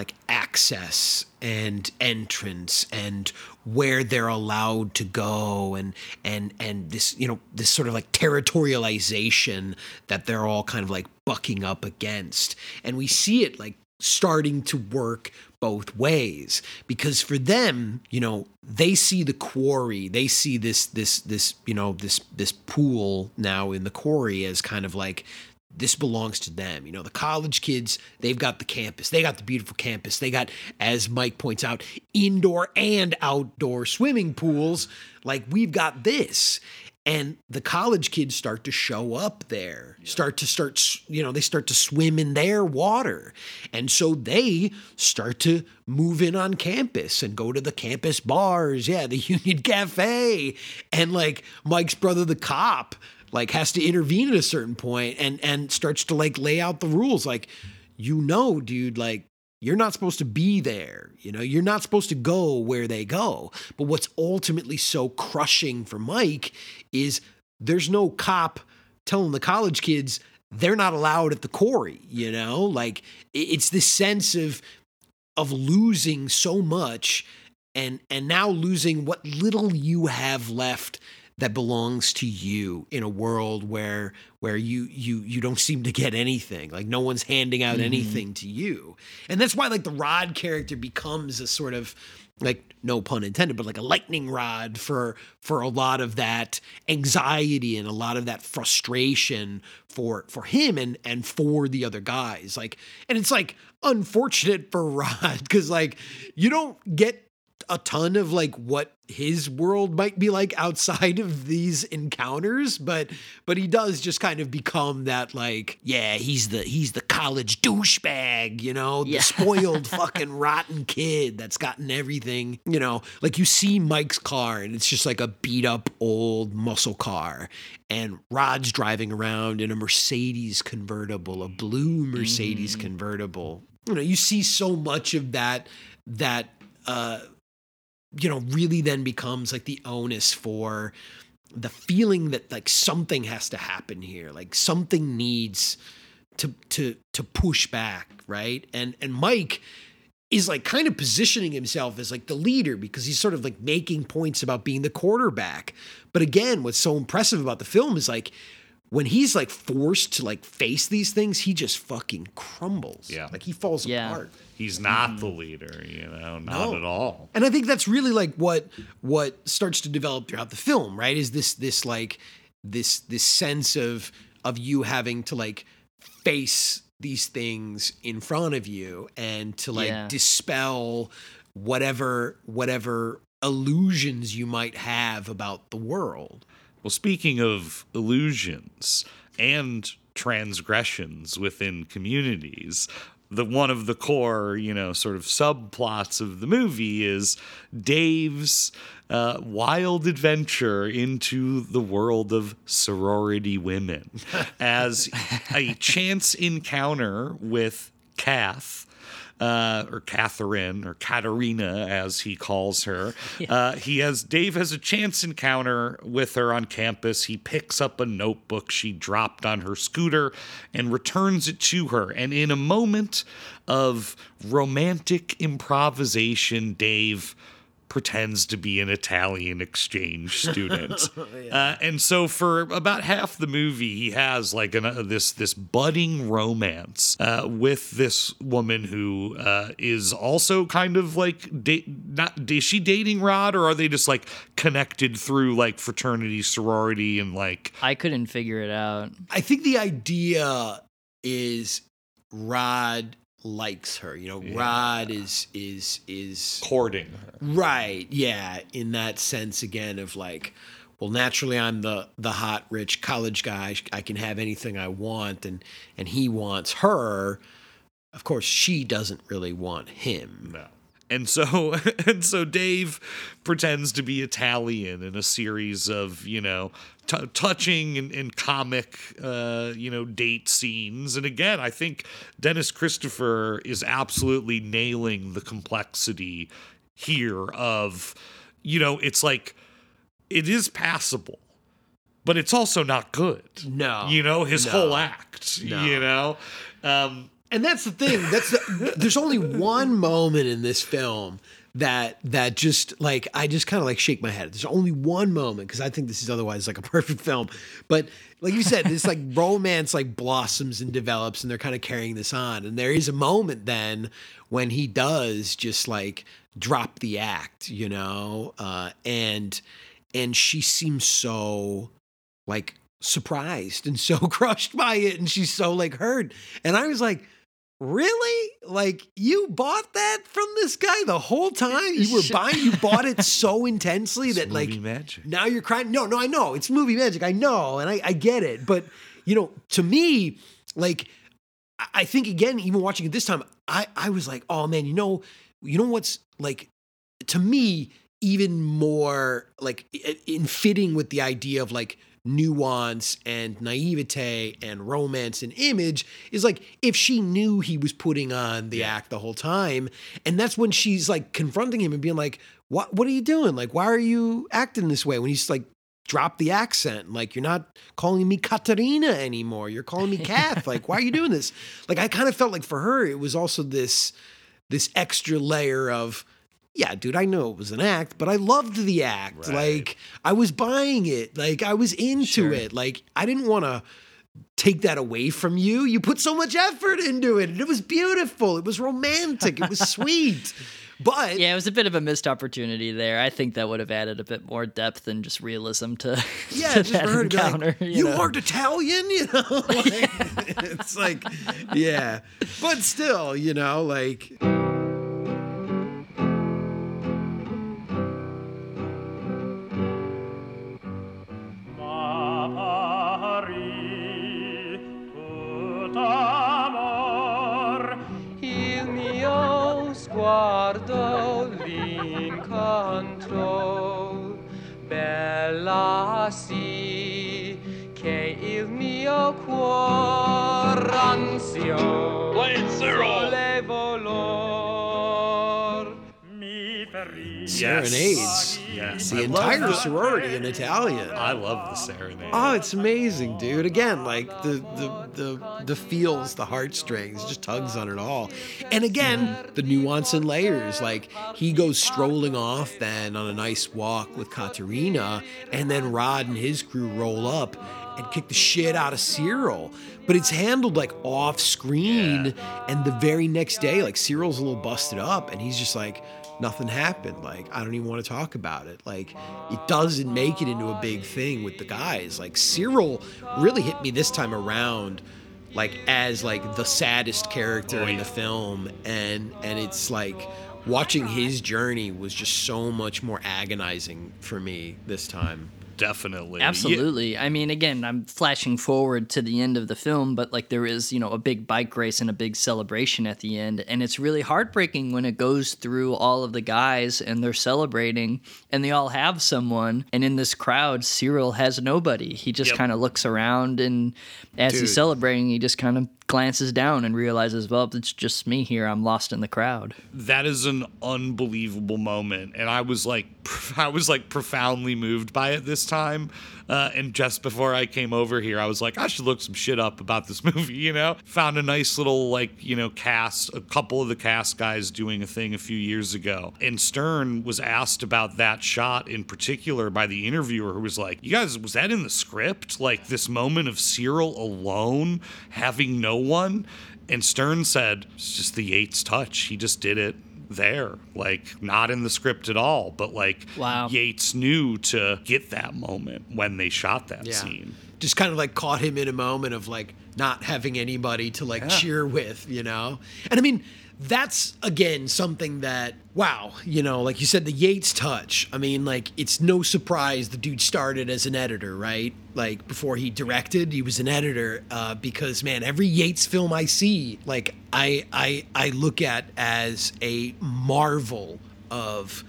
like access and entrance and where they're allowed to go and and and this you know this sort of like territorialization that they're all kind of like bucking up against. And we see it like starting to work both ways because for them you know they see the quarry they see this this this you know this this pool now in the quarry as kind of like this belongs to them. You know, the college kids, they've got the campus. They got the beautiful campus. They got, as Mike points out, indoor and outdoor swimming pools. Like we've got this. And the college kids start to show up there, start to start, you know, they start to swim in their water. And so they start to move in on campus and go to the campus bars. Yeah, the Union Cafe. And like Mike's brother, the cop, like has to intervene at a certain point and and starts to like lay out the rules. Like you know dude like you're not supposed to be there you know? You're not supposed to go where they go. But what's ultimately so crushing for Mike is there's no cop telling the college kids they're not allowed at the quarry you know? Like it's this sense of of losing so much and and now losing what little you have left that belongs to you in a world where where you you you don't seem to get anything. Like no one's handing out Mhm. anything to you. And that's why like the rod character becomes a sort of like no pun intended but like a lightning rod for for a lot of that anxiety and a lot of that frustration for for him and and for the other guys. Like and it's like unfortunate for rod because like you don't get a ton of like what his world might be like outside of these encounters but but he does just kind of become that like yeah he's the he's the college douchebag you know the spoiled fucking rotten kid that's gotten everything you know. Like you see Mike's car and it's just like a beat up old muscle car and Rod's driving around in a Mercedes convertible a blue Mercedes convertible. You know you see so much of that that uh you know really then becomes like the onus for the feeling that like something has to happen here like something needs to to to push back right and and mike is like kind of positioning himself as like the leader because he's sort of like making points about being the quarterback but again what's so impressive about the film is like when he's like forced to like face these things he just fucking crumbles Yeah. like he falls Yeah. apart He's not the mm-hmm. leader, you know, not No. at all. and I think that's really like what what starts to develop throughout the film, right? Is this this like this this sense of of you having to like face these things in front of you and to like Yeah. dispel whatever whatever illusions you might have about the world. Well, speaking of illusions and transgressions within communities, the one of the core, you know, sort of subplots of the movie is Dave's uh, wild adventure into the world of sorority women as a chance encounter with Kath. Uh, or Catherine, or Katerina, as he calls her. Uh, he has Dave has a chance encounter with her on campus. He picks up a notebook she dropped on her scooter and returns it to her. And in a moment of romantic improvisation, Dave pretends to be an Italian exchange student. uh, and so for about half the movie, he has like an, uh, this this budding romance uh, with this woman who uh, is also kind of like da- not is she dating Rod or are they just like connected through like fraternity, sorority, and like I couldn't figure it out. I think the idea is Rod likes her. You know, Rod is is is courting her. Right. Yeah, in that sense again of like well naturally I'm the the hot rich college guy. I can have anything I want and and he wants her. Of course, she doesn't really want him. No. And so and so Dave pretends to be Italian in a series of, you know, t- touching and, and comic uh, you know, date scenes. And again, I think Dennis Christopher is absolutely nailing the complexity here of you know, it's like it is passable. But it's also not good. No. You know, his No. whole act, No. you know. Um And that's the thing. That's the, there's only one moment in this film that that just like I just kind of like shake my head. There's only one moment because I think this is otherwise like a perfect film. But like you said, this like romance like blossoms and develops, and they're kind of carrying this on. And there is a moment then when he does just like drop the act, you know, uh, and and she seems so like surprised and so crushed by it and she's so like hurt and i was like really? Like you bought that from this guy the whole time? you were buying you bought it so intensely that like magic. now you're crying? No no i know. It's movie magic. I know and i, I get it. But you know to me like I- i think again even watching it this time i i was like oh man you know you know what's like to me even more like in fitting with the idea of like nuance and naivete and romance and image is like if she knew he was putting on the act the whole time. And that's when she's like confronting him and being like what what are you doing? Like why are you acting this way? When he's like drop the accent like you're not calling me Katerina anymore. You're calling me Kath. Like why are you doing this? Like I kind of felt like for her it was also this this extra layer of yeah, dude, I know it was an act, but I loved the act. Like I was buying it. Like I was into it. Like I didn't want to take that away from you. You put so much effort into it. And it was beautiful. It was romantic. It was sweet. But yeah, it was a bit of a missed opportunity there. I think that would have added a bit more depth and just realism to, Yeah, to just that for her to be like, encounter. you, know? aren't Italian, you know? Like, it's like, yeah. But still, you know, like mio sguardo l'incontrò, bella sì, che il mio cuore ansio volevo lor. Serenades. Yes. The I entire the- sorority in Italian. I love the serenade. Oh, it's amazing, dude. Again, like the the the the feels, the heartstrings, just tugs on it all. And again, the nuance and layers. Like he goes strolling off then on a nice walk with Katerina, and then Rod and his crew roll up and kick the shit out of Cyril. But it's handled like off screen, and the very next day, like Cyril's a little busted up, and he's just like. Nothing happened. Like, I don't even want to talk about it. Like, it doesn't make it into a big thing with the guys. Like, Cyril really hit me this time around, like, as like the saddest character oh, in the film. And and it's like watching his journey was just so much more agonizing for me this time. Definitely. Absolutely. I mean, again, I'm flashing forward to the end of the film, but like there is, you know, a big bike race and a big celebration at the end. And it's really heartbreaking when it goes through all of the guys and they're celebrating and they all have someone. And in this crowd, Cyril has nobody. He just Yep. kind of looks around and as Dude. he's celebrating, he just kind of glances down and realizes, well, it's just me here. I'm lost in the crowd. that is an unbelievable moment and i was like i was like profoundly moved by it this time uh, and just before i came over here i was like i should look some shit up about this movie you know? Found a nice little like you know cast a couple of the cast guys doing a thing a few years ago. And stern was asked about that shot in particular by the interviewer who was like you guys was that in the script? Like this moment of cyril alone having no one? And Stern said, it's just the Yates touch. He just did it there. Like, not in the script at all, but like, Wow. Yates knew to get that moment when they shot that Yeah. scene. Just kind of like caught him in a moment of like not having anybody to like cheer with, you know? And I mean, that's again something that, wow, you know, like you said, the Yates touch. I mean, like, it's no surprise the dude started as an editor, right? Like, before he directed, he was an editor uh, because, man, every Yates film I see, like, I, I, I look at as a marvel of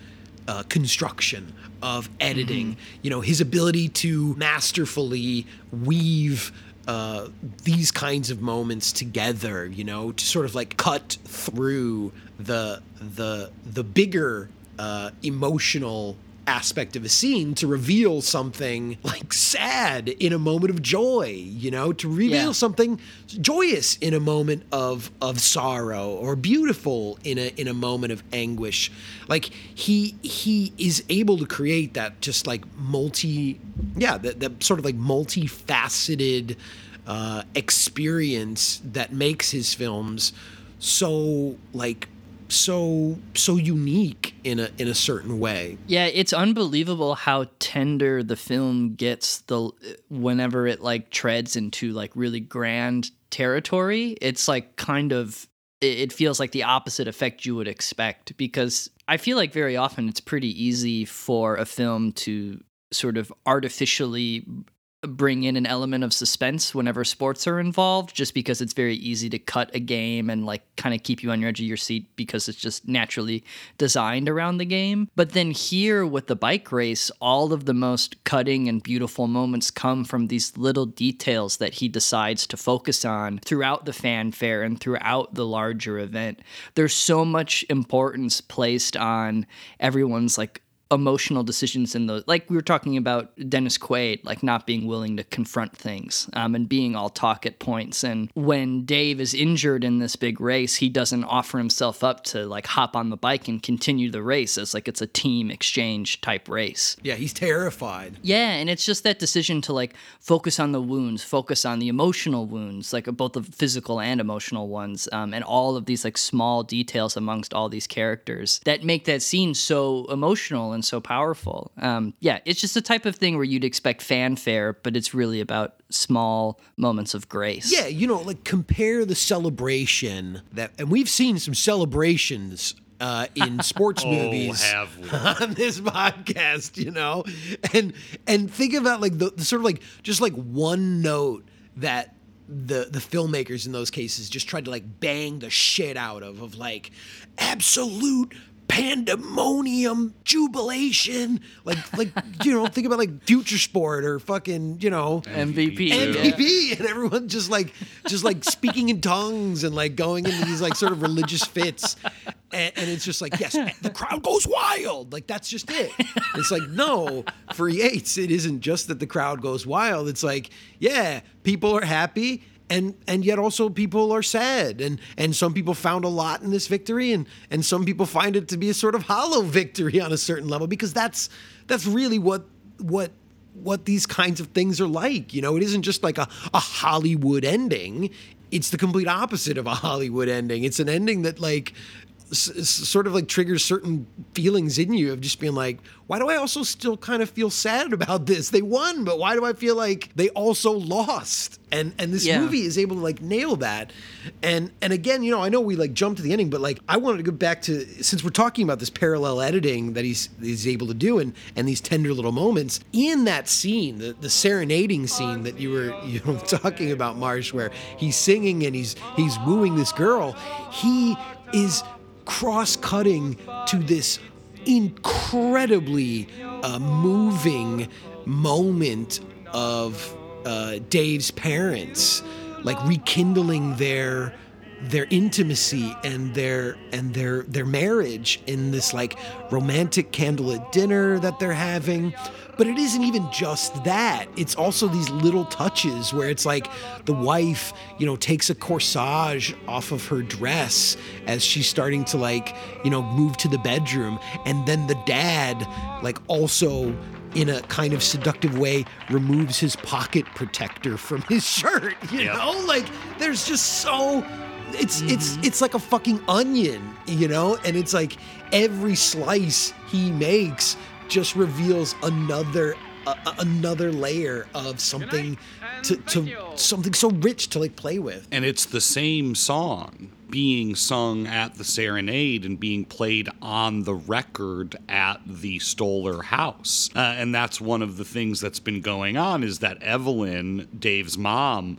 uh, construction of editing. You know, his ability to masterfully weave uh, these kinds of moments together. You know, to sort of like cut through the the the bigger uh, emotional aspect of a scene to reveal something like sad in a moment of joy you know to reveal Yeah. something joyous in a moment of of sorrow or beautiful in a in a moment of anguish like he he is able to create that just like multi yeah that, that sort of like multifaceted uh experience that makes his films so like so so unique in a in a certain way Yeah, it's unbelievable how tender the film gets the whenever it like treads into like really grand territory. It's like kind of it feels like the opposite effect you would expect because I feel like very often it's pretty easy for a film to sort of artificially bring in an element of suspense whenever sports are involved just because it's very easy to cut a game and like kind of keep you on your edge of your seat because it's just naturally designed around the game. But then here with the bike race all of the most cutting and beautiful moments come from these little details that he decides to focus on throughout the fanfare and throughout the larger event. There's so much importance placed on everyone's like emotional decisions in those like we were talking about dennis quaid like not being willing to confront things um, and being all talk at points. And when dave is injured in this big race he doesn't offer himself up to like hop on the bike and continue the race as like it's a team exchange type race. Yeah he's terrified. Yeah, and it's just that decision to like focus on the wounds, focus on the emotional wounds, like both the physical and emotional ones, um, and all of these like small details amongst all these characters that make that scene so emotional and so powerful. Um, yeah, it's just the type of thing where you'd expect fanfare, but it's really about small moments of grace. Yeah, you know, like compare the celebration that, and we've seen some celebrations uh, in sports Oh, movies have on this podcast, you know, and and think about like the, the sort of like just like one note that the the filmmakers in those cases just tried to like bang the shit out of of like absolute pandemonium jubilation. Like like you know think about like future sport or fucking you know. MVP. MVP and everyone just like just like speaking in tongues and like going into these like sort of religious fits. And, and it's just like yes the crowd goes wild. Like that's just it. It's like no for Yates it isn't just that the crowd goes wild. It's like yeah people are happy and and yet also people are sad. And and some people found a lot in this victory and and some people find it to be a sort of hollow victory on a certain level because that's that's really what what what these kinds of things are like you know? It isn't just like a, a hollywood ending. It's the complete opposite of a hollywood ending. It's an ending that like s- sort of like triggers certain feelings in you of just being like, why do I also still kind of feel sad about this? They won, but why do I feel like they also lost? And and this Yeah. movie is able to like nail that. And and again, you know, I know we like jumped to the ending, but like I wanted to go back to since we're talking about this parallel editing that he's he's able to do and and these tender little moments in that scene, the, the serenading scene that you were you know talking about, Marsh, where he's singing and he's he's wooing this girl, he is cross-cutting to this incredibly uh, moving moment of uh, Dave's parents, like rekindling their their intimacy and their and their their marriage in this like romantic candlelit dinner that they're having. But it isn't even just that. It's also these little touches where it's like the wife, you know, takes a corsage off of her dress as she's starting to like, you know, move to the bedroom. And then the dad, like, also in a kind of seductive way, removes his pocket protector from his shirt. You know, like there's just so it's it's it's like a fucking onion, you know, and it's like every slice he makes just reveals another a, a- another layer of something to, to something so rich to like play with. And it's the same song being sung at the serenade and being played on the record at the Stoller house. Uh, and that's one of the things that's been going on is that Evelyn, Dave's mom,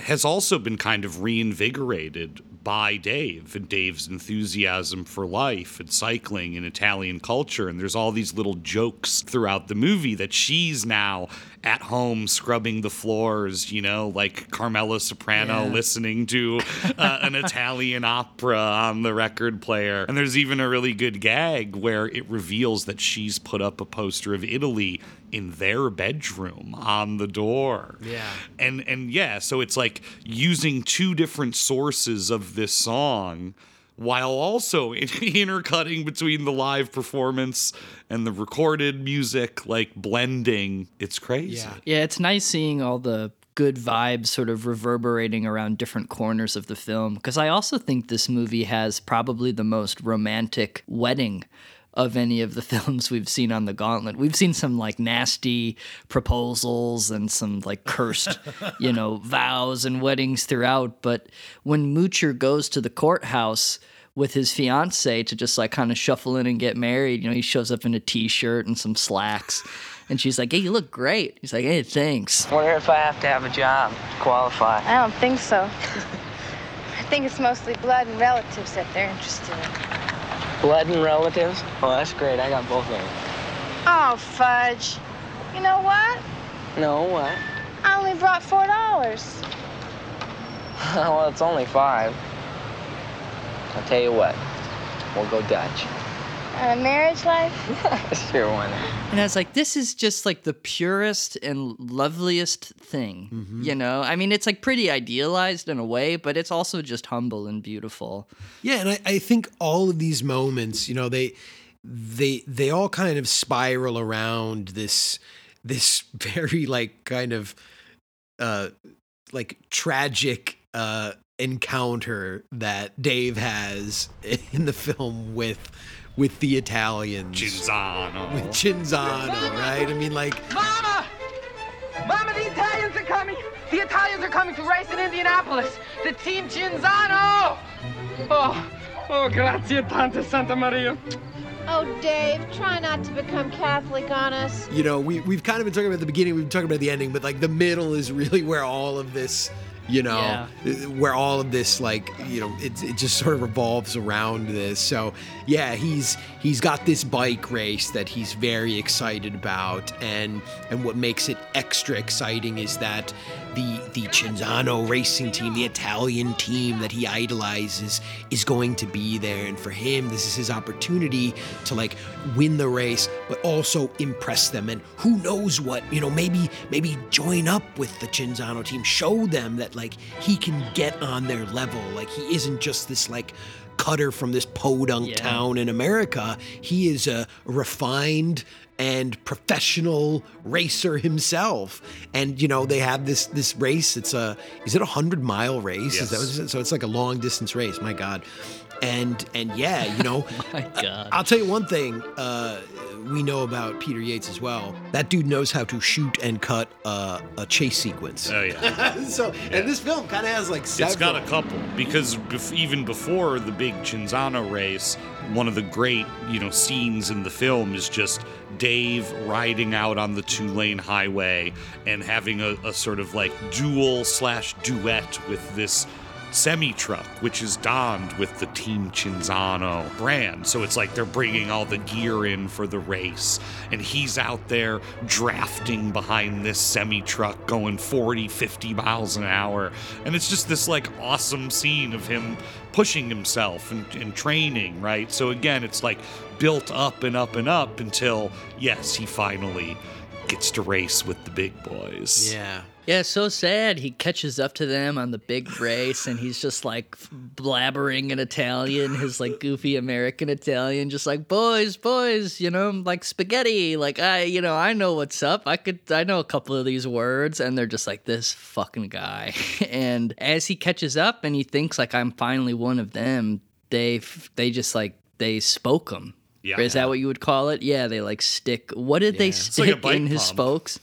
has also been kind of reinvigorated by Dave and Dave's enthusiasm for life and cycling and Italian culture. And there's all these little jokes throughout the movie that she's now at home scrubbing the floors, you know, like Carmela Soprano Yeah. listening to uh, an Italian opera on the record player. And there's even a really good gag where it reveals that she's put up a poster of Italy in their bedroom on the door. Yeah. And and yeah, so it's like using two different sources of this song while also intercutting between the live performance and the recorded music, like blending. It's crazy. Yeah, it's nice seeing all the good vibes sort of reverberating around different corners of the film because I also think this movie has probably the most romantic wedding of any of the films we've seen on the gauntlet. We've seen some like nasty proposals and some like cursed, you know, vows and weddings throughout, but when Moocher goes to the courthouse with his fiance to just like kind of shuffle in and get married, you know, he shows up in a t-shirt and some slacks. And she's like, "Hey, you look great." He's like, "Hey, thanks." Wonder if I have to have a job to qualify. I don't think so. I think it's mostly blood and relatives that they're interested in. Blood and relatives? Oh, that's great. I got both of them. Oh, fudge. You know what? No, what? I only brought four dollars. well, it's only five. I'll tell you what. We'll go Dutch. On a marriage life? sure, why not? And I was like, this is just like the purest and loveliest thing, you know? I mean, it's like pretty idealized in a way, but it's also just humble and beautiful. Yeah, and I, I think all of these moments, you know, they they they all kind of spiral around this this very like kind of uh like tragic uh encounter that Dave has in the film with with the Italians. Cinzano. With Cinzano, right? I mean like Mama! Mama, the Italians are coming! The Italians are coming to race in Indianapolis! The Team Cinzano! Oh, oh, grazie tante Santa Maria. Oh, Dave, try not to become Catholic on us. you know, we we've kind of been talking about the beginning, we've been talking about the ending, but like the middle is really where all of this, you know, uh, where all of this like, you know, it it just sort of revolves around this. So, yeah, he's he's got this bike race that he's very excited about and and what makes it extra exciting is that the the Cinzano racing team, the Italian team that he idolizes is going to be there. And for him this is his opportunity to like win the race but also impress them. And who knows what, you know, maybe maybe join up with the Cinzano team, show them that like he can get on their level, like he isn't just this like cutter from this podunk town in America. He is a refined and professional racer himself. And you know, they have this this race. It's a is it a hundred mile race? Is that what it is? so it's like a long distance race, my God. And and yeah, you know, My God. I'll tell you one thing uh, we know about Peter Yates as well. That dude knows how to shoot and cut uh, a chase sequence. Oh yeah. so and this film kind of has like several. It's got a couple because bef- even before the big Cinzano race, one of the great you know scenes in the film is just Dave riding out on the two lane highway and having a, a sort of like duel slash duet with this semi truck, which is donned with the Team Cinzano brand. So it's like they're bringing all the gear in for the race, and he's out there drafting behind this semi truck going 40, 50 miles an hour. And it's just this like awesome scene of him pushing himself and, and training, right? So again, it's like built up and up and up until, yes, he finally gets to race with the big boys. Yeah. Yeah, so sad. He catches up to them on the big race and he's just like blabbering in Italian, his like goofy American Italian, just like, boys, boys, you know, like spaghetti. Like, I, you know, I know what's up. I could, I know a couple of these words. And they're just like, this fucking guy. and as he catches up and he thinks, like, I'm finally one of them, they, they just like, they spoke him. Yeah. Is that what you would call it? Yeah, they like stick. What did they stick bike in his spokes?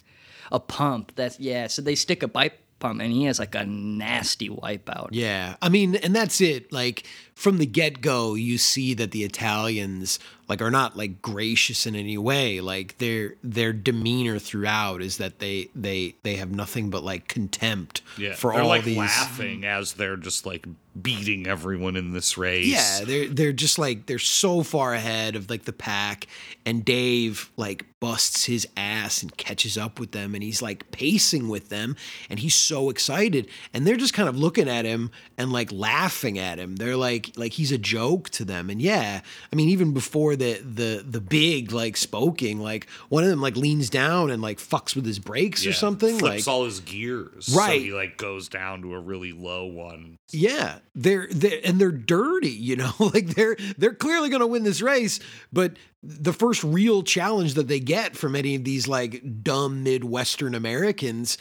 A pump. That's yeah. So they stick a bike pump, and he has like a nasty wipeout. Yeah. I mean, and that's it. Like from the get go, you see that the Italians like are not like gracious in any way. Like their their demeanor throughout is that they they they have nothing but like contempt Yeah, for all like these. laughing as they're just like beating everyone in this race. Yeah, they're they're just like they're so far ahead of like the pack, and Dave like busts his ass and catches up with them, and he's like pacing with them, and he's so excited, and they're just kind of looking at him and like laughing at him. They're like like he's a joke to them, and yeah, I mean even before the the the big like spoking, like one of them like leans down and like fucks with his brakes or something, Flips like all his gears. Right. So he like goes down to a really low one. Yeah, they're they and they're dirty, you know. like they're they're clearly going to win this race, but the first real challenge that they get from any of these like dumb midwestern Americans,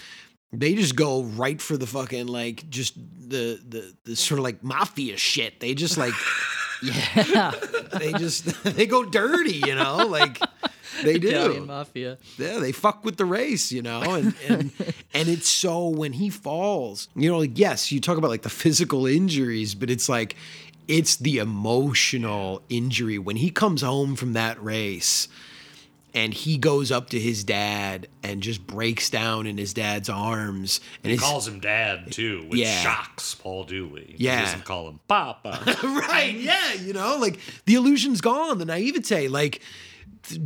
they just go right for the fucking like just the the, the sort of like mafia shit. They just like yeah, they just they go dirty, you know, like they do. Italian mafia. Yeah, they fuck with the race, you know, and and and it's so when he falls, you know, like yes, you talk about like the physical injuries, but it's like it's the emotional injury when he comes home from that race and he goes up to his dad and just breaks down in his dad's arms and He calls him dad too, which Yeah. shocks Paul Dooley. Yeah. He doesn't call him Papa. right, yeah, you know, like the illusion's gone, the naivete, like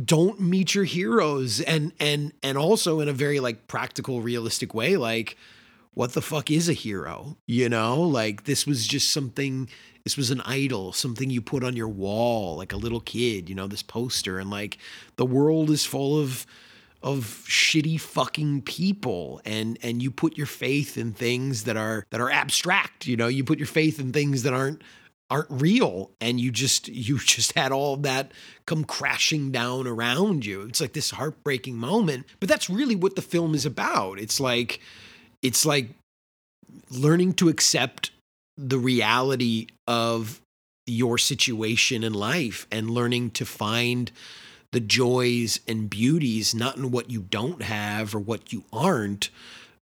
don't meet your heroes and and and also in a very like practical realistic way like what the fuck is a hero? You know, like this was just something this was an idol, something you put on your wall like a little kid, you know, this poster. And like the world is full of of shitty fucking people. And and you put your faith in things that are that are abstract you know? You put your faith in things that aren't aren't real. And you just you just had all that come crashing down around you. It's like this heartbreaking moment. But that's really what the film is about. It's like it's like learning to accept the reality of your situation in life and learning to find the joys and beauties not in what you don't have or what you aren't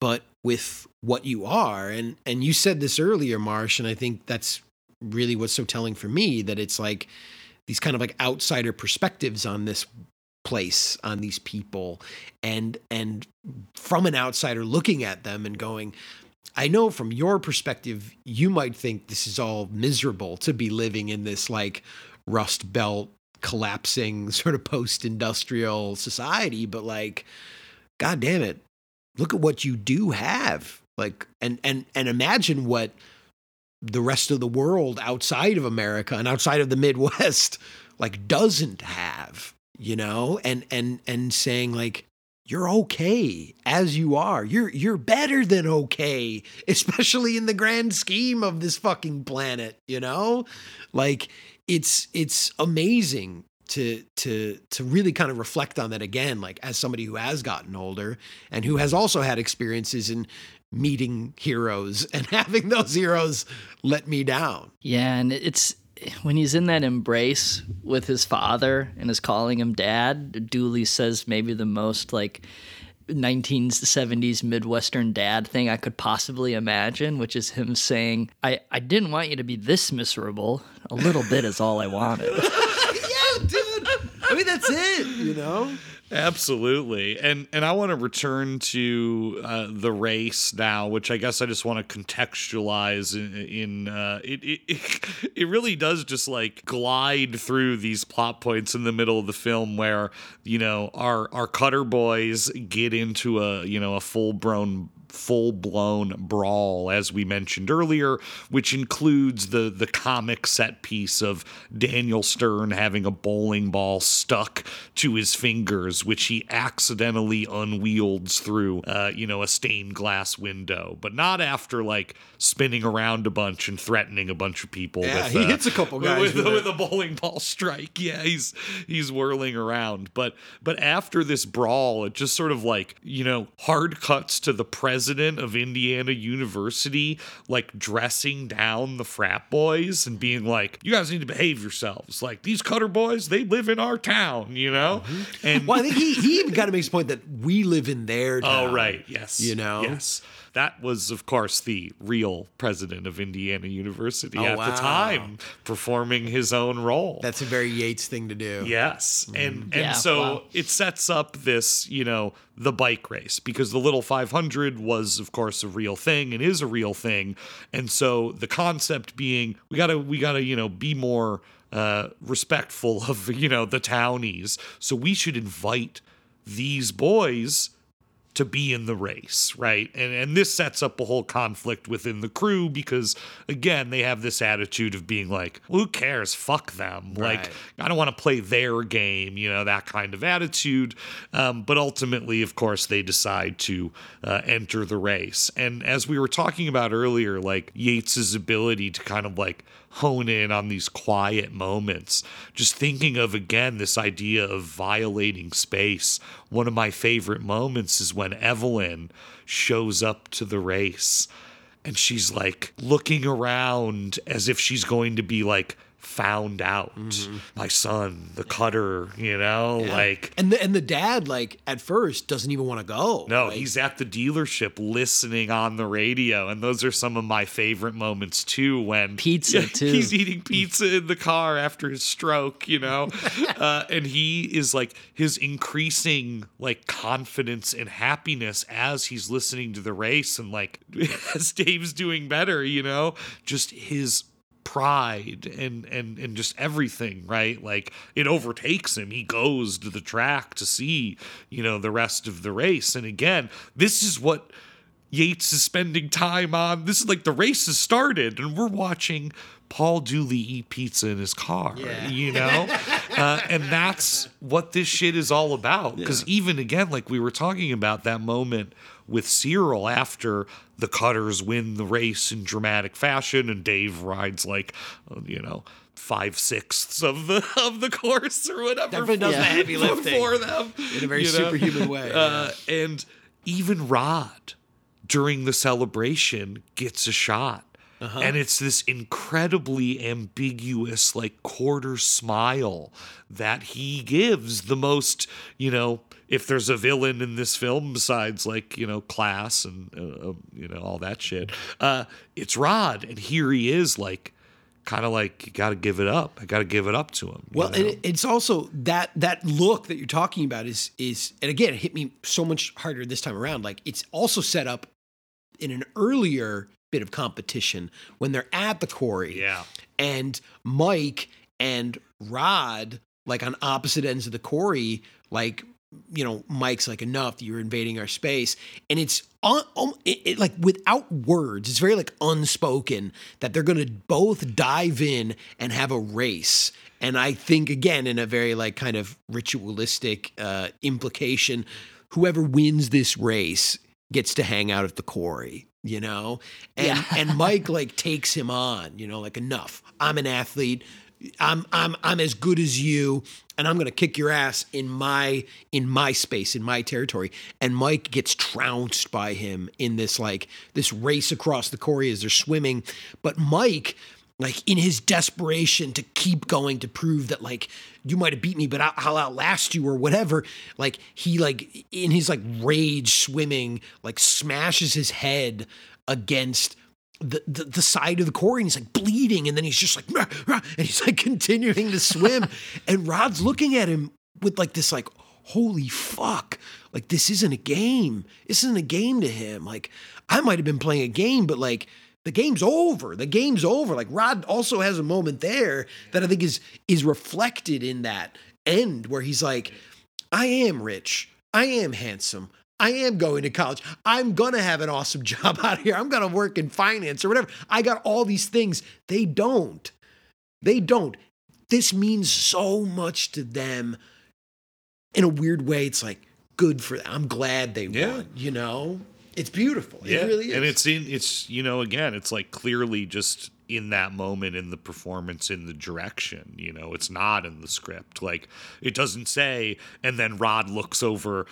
but with what you are. And and you said this earlier marsh and i think that's really what's so telling for me that it's like these kind of like outsider perspectives on this place on these people and and from an outsider looking at them and going I know from your perspective, you might think this is all miserable to be living in this like rust belt collapsing sort of post industrial society, but like, God damn it, look at what you do have. Like, and, and, and imagine what the rest of the world outside of America and outside of the Midwest like doesn't have, you know, and, and, and saying like, you're okay as you are. You're you're better than okay, especially in the grand scheme of this fucking planet, you know? Like it's it's amazing to to to really kind of reflect on that again like as somebody who has gotten older and who has also had experiences in meeting heroes and having those heroes let me down. Yeah, and it's when he's in that embrace with his father and is calling him dad, Dooley says maybe the most like 1970s Midwestern dad thing I could possibly imagine, which is him saying, I, I didn't want you to be this miserable. A little bit is all I wanted. yeah, dude. I mean, that's it, you know? Absolutely, and and I want to return to uh, the race now, which I guess I just want to contextualize in, in uh, it, it. It really does just like glide through these plot points in the middle of the film where you know our our cutter boys get into a you know a full blown full blown brawl, as we mentioned earlier, which includes the the comic set piece of Daniel Stern having a bowling ball stuck to his fingers, which he accidentally unwields through, uh, you know, a stained glass window, but not after like spinning around a bunch and threatening a bunch of people. Yeah, with, he uh, hits a couple guys with, with with a bowling ball strike. Yeah, he's he's whirling around, but but after this brawl, it just sort of like you know hard cuts to the president of Indiana University like dressing down the frat boys and being like, "You guys need to behave yourselves. Like these cutter boys, they live in our town, you know." Mm-hmm. And Well, I think he, he even kind of makes a point that we live in their oh, town. Oh, right. Yes. You know? Yes. That was, of course, the real president of Indiana University Oh, at wow. the time, performing his own role. That's a very Yates thing to do. Yes. And and Yeah, so wow. it sets up this, you know, the bike race because the little 500 was of course a real thing and is a real thing. And so the concept being we got to we got to, you know, be more uh respectful of, you know, the townies. So we should invite these boys to be in the race, right? And and this sets up a whole conflict within the crew because again, they have this attitude of being like, well, who cares? Fuck them. Like, I don't want to play their game, you know, that kind of attitude. Um, but ultimately, of course, they decide to uh, enter the race. And as we were talking about earlier, like Yates's ability to kind of like hone in on these quiet moments. Just thinking of again this idea of violating space. One of my favorite moments is when Evelyn shows up to the race and she's like looking around as if she's going to be like found out. My son, the cutter, you know, Yeah. like and the and the dad like at first doesn't even want to go. no, Like, he's at the dealership listening on the radio, and those are some of my favorite moments too. When Pizza, too. he's eating pizza in the car after his stroke, you know, uh, and he is like his increasing like confidence and happiness as he's listening to the race, and like as Dave's doing better, you know, just his pride and and and just everything right? Like it overtakes him. He goes to the track to see you know the rest of the race. And again this is what Yates is spending time on. This is like the race has started and we're watching Paul Dooley eat pizza in his car yeah. you know? Uh, and that's what this shit is all about. Because even again like we were talking about that moment with Cyril after the Cutters win the race in dramatic fashion, and Dave rides like, you know, five sixths of the of the course or whatever. Definitely does the heavy lifting. for them In a very you know? superhuman way, Uh, and even Rod during the celebration gets a shot. Uh-huh. And it's this incredibly ambiguous, like quarter smile that he gives. The most, you know, if there's a villain in this film besides like you know class and uh, uh, you know all that shit, uh, it's Rod, and here he is, like kind of like you got to give it up. I got to give it up to him. Well, know? and it's also that that look that you're talking about is is and again it hit me so much harder this time around. Like it's also set up in an earlier bit of competition when they're at the quarry. Yeah. And Mike and Rod, like on opposite ends of the quarry, like you know, Mike's like enough. You're invading our space, and it's on, um, it, it, like without words. It's very like unspoken that they're gonna both dive in and have a race. And I think again in a very like kind of ritualistic uh, implication, whoever wins this race gets to hang out at the quarry. You know, and Yeah. and Mike like takes him on. You know, like enough. I'm an athlete. I'm I'm I'm as good as you, and I'm gonna kick your ass in my in my space, in my territory. And Mike gets trounced by him in this like this race across the quarry as they're swimming. But Mike, like in his desperation to keep going to prove that like you might have beat me but i'll outlast you or whatever like he like in his like rage swimming like smashes his head against the, the, the side of the quarry and he's like bleeding and then he's just like "Rah, rah," and he's like continuing to swim and rod's looking at him with like this like holy fuck like this isn't a game this isn't a game to him like i might have been playing a game but like the game's over. The game's over. Like Rod also has a moment there that I think is is reflected in that end where he's like, I am rich. I am handsome. I am going to college. I'm going to have an awesome job out here. I'm going to work in finance or whatever. I got all these things. They don't. They don't. This means so much to them. In a weird way, it's like good for them. I'm glad they won, you know? It's beautiful. It really is. And it's in it's you know again it's like clearly just in that moment in the performance in the direction you know it's not in the script. Like it doesn't say and then Rod looks over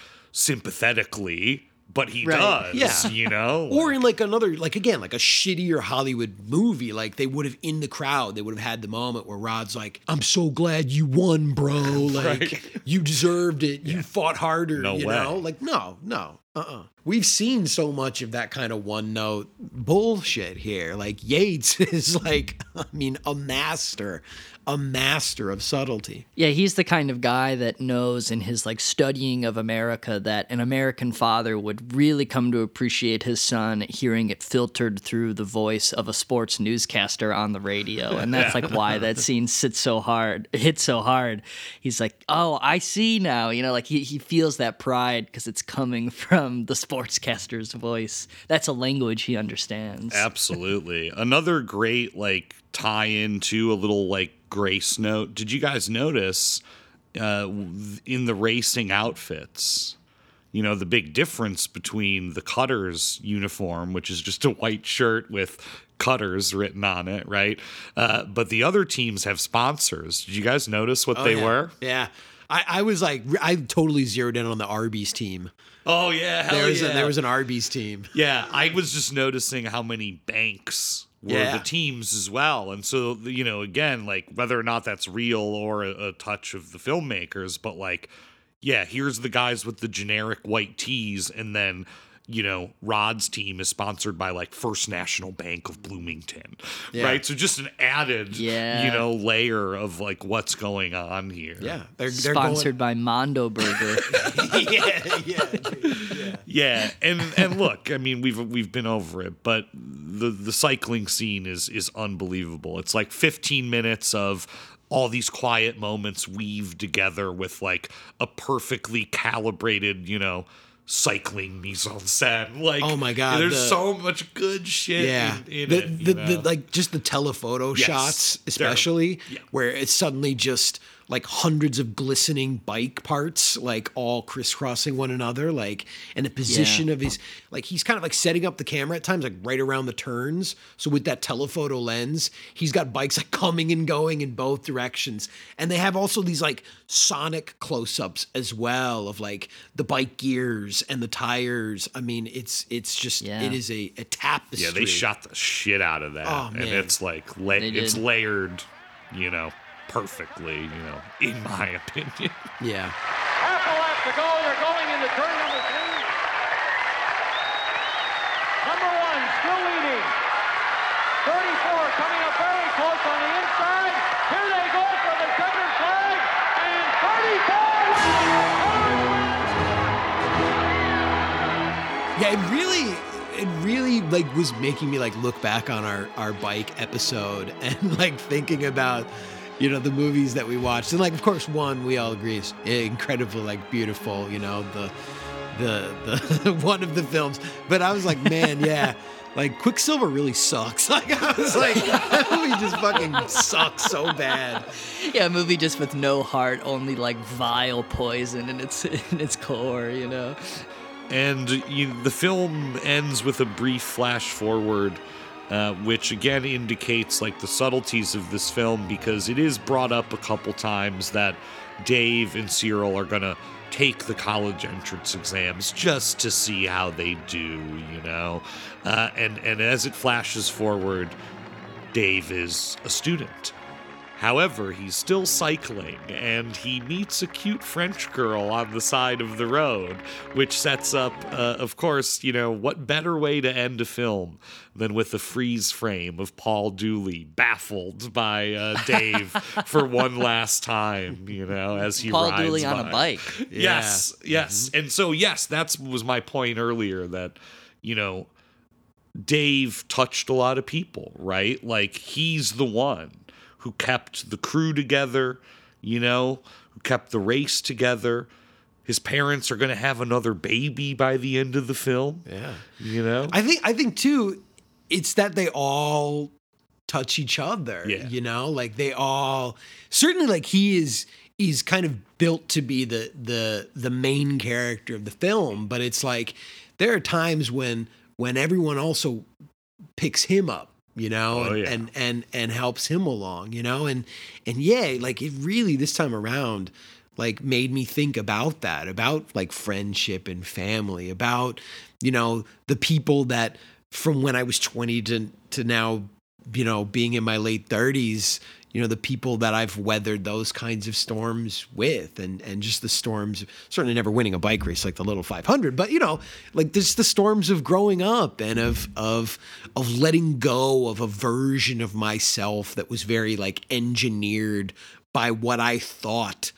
sympathetically but he Right. does Yeah. you know? Or in like another like again like a shittier hollywood movie like they would have in the crowd they would have had the moment where rod's like i'm so glad you won bro. Like you deserved it. You fought harder No you way. know? Like no no uh-uh. We've seen so much of that kind of one note bullshit here. Like yates is like i mean a master a master of subtlety Yeah, he's the kind of guy that knows in his like studying of America that an American father would really come to appreciate his son hearing it filtered through the voice of a sports newscaster on the radio. And that's like why that scene sits so hard, hits so hard. He's like, "Oh, I see now." You know, like he he feels that pride because it's coming from the sportscaster's voice. That's a language he understands. Absolutely. Another great like tie into a little like grace note. Did you guys notice uh, in the racing outfits? You know, the big difference between the Cutters uniform, which is just a white shirt with Cutters written on it, right? Uh, but the other teams have sponsors. Did you guys notice what Oh, they yeah. were? yeah I, I was like i totally zeroed in on the arby's team Oh yeah, there was yeah. a, there was an arby's team Yeah, I was just noticing how many banks were Yeah. the teams as well. And so, you know, again, like whether or not that's real or a, a touch of the filmmakers, but like, yeah, here's the guys with the generic white tees, and then, you know, Rod's team is sponsored by like First National Bank of Bloomington, Yeah. right? So just an added, Yeah. you know, layer of like what's going on here. Yeah, they're, they're Sponsored by Mondo Burger. Going, yeah, yeah, Yeah, and and look, I mean, we've we've been over it, but the the cycling scene is is unbelievable. It's like 15 minutes of all these quiet moments weaved together with like a perfectly calibrated, you know, cycling mise en scène. Like, Oh my God, there's the- so much good shit. yeah. in, in the, it. the, the, like just the telephoto Yes, shots, especially where it's suddenly just like hundreds of glistening bike parts, like all crisscrossing one another, like and the position of his like he's kind of like setting up the camera at times, like right around the turns. So with that telephoto lens, he's got bikes like coming and going in both directions. And they have also these like sonic close-ups as well of like the bike gears and the tires. I mean, it's it's just Yeah. it is a, a tapestry. yeah, they shot the shit out of that, Oh, and it's like la- it's layered, you know, perfectly. You know, in my opinion. Yeah. Half a lap to go. They're going into turn number three. Number one still leading. 34 coming up very close on the inside. Here they go for the checkered flag. And 34 Yeah, it really it really like was making me like look back on our our bike episode and like thinking about you know the movies that we watched. And like of course one we all agree is incredible, like beautiful you know the the the one of the films. But I was like man yeah like Quicksilver really sucks. Like I was like that movie just fucking sucks so bad. Yeah, a movie just with no heart, only like vile poison in its in its core, you know. And you, the film ends with a brief flash forward, uh, which again indicates like the subtleties of this film because it is brought up a couple times that Dave and Cyril are gonna take the college entrance exams just to see how they do, you know. Uh, and and as it flashes forward, Dave is a student. However, he's still cycling and he meets a cute French girl on the side of the road, which sets up, uh, of course, you know, what better way to end a film than with a freeze frame of Paul Dooley baffled by uh, Dave for one last time, you know, as he Paul rides Dooley on a by. bike. Yes, yes. And so, yes, that was my point earlier that, you know, Dave touched a lot of people, right? Like he's the one who kept the crew together, you know, who kept the race together. His parents are going to have another baby by the end of the film. Yeah. You know? I think I think too, it's that they all touch each other. Yeah. You know, like they all certainly like he is he's kind of built to be the the the main character of the film, but it's like there are times when when everyone also picks him up you know Oh, and, yeah. and and and helps him along you know and and yeah like it really this time around like made me think about that about like friendship and family about you know the people that from when i was 20 to to now you know being in my late 30s you know the people that i've weathered those kinds of storms with and and just the storms certainly never winning a bike race like the little 500 but you know like just the storms of growing up and of of of letting go of a version of myself that was very like engineered by what i thought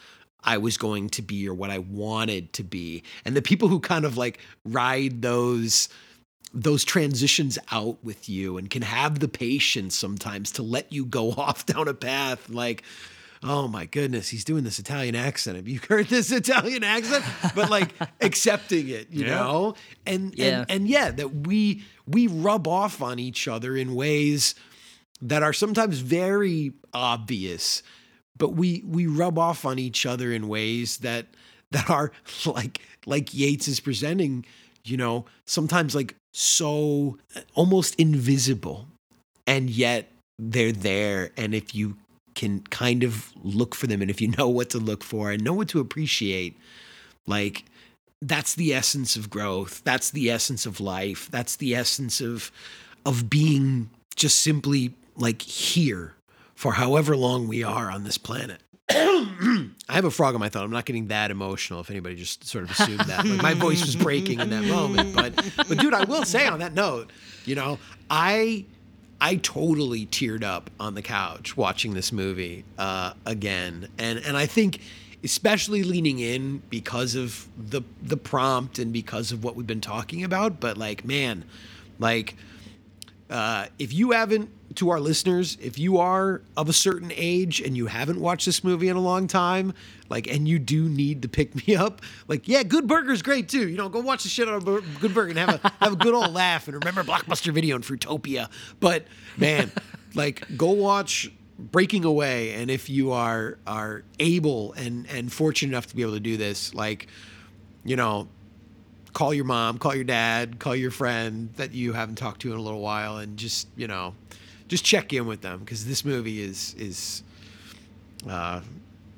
I was going to be or what I wanted to be. And the people who kind of like ride those those transitions out with you and can have the patience sometimes to let you go off down a path like oh my goodness he's doing this italian accent have you heard this italian accent but like accepting it you Yeah. know and Yeah. and and yeah that we we rub off on each other in ways that are sometimes very obvious but we we rub off on each other in ways that that are like like Yates is presenting, you know, sometimes like so almost invisible and yet they're there and if you can kind of look for them and if you know what to look for and know what to appreciate like that's the essence of growth that's the essence of life that's the essence of of being just simply like here for however long we are on this planet I have a frog in my throat. I'm not getting that emotional. If anybody just sort of assumed that, like my voice was breaking in that moment. But, but dude, I will say on that note, you know, I, I totally teared up on the couch watching this movie uh, again, and and I think, especially leaning in because of the the prompt and because of what we've been talking about. But like, man, like uh, if you haven't, to our listeners, if you are of a certain age and you haven't watched this movie in a long time, like, and you do need to pick me up, like, yeah, Good Burger's great too. You know, go watch the shit out of Good Burger and have a have a good old laugh and remember Blockbuster Video and Fruitopia. But man, like, go watch Breaking Away, and if you are are able and and fortunate enough to be able to do this, like, you know, call your mom, call your dad, call your friend that you haven't talked to in a little while, and just you know, just check in with them because this movie is is, uh,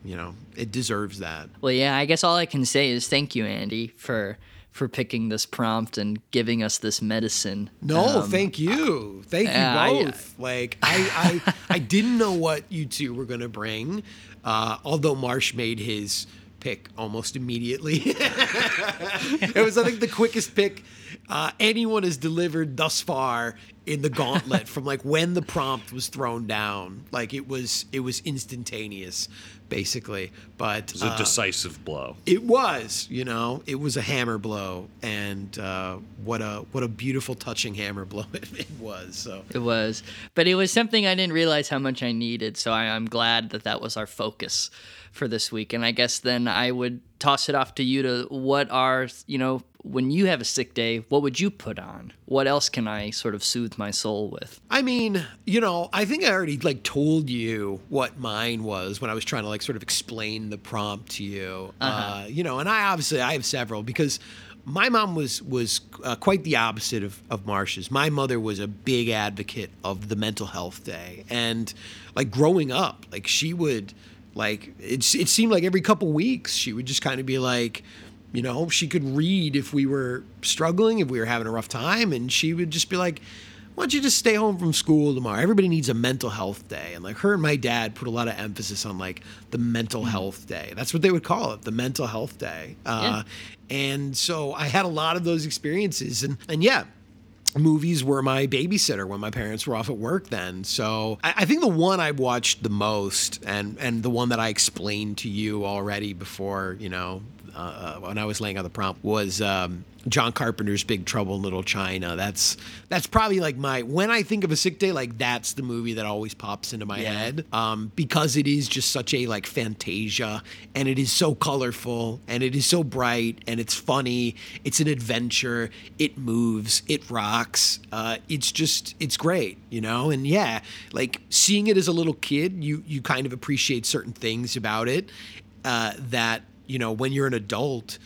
you know, it deserves that. Well, yeah, I guess all I can say is thank you, Andy, for for picking this prompt and giving us this medicine. No, Um, thank you, thank I- you both. like I, I, I didn't know what you two were gonna bring, uh, although Marsh made his pick almost immediately. it was, I think, the quickest pick uh, anyone has delivered thus far in the gauntlet from like when the prompt was thrown down. Like it was, it was instantaneous, basically. But It was a uh, decisive blow. it was, you know, it was a hammer blow, and uh, what a what a beautiful, touching hammer blow it, it was. So It was, but it was something I didn't realize how much I needed. So I, I'm glad that that was our focus for this week. And I guess then I would toss it off to you to what are you know when you have a sick day, what would you put on? What else can I sort of soothe my soul with? I mean, you know, I think I already like told you what mine was when I was trying to like sort of explain the prompt to you. uh Uh-huh. you know, and I obviously I have several because my mom was was uh, quite the opposite of of Marsh's. My mother was a big advocate of the mental health day, and like growing up, like she would like it's it seemed like every couple weeks she would just kind of be like you know she could read if we were struggling if we were having a rough time and she would just be like why don't you just stay home from school tomorrow? Everybody needs a mental health day. And like her and my dad put a lot of emphasis on like the mental health day. That's what they would call it, the mental health day. Uh, And so I had a lot of those experiences. And, and yeah, movies were my babysitter when my parents were off at work then. So I, I think the one I watched the most and, and the one that I explained to you already before, you know, uh, when I was laying out the prompt was um, John Carpenter's Big Trouble in Little China. That's that's probably like my when I think of a sick day, like that's the movie that always pops into my Yeah. head um, because it is just such a like fantasia and it is so colorful and it is so bright and it's funny. It's an adventure. It moves. It rocks. Uh, it's just it's great, you know. And yeah, like seeing it as a little kid, you you kind of appreciate certain things about it uh, that you know when you're an adult,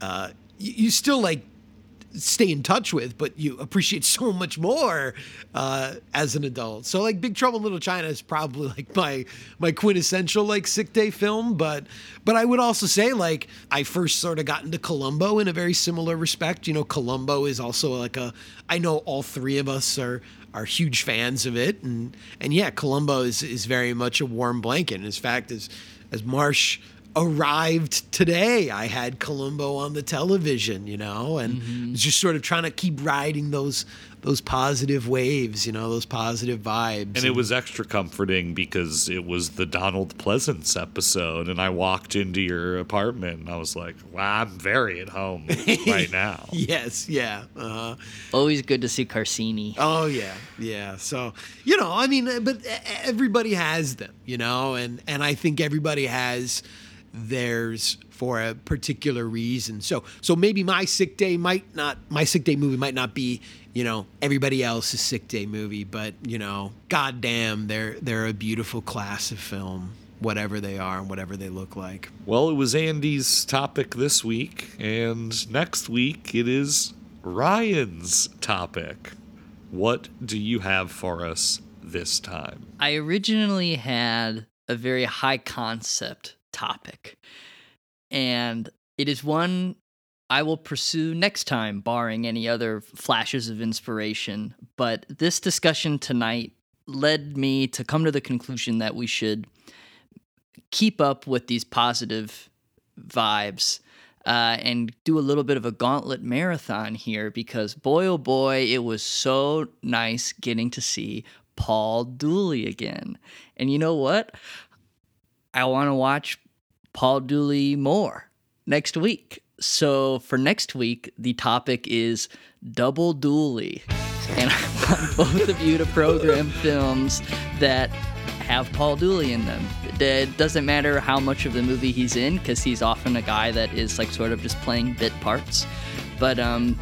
uh, you, you still like stay in touch with, but you appreciate so much more uh, as an adult. So like Big Trouble in Little China is probably like my my quintessential like sick day film, but but I would also say like I first sort of got into Columbo in a very similar respect. You know, Columbo is also like a I know all three of us are are huge fans of it and and yeah, Columbo is is very much a warm blanket. And In fact, as as Marsh arrived today. I had Columbo on the television, you know, and was just sort of trying to keep riding those those positive waves, you know, those positive vibes. And it was extra comforting because it was the Donald Pleasence episode, and I walked into your apartment and I was like, "Wow, I'm very at home right now." yes, yeah. Uh, Always good to see Carsini. Oh yeah, yeah. So you know, I mean, uh, but e- everybody has them, you know, and and I think everybody has theirs for a particular reason. So so maybe my sick day might not, my sick day movie might not be, you know, everybody else's sick day movie, but you know, goddamn, they're they're a beautiful class of film, whatever they are and whatever they look like. Well, it was Andy's topic this week, and next week it is Ryan's topic. What do you have for us this time? I originally had a very high concept topic, and it is one I will pursue next time, barring any other flashes of inspiration. But this discussion tonight led me to come to the conclusion that we should keep up with these positive vibes uh, and do a little bit of a gauntlet marathon here because boy oh boy it was so nice getting to see paul dooley again. And you know what? I want to watch paul dooley more next week so for next week the topic is double dooley and i want both of you to program films that have Paul Dooley in them. It doesn't matter how much of the movie he's in, because he's often a guy that is like sort of just playing bit parts. But um,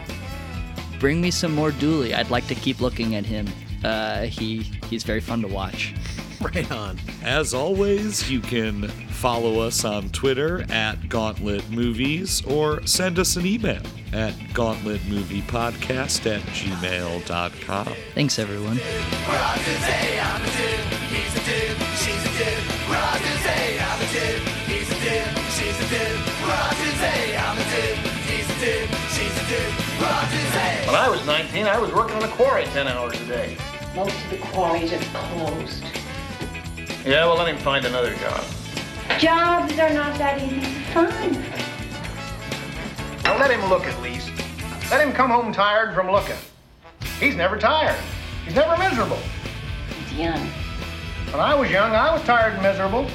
bring me some more Dooley. I'd like to keep looking at him. Uh, he he's very fun to watch. Right on. As always, you can follow us on Twitter at Gauntlet Movies or send us an email at gauntletmoviepodcast at gmail.com. Thanks, everyone. When I was 19, I was working in a quarry 10 hours a day. Most of the quarries are closed. Yeah, well, let him find another job. Jobs are not that easy to find. Now let him look at least. Let him come home tired from looking. He's never tired. He's never miserable. He's young. When I was young, I was tired and miserable.